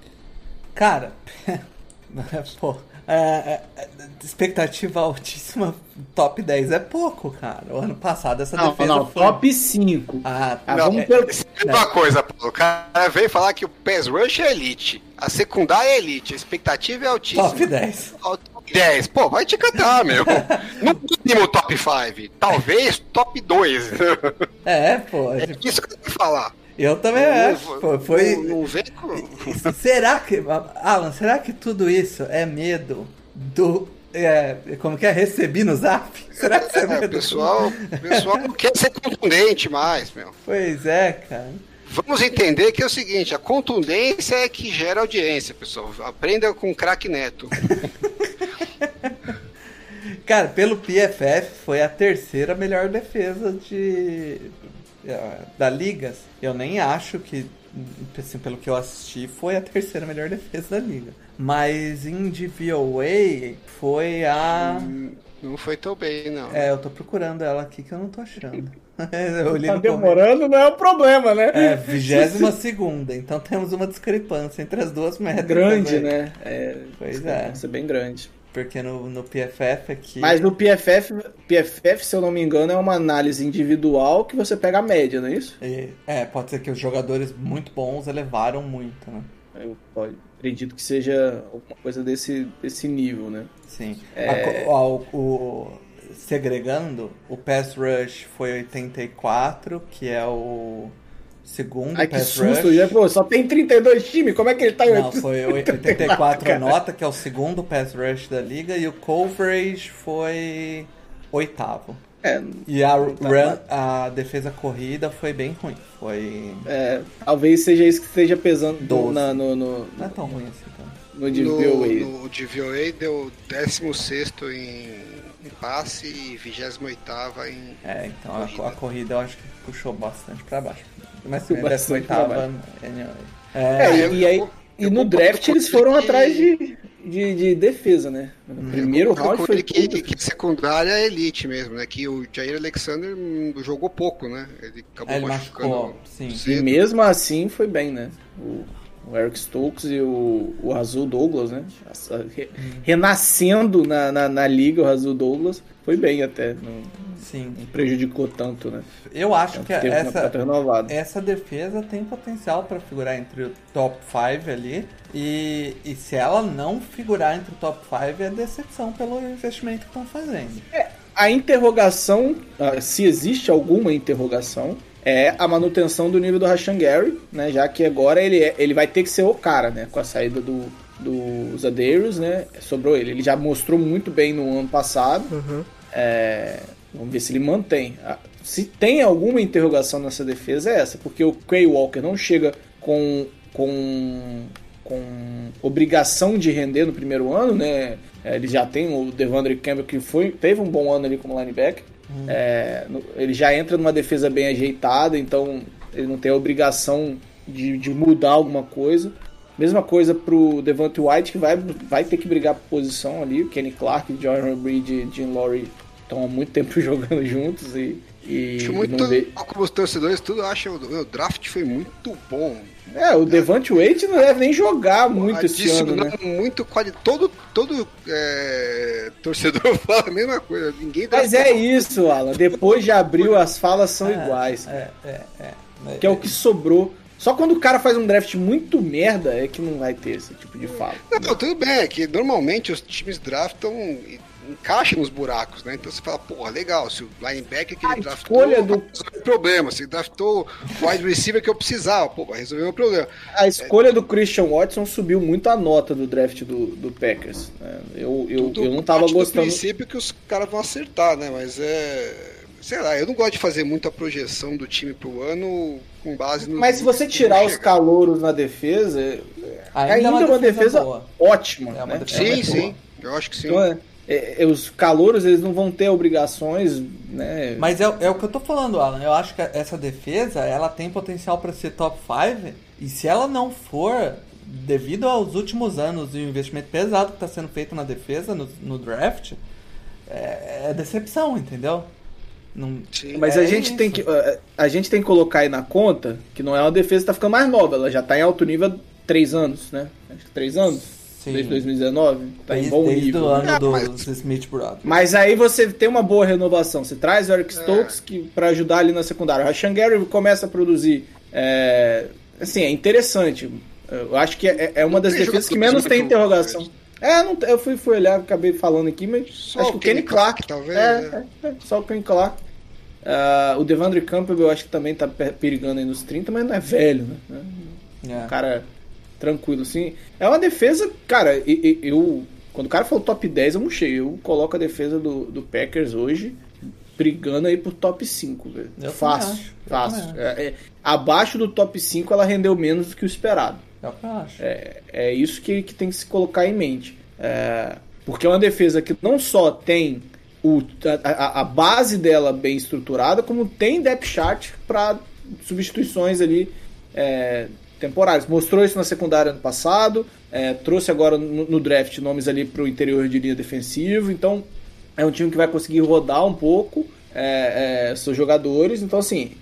Cara, pô, é, é, é, expectativa altíssima, top 10 é pouco, cara. O ano passado essa Não, defesa não, foi... top 5. Ah, Ah, Não, vamos é- per... É uma coisa, Paulo, o cara veio falar que o pass rush é elite, a secundária é elite, a expectativa é altíssima. top 10. Ó, Top 10, pô, vai te catar, meu. No mínimo top 5, talvez top 2. É, pô, É isso que eu tenho que falar. Eu também Não- acho. Pô, foi... Não, vem com... Será que, Alan, será que tudo isso é medo do... É, como que é? Recebi no zap? Será que isso é É, medo? o pessoal, o pessoal não quer ser contundente mais, meu. Pois é, cara. Vamos entender que é o seguinte, a contundência é que gera audiência, pessoal. Aprenda com o craque Neto. Cara, pelo PFF foi a terceira melhor defesa de da liga. Eu nem acho que, assim, pelo que eu assisti, foi a terceira melhor defesa da liga. Mas em DVOA foi a. Não foi tão bem, não. É, eu tô procurando ela aqui que eu não tô achando. Tá demorando, não é o problema, né? É, vigésima segunda. Então temos uma discrepância entre as duas métricas. Grande, aí. né? É, Pois é. Isso é bem grande. Porque no, no PFF aqui. Mas no PFF, PFF, se eu não me engano, é uma análise individual que você pega a média, não é isso? E- É, pode ser que os jogadores muito bons elevaram muito, né? Eu pode- acredito que seja alguma coisa desse, desse nível, né? Sim. É. A o- segregando, o pass rush foi 84, que é o segundo Ai, que pass susto. rush. Já, pô, só tem 32 times, como é que ele tá em Não, 8? foi 84 Cara. nota, que é o segundo pass rush da liga, e o coverage foi oitavo. É, E a, run, a defesa corrida foi bem ruim. Foi. é, talvez seja isso que esteja pesando na- no, no, Não é tão ruim assim, então. no de No, VOA. no DVOA deu 16 em, em passe e 28 em. É, então a, Corrida. a corrida eu acho que puxou bastante pra baixo. Mas também dessa bastante anyway. É, É, e, eu- e aí, eu- e eu no concordo draft eles ele foram atrás de, de, de defesa, né? No primeiro Eu round foi que, tudo. que secundária é elite mesmo, né? Que o Jair Alexander hum, jogou pouco, né? Ele acabou É, ele machucando. machucou, sim. E mesmo assim foi bem, né? O, o Eric Stokes e o, o Razul Douglas, né? Re- renascendo na, na, na liga, o Razul Douglas foi bem até. Não, sim. não prejudicou tanto, né? Eu acho que Teve um essa, renovado. essa defesa tem potencial pra figurar entre o top 5 ali. E, e se ela não figurar entre o top 5 é decepção pelo investimento que estão fazendo. A interrogação, ah, se existe alguma interrogação, é a manutenção do nível do Rashan Gary, né? Já que agora ele, é- ele vai ter que ser o cara, né? Com a saída do, do Zadarius, né? Sobrou ele. Ele já mostrou muito bem no ano passado. É, vamos ver se ele mantém. Ah, Se tem alguma interrogação nessa defesa é essa, porque o Quay Walker não chega com, com, com obrigação de render no primeiro ano, né? É, Ele já tem o Devandre Campbell que foi, teve um bom ano ali como linebacker. É, no- ele já entra numa defesa bem ajeitada, então ele não tem a obrigação de, de mudar alguma coisa. Mesma coisa pro Devante White, que vai, vai ter que brigar por posição ali. O Kenny Clark, John Breed e Jim Laurie estão há muito tempo jogando juntos e, e Acho não muito, vê- como os torcedores, tudo acham o, o draft foi muito bom. É, o Devante Waite não deve nem jogar muito esse ano, não- né? Muito quali... Todo, todo é, torcedor fala a mesma coisa. Ninguém Mas é isso, Alan. Depois de abril, as falas são iguais. É, é, é. Que é o que sobrou. Só quando o cara faz um draft muito merda é que não vai ter esse tipo de fala. Não, tudo bem, é que normalmente os times draftam e encaixam nos buracos, né? Então você fala, porra, legal, se o linebacker que ele A draftou escolha do- resolveu o problema, se ele draftou o wide receiver que eu precisava, pô, vai resolver o problema. A escolha do Christian Watson subiu muito a nota do draft do, do Packers. né? Eu, eu, Tudo eu não tava parte do gostando. princípio que os caras vão acertar, né? Mas é. Sei lá, eu não gosto de fazer muita projeção do time pro ano com base no. Mas se você tirar os calouros na defesa, é- ainda, é uma defesa, boa. ótima. É uma né? defesa Sim, sim. boa. Eu acho que sim. Então, é- é- é, os calouros eles não vão ter obrigações, né? Mas é, é o que eu tô falando, Alan. Eu acho que essa defesa, ela tem potencial pra ser top 5. E se ela não for, devido aos últimos anos e o investimento pesado que tá sendo feito na defesa, no, no draft, é, é decepção, entendeu? Não. Mas é a gente isso. tem que a- a gente tem que colocar aí na conta que não é uma defesa que tá ficando mais nova, ela já tá em alto nível há três anos, né? Acho que três anos. Sim. Desde 2019, tá em desde, bom desde nível. ano Ah, dos mas- Smith Brothers. Mas aí você tem uma boa renovação. Você traz o Eric Stokes que para ajudar ali na secundária. O Rashan Gary começa a produzir. é, assim, é interessante. Eu acho que é, é uma Não das defesas que menos tem interrogação. É, não, eu fui, fui olhar, acabei falando aqui, mas Só acho que o Kenny Clark. talvez. é, né? é, é, só o Kenny Clark. Ah, o Devandre Campbell eu acho que também tá pe- perigando aí nos 30, mas não é velho, né? É. Um cara tranquilo, assim. É uma defesa, cara, eu. Quando o cara falou top 10, eu murchei. Eu coloco a defesa do, do Packers hoje brigando aí por top 5, velho. Eu Fácil, acho, fácil. É- é- abaixo do top 5 ela rendeu menos do que o esperado. É eu acho. É, é isso que, que tem que se colocar em mente. É, porque é uma defesa que não só tem o, a, a- a base dela bem estruturada, como tem depth chart para substituições ali é, temporárias. Mostrou isso na secundária ano passado, é, trouxe agora no, no draft nomes ali para o interior de linha defensivo. Então é um time que vai conseguir rodar um pouco é, é, seus jogadores. Então, assim,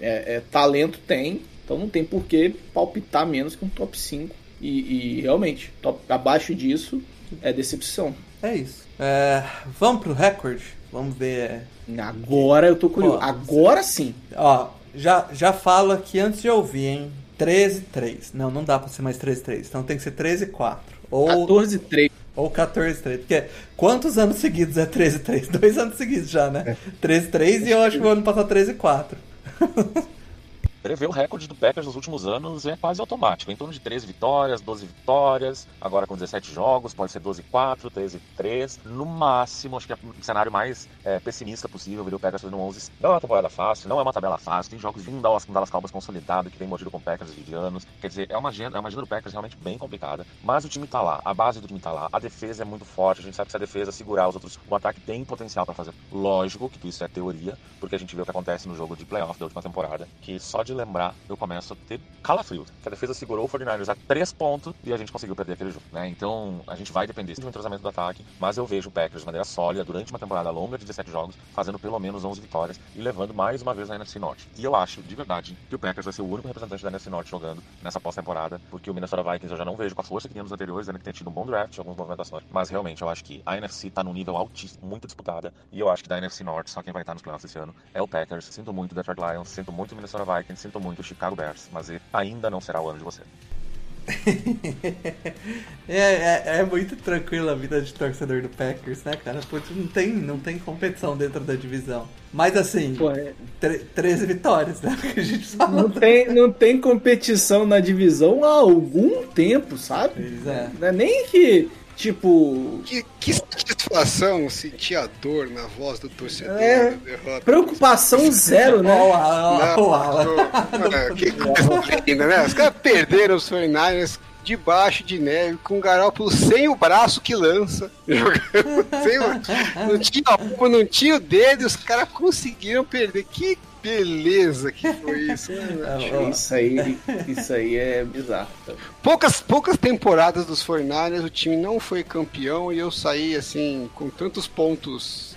é, é, talento tem, então não tem por que palpitar menos que um top 5. E, e realmente, top, abaixo disso é decepção. É isso. É, vamos pro recorde? Vamos ver. Agora eu tô curioso. Agora sim. Ó, já, já falo aqui antes de ouvir, hein? 13-3. Não, não dá pra ser mais 13-3. Então tem que ser 13-4. Ou, 14-3. ou 14-3. Porque quantos anos seguidos é 13-3? Dois anos seguidos já, né? 13-3 e eu acho que o ano passado 13-4. prever o recorde do Packers nos últimos anos é quase automático. Em torno de 13 vitórias, 12 vitórias, agora com 17 jogos, pode ser 12-4, 13-3. No máximo, acho que é o cenário mais é, pessimista possível, ver o Packers fazendo 11. Não é uma temporada fácil, não é uma tabela fácil. Tem jogos de um Dallas, Cowboys consolidado, que tem mordido com o Packers de anos. Quer dizer, é uma agenda, é uma agenda do Packers realmente bem complicada. Mas o time tá lá, a base do time tá lá, a defesa é muito forte. A gente sabe que se a defesa segurar os outros, o ataque tem potencial para fazer. Lógico que isso é teoria, porque a gente vê o que acontece no jogo de playoff da última temporada, que só de lembrar eu começo a ter calafrio. Que a defesa segurou o 49ers a 3 pontos e a gente conseguiu perder aquele jogo, né? Então a gente vai depender de um entrosamento do ataque, mas eu vejo o Packers de maneira sólida durante uma temporada longa de 17 jogos, fazendo pelo menos 11 vitórias e levando mais uma vez a NFC Norte. E eu acho, de verdade, que o Packers vai ser o único representante da NFC Norte jogando nessa pós-temporada, porque o Minnesota Vikings eu já não vejo com a força que tinha nos anteriores, ainda que tenha tido um bom draft, algumas movimentações, mas realmente eu acho que a NFC tá num nível altíssimo, muito disputada, e eu acho que da NFC Norte só quem vai estar nos playoffs esse ano é o Packers. Sinto muito o Detroit Lions, sinto muito o Minnesota Vikings, sinto muito o Chicago Bears, mas ainda não será o ano de você. é, é, é, muito tranquila a vida de torcedor do Packers, né, cara? Porque não tem, não tem competição dentro da divisão. Mas assim, Pô, é... 13 vitórias, né? Que a gente fala. Não tem, não tem competição na divisão há algum tempo, sabe? Pois é. Não é nem que Tipo. Que, que satisfação sentir a dor na voz do torcedor é, da derrota. Preocupação zero, né? o Alan, o Alan. Que coisa linda, né? Os caras perderam os 49ers debaixo de neve, com o Garoppolo sem o braço que lança, jogando sem o, não tinha não tinha o dedo, os caras conseguiram perder. Que beleza que foi isso, né? isso aí, isso aí é bizarro. Poucas, poucas temporadas dos 49ers o time não foi campeão e eu saí assim com tantos pontos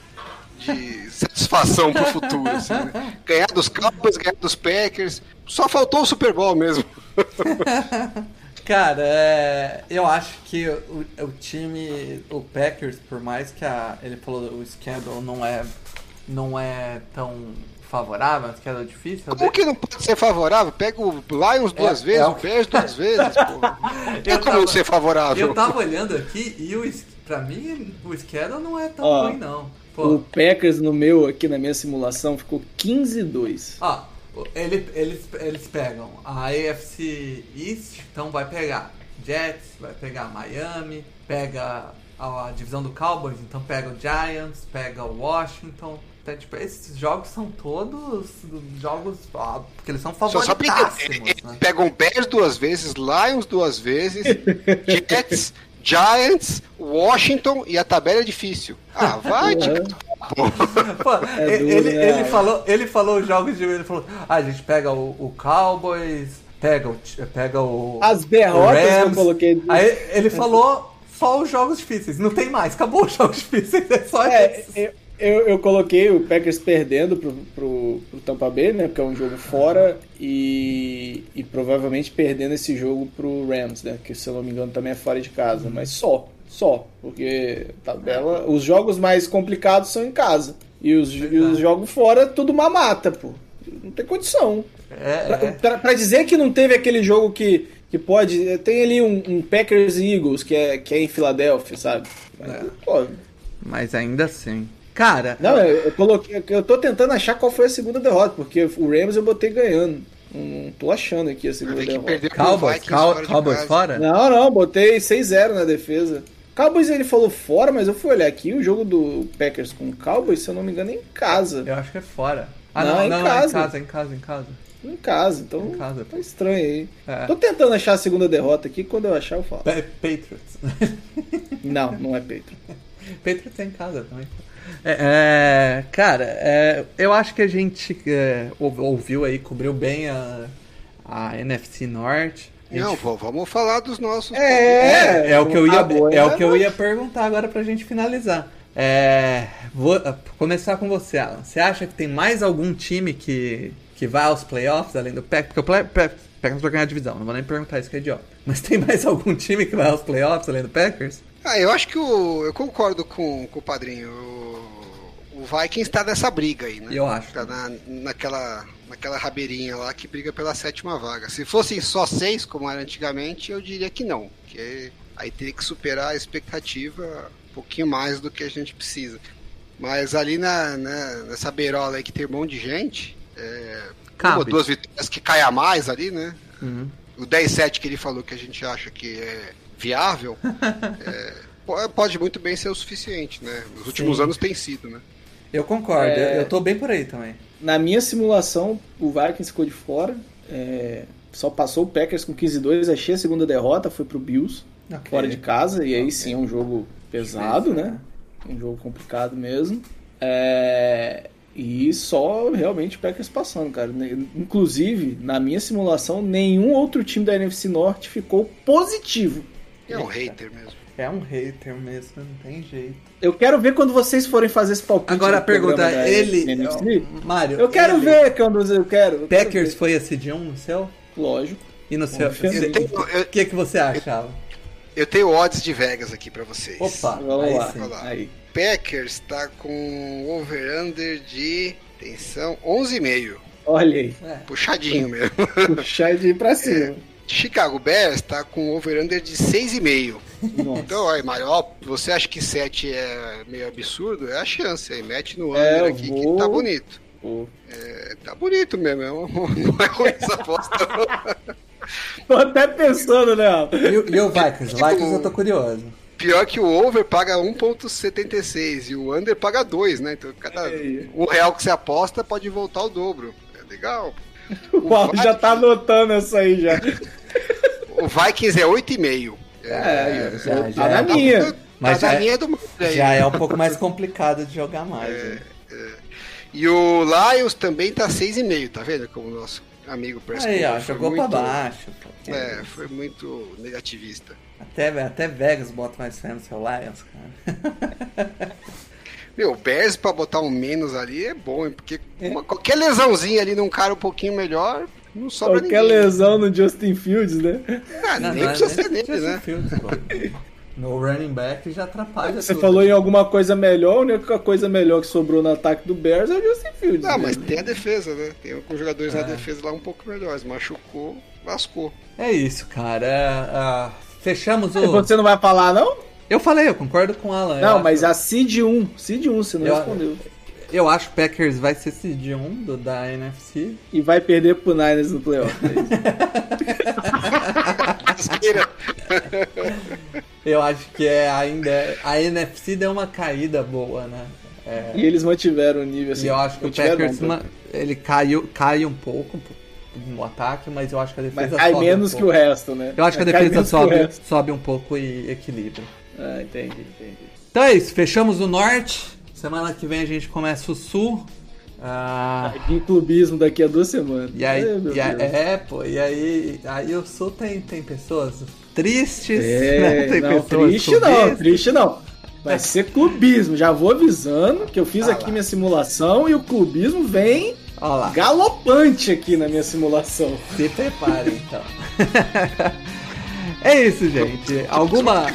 de satisfação pro futuro, assim, né? Ganhar dos Cowboys, ganhar dos Packers, só faltou o Super Bowl mesmo. Cara, é, eu acho que o, o, time, o Packers, por mais que a, ele falou o schedule não é, não é tão favorável, que era difícil. Como que não pode ser favorável? Pega o Lions duas é, vezes, é o Bears duas vezes, pô. Não tem como tava, ser favorável. Eu tava olhando aqui e o, pra mim o schedule não é tão Ó, ruim, não. Pô. O Packers no meu, aqui na minha simulação, ficou 15-2. Ó, ele, eles, eles pegam a AFC East, então vai pegar Jets, vai pegar Miami, pega a, a divisão do Cowboys, então pega o Giants, pega o Washington, então, tipo, esses jogos são todos jogos. Ó, porque eles são favoritos. Né? Pegam Bears duas vezes, Lions duas vezes, Jets, Giants, Washington e a tabela é difícil. Ah, vai, uhum. Pô, é ele, né? ele, falou, ele falou os jogos de. Ele falou: ah, a gente pega o, o Cowboys, pega o, pega o. As derrotas o Rams. que eu coloquei. Aí ele falou só os jogos difíceis. Não tem mais, acabou os jogos difíceis. É só é, eu, eu, eu, coloquei o Packers perdendo pro, pro, pro, Tampa Bay, né? Porque é um jogo fora e, e provavelmente perdendo esse jogo pro Rams, né? Que se eu não me engano também é fora de casa, mas só, só, porque tabela, os jogos mais complicados são em casa e os, e os jogos fora tudo mamata, pô. Não tem condição. É, pra, é. Pra, pra, dizer que não teve aquele jogo que, que pode. Tem ali um, um Packers e Eagles que é, que é em Filadélfia, sabe? Mas, é. pô, mas ainda assim. Cara. Não, eu, eu, coloquei. Eu tô tentando achar qual foi a segunda derrota, porque o Rams eu botei ganhando. Não tô achando aqui a segunda derrota. Cowboys, Cowboys, Cowboys fora? Não, não, botei 6-0 na defesa. Cowboys ele falou fora, mas eu fui olhar aqui o jogo do Packers com o Cowboys, se eu não me engano, é em casa. Eu acho que é fora. Ah, não, não, é em, não, casa. É em casa, em casa, em casa. Em casa, então em casa, tá estranho aí. É. Tô tentando achar a segunda derrota aqui, quando eu achar eu falo. É Patriots. não, não é Patriots. Patriots é em casa também. É, é, cara, é, eu acho que a gente é, ouviu aí, cobriu bem a, a NFC Norte. Gente... Não, vamos falar dos nossos. É, é, é o que eu ia, é o que eu ia perguntar agora pra gente finalizar. É, vou começar com você, Alan. Você acha que tem mais algum time que, que vai aos playoffs além do Packers? Porque o Packers vai ganhar a divisão, não vou nem perguntar isso que é idiota. Mas tem mais algum time que vai aos playoffs além do Packers? Ah, eu acho que o, eu concordo com, com o padrinho. O, o Vikings está nessa briga aí, né? Eu acho. Tá na, naquela, naquela rabeirinha lá que briga pela sétima vaga. Se fossem só seis, como era antigamente, eu diria que não. Que aí teria que superar a expectativa um pouquinho mais do que a gente precisa. Mas ali na, na, nessa beirola aí que tem um monte de gente, é, Cabe. ou duas vitórias que caia mais ali, né? Uhum. O 10-7 que ele falou que a gente acha que é viável, é, po- pode muito bem ser o suficiente, né? Nos últimos Sim. anos tem sido, né? Eu concordo, É. eu, tô bem por aí também. Na minha simulação, o Vikings ficou de fora. é, só passou o Packers com 15-2. Achei a segunda derrota, foi pro Bills, Ok. fora de casa. E aí sim é um jogo pesado, né? Um jogo complicado mesmo. É, E só realmente o Packers passando, cara. Inclusive, na minha simulação, nenhum outro time da NFC Norte ficou positivo. É um hater mesmo. É um hater mesmo, não tem jeito. Eu quero ver quando vocês forem fazer esse palpite. Agora a pergunta, ele. NFC. Mário. Eu quero ele- ver quando eu quero. eu quero Packers ver. foi a seed 1 no seu? Lógico. E no eu, O que, que você achava? eu tenho odds de Vegas aqui pra vocês. Opa, Vamos aí lá. sim. Vamos lá. Aí. Packers tá com over-under de. Atenção, 11,5. Olha aí. É. Puxadinho mesmo. Puxar de ir pra cima. Chicago Bears tá com over-under de 6,5. Nossa. Então, aí, Mário, ó, você acha que 7 é meio absurdo? É a chance aí. Mete no É, under eu aqui vou- que tá bonito. É, tá bonito mesmo. é Não é ruim essa aposta. Tô até pensando, né? E, o- e o Vikings? O Vikings eu tô curioso. Pior que o over paga 1,76 e o under paga 2, né? Então, cada Aí. um real que você aposta pode voltar o dobro. É legal. O Paulo já tá anotando essa aí já. O Vikings é 8,5. É, já- tá já na é. minha. Mas Mas já a é- linha do. Já é um pouco mais complicado de jogar mais. né? E o Lions também tá 6,5, tá vendo? Como o nosso amigo Prescott Aí, ó, jogou muito- pra baixo. pô. É, foi muito negativista. Até, até Vegas bota mais fé no seu Lions, cara. Meu, o Bears pra botar um menos ali é bom, hein? Porque uma- qualquer lesãozinha ali num cara um pouquinho melhor, não sobra Qualquer ninguém. lesão no Justin Fields, né? Ah, Não, nem não é precisa nem ser nele, Justin né? Fields. No running back já atrapalha Você tudo. falou em alguma coisa melhor, a única coisa melhor que sobrou no ataque do Bears é o Justin Fields. Ah, né? mas tem a defesa, né? Tem alguns jogadores É. na defesa lá um pouco melhores. Machucou, lascou. É isso, cara. Ah, fechamos E o... Você não vai falar, não? Eu falei, eu concordo com o Alan. Não, mas acho, a Seed 1. Seed 1, você não Eu- respondeu. Eu acho que o Packers vai ser seed 1 do, da NFC. E vai perder pro Niners no playoff. Eu acho que é ainda... A NFC deu uma caída boa, né? É, e eles mantiveram o nível assim. e eu acho que o Packers ma- ele caiu, cai um pouco no ataque, mas eu acho que a defesa Mas cai sobe menos um que o resto, né? Eu acho que a defesa sobe, sobe um pouco e equilibra. Ah, entendi, entendi. Então é isso, fechamos o norte. Semana que vem a gente começa o sul. Ah, De clubismo daqui a duas semanas. e aí, meu e a- é, pô, e aí, aí o sul tem, tem pessoas tristes, É, né? tem não, pessoas triste não, clubistas. triste não. Vai ser clubismo. Já vou avisando que eu fiz Ah aqui lá. minha simulação e o clubismo vem Olha lá, galopante aqui na minha simulação. se prepare então. é isso, gente. Alguma.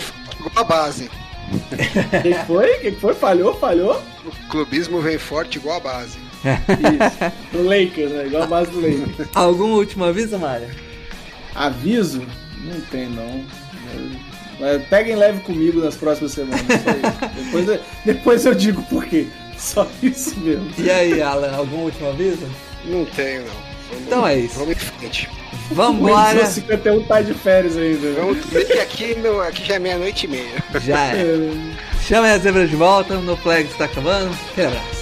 Igual a base. O que que foi? O que que foi? Falhou? Falhou? O clubismo vem forte igual a base. Isso. Do Lakers, né? Igual a base do Lakers. Algum último aviso, Mário? Aviso? Não tem, não. Mas peguem leve comigo nas próximas semanas. Depois, eu, depois eu digo por quê. Só isso mesmo. E aí, Alan, algum último aviso? Não tenho, não. Vamos, Então é isso. Vamos em frente. Vambora! O 51 tá de férias ainda. Vamos ver que aqui, no, aqui já é meia-noite e meia. Já é. Chamem as zebras de volta, no flag está acabando. Aquele abraço.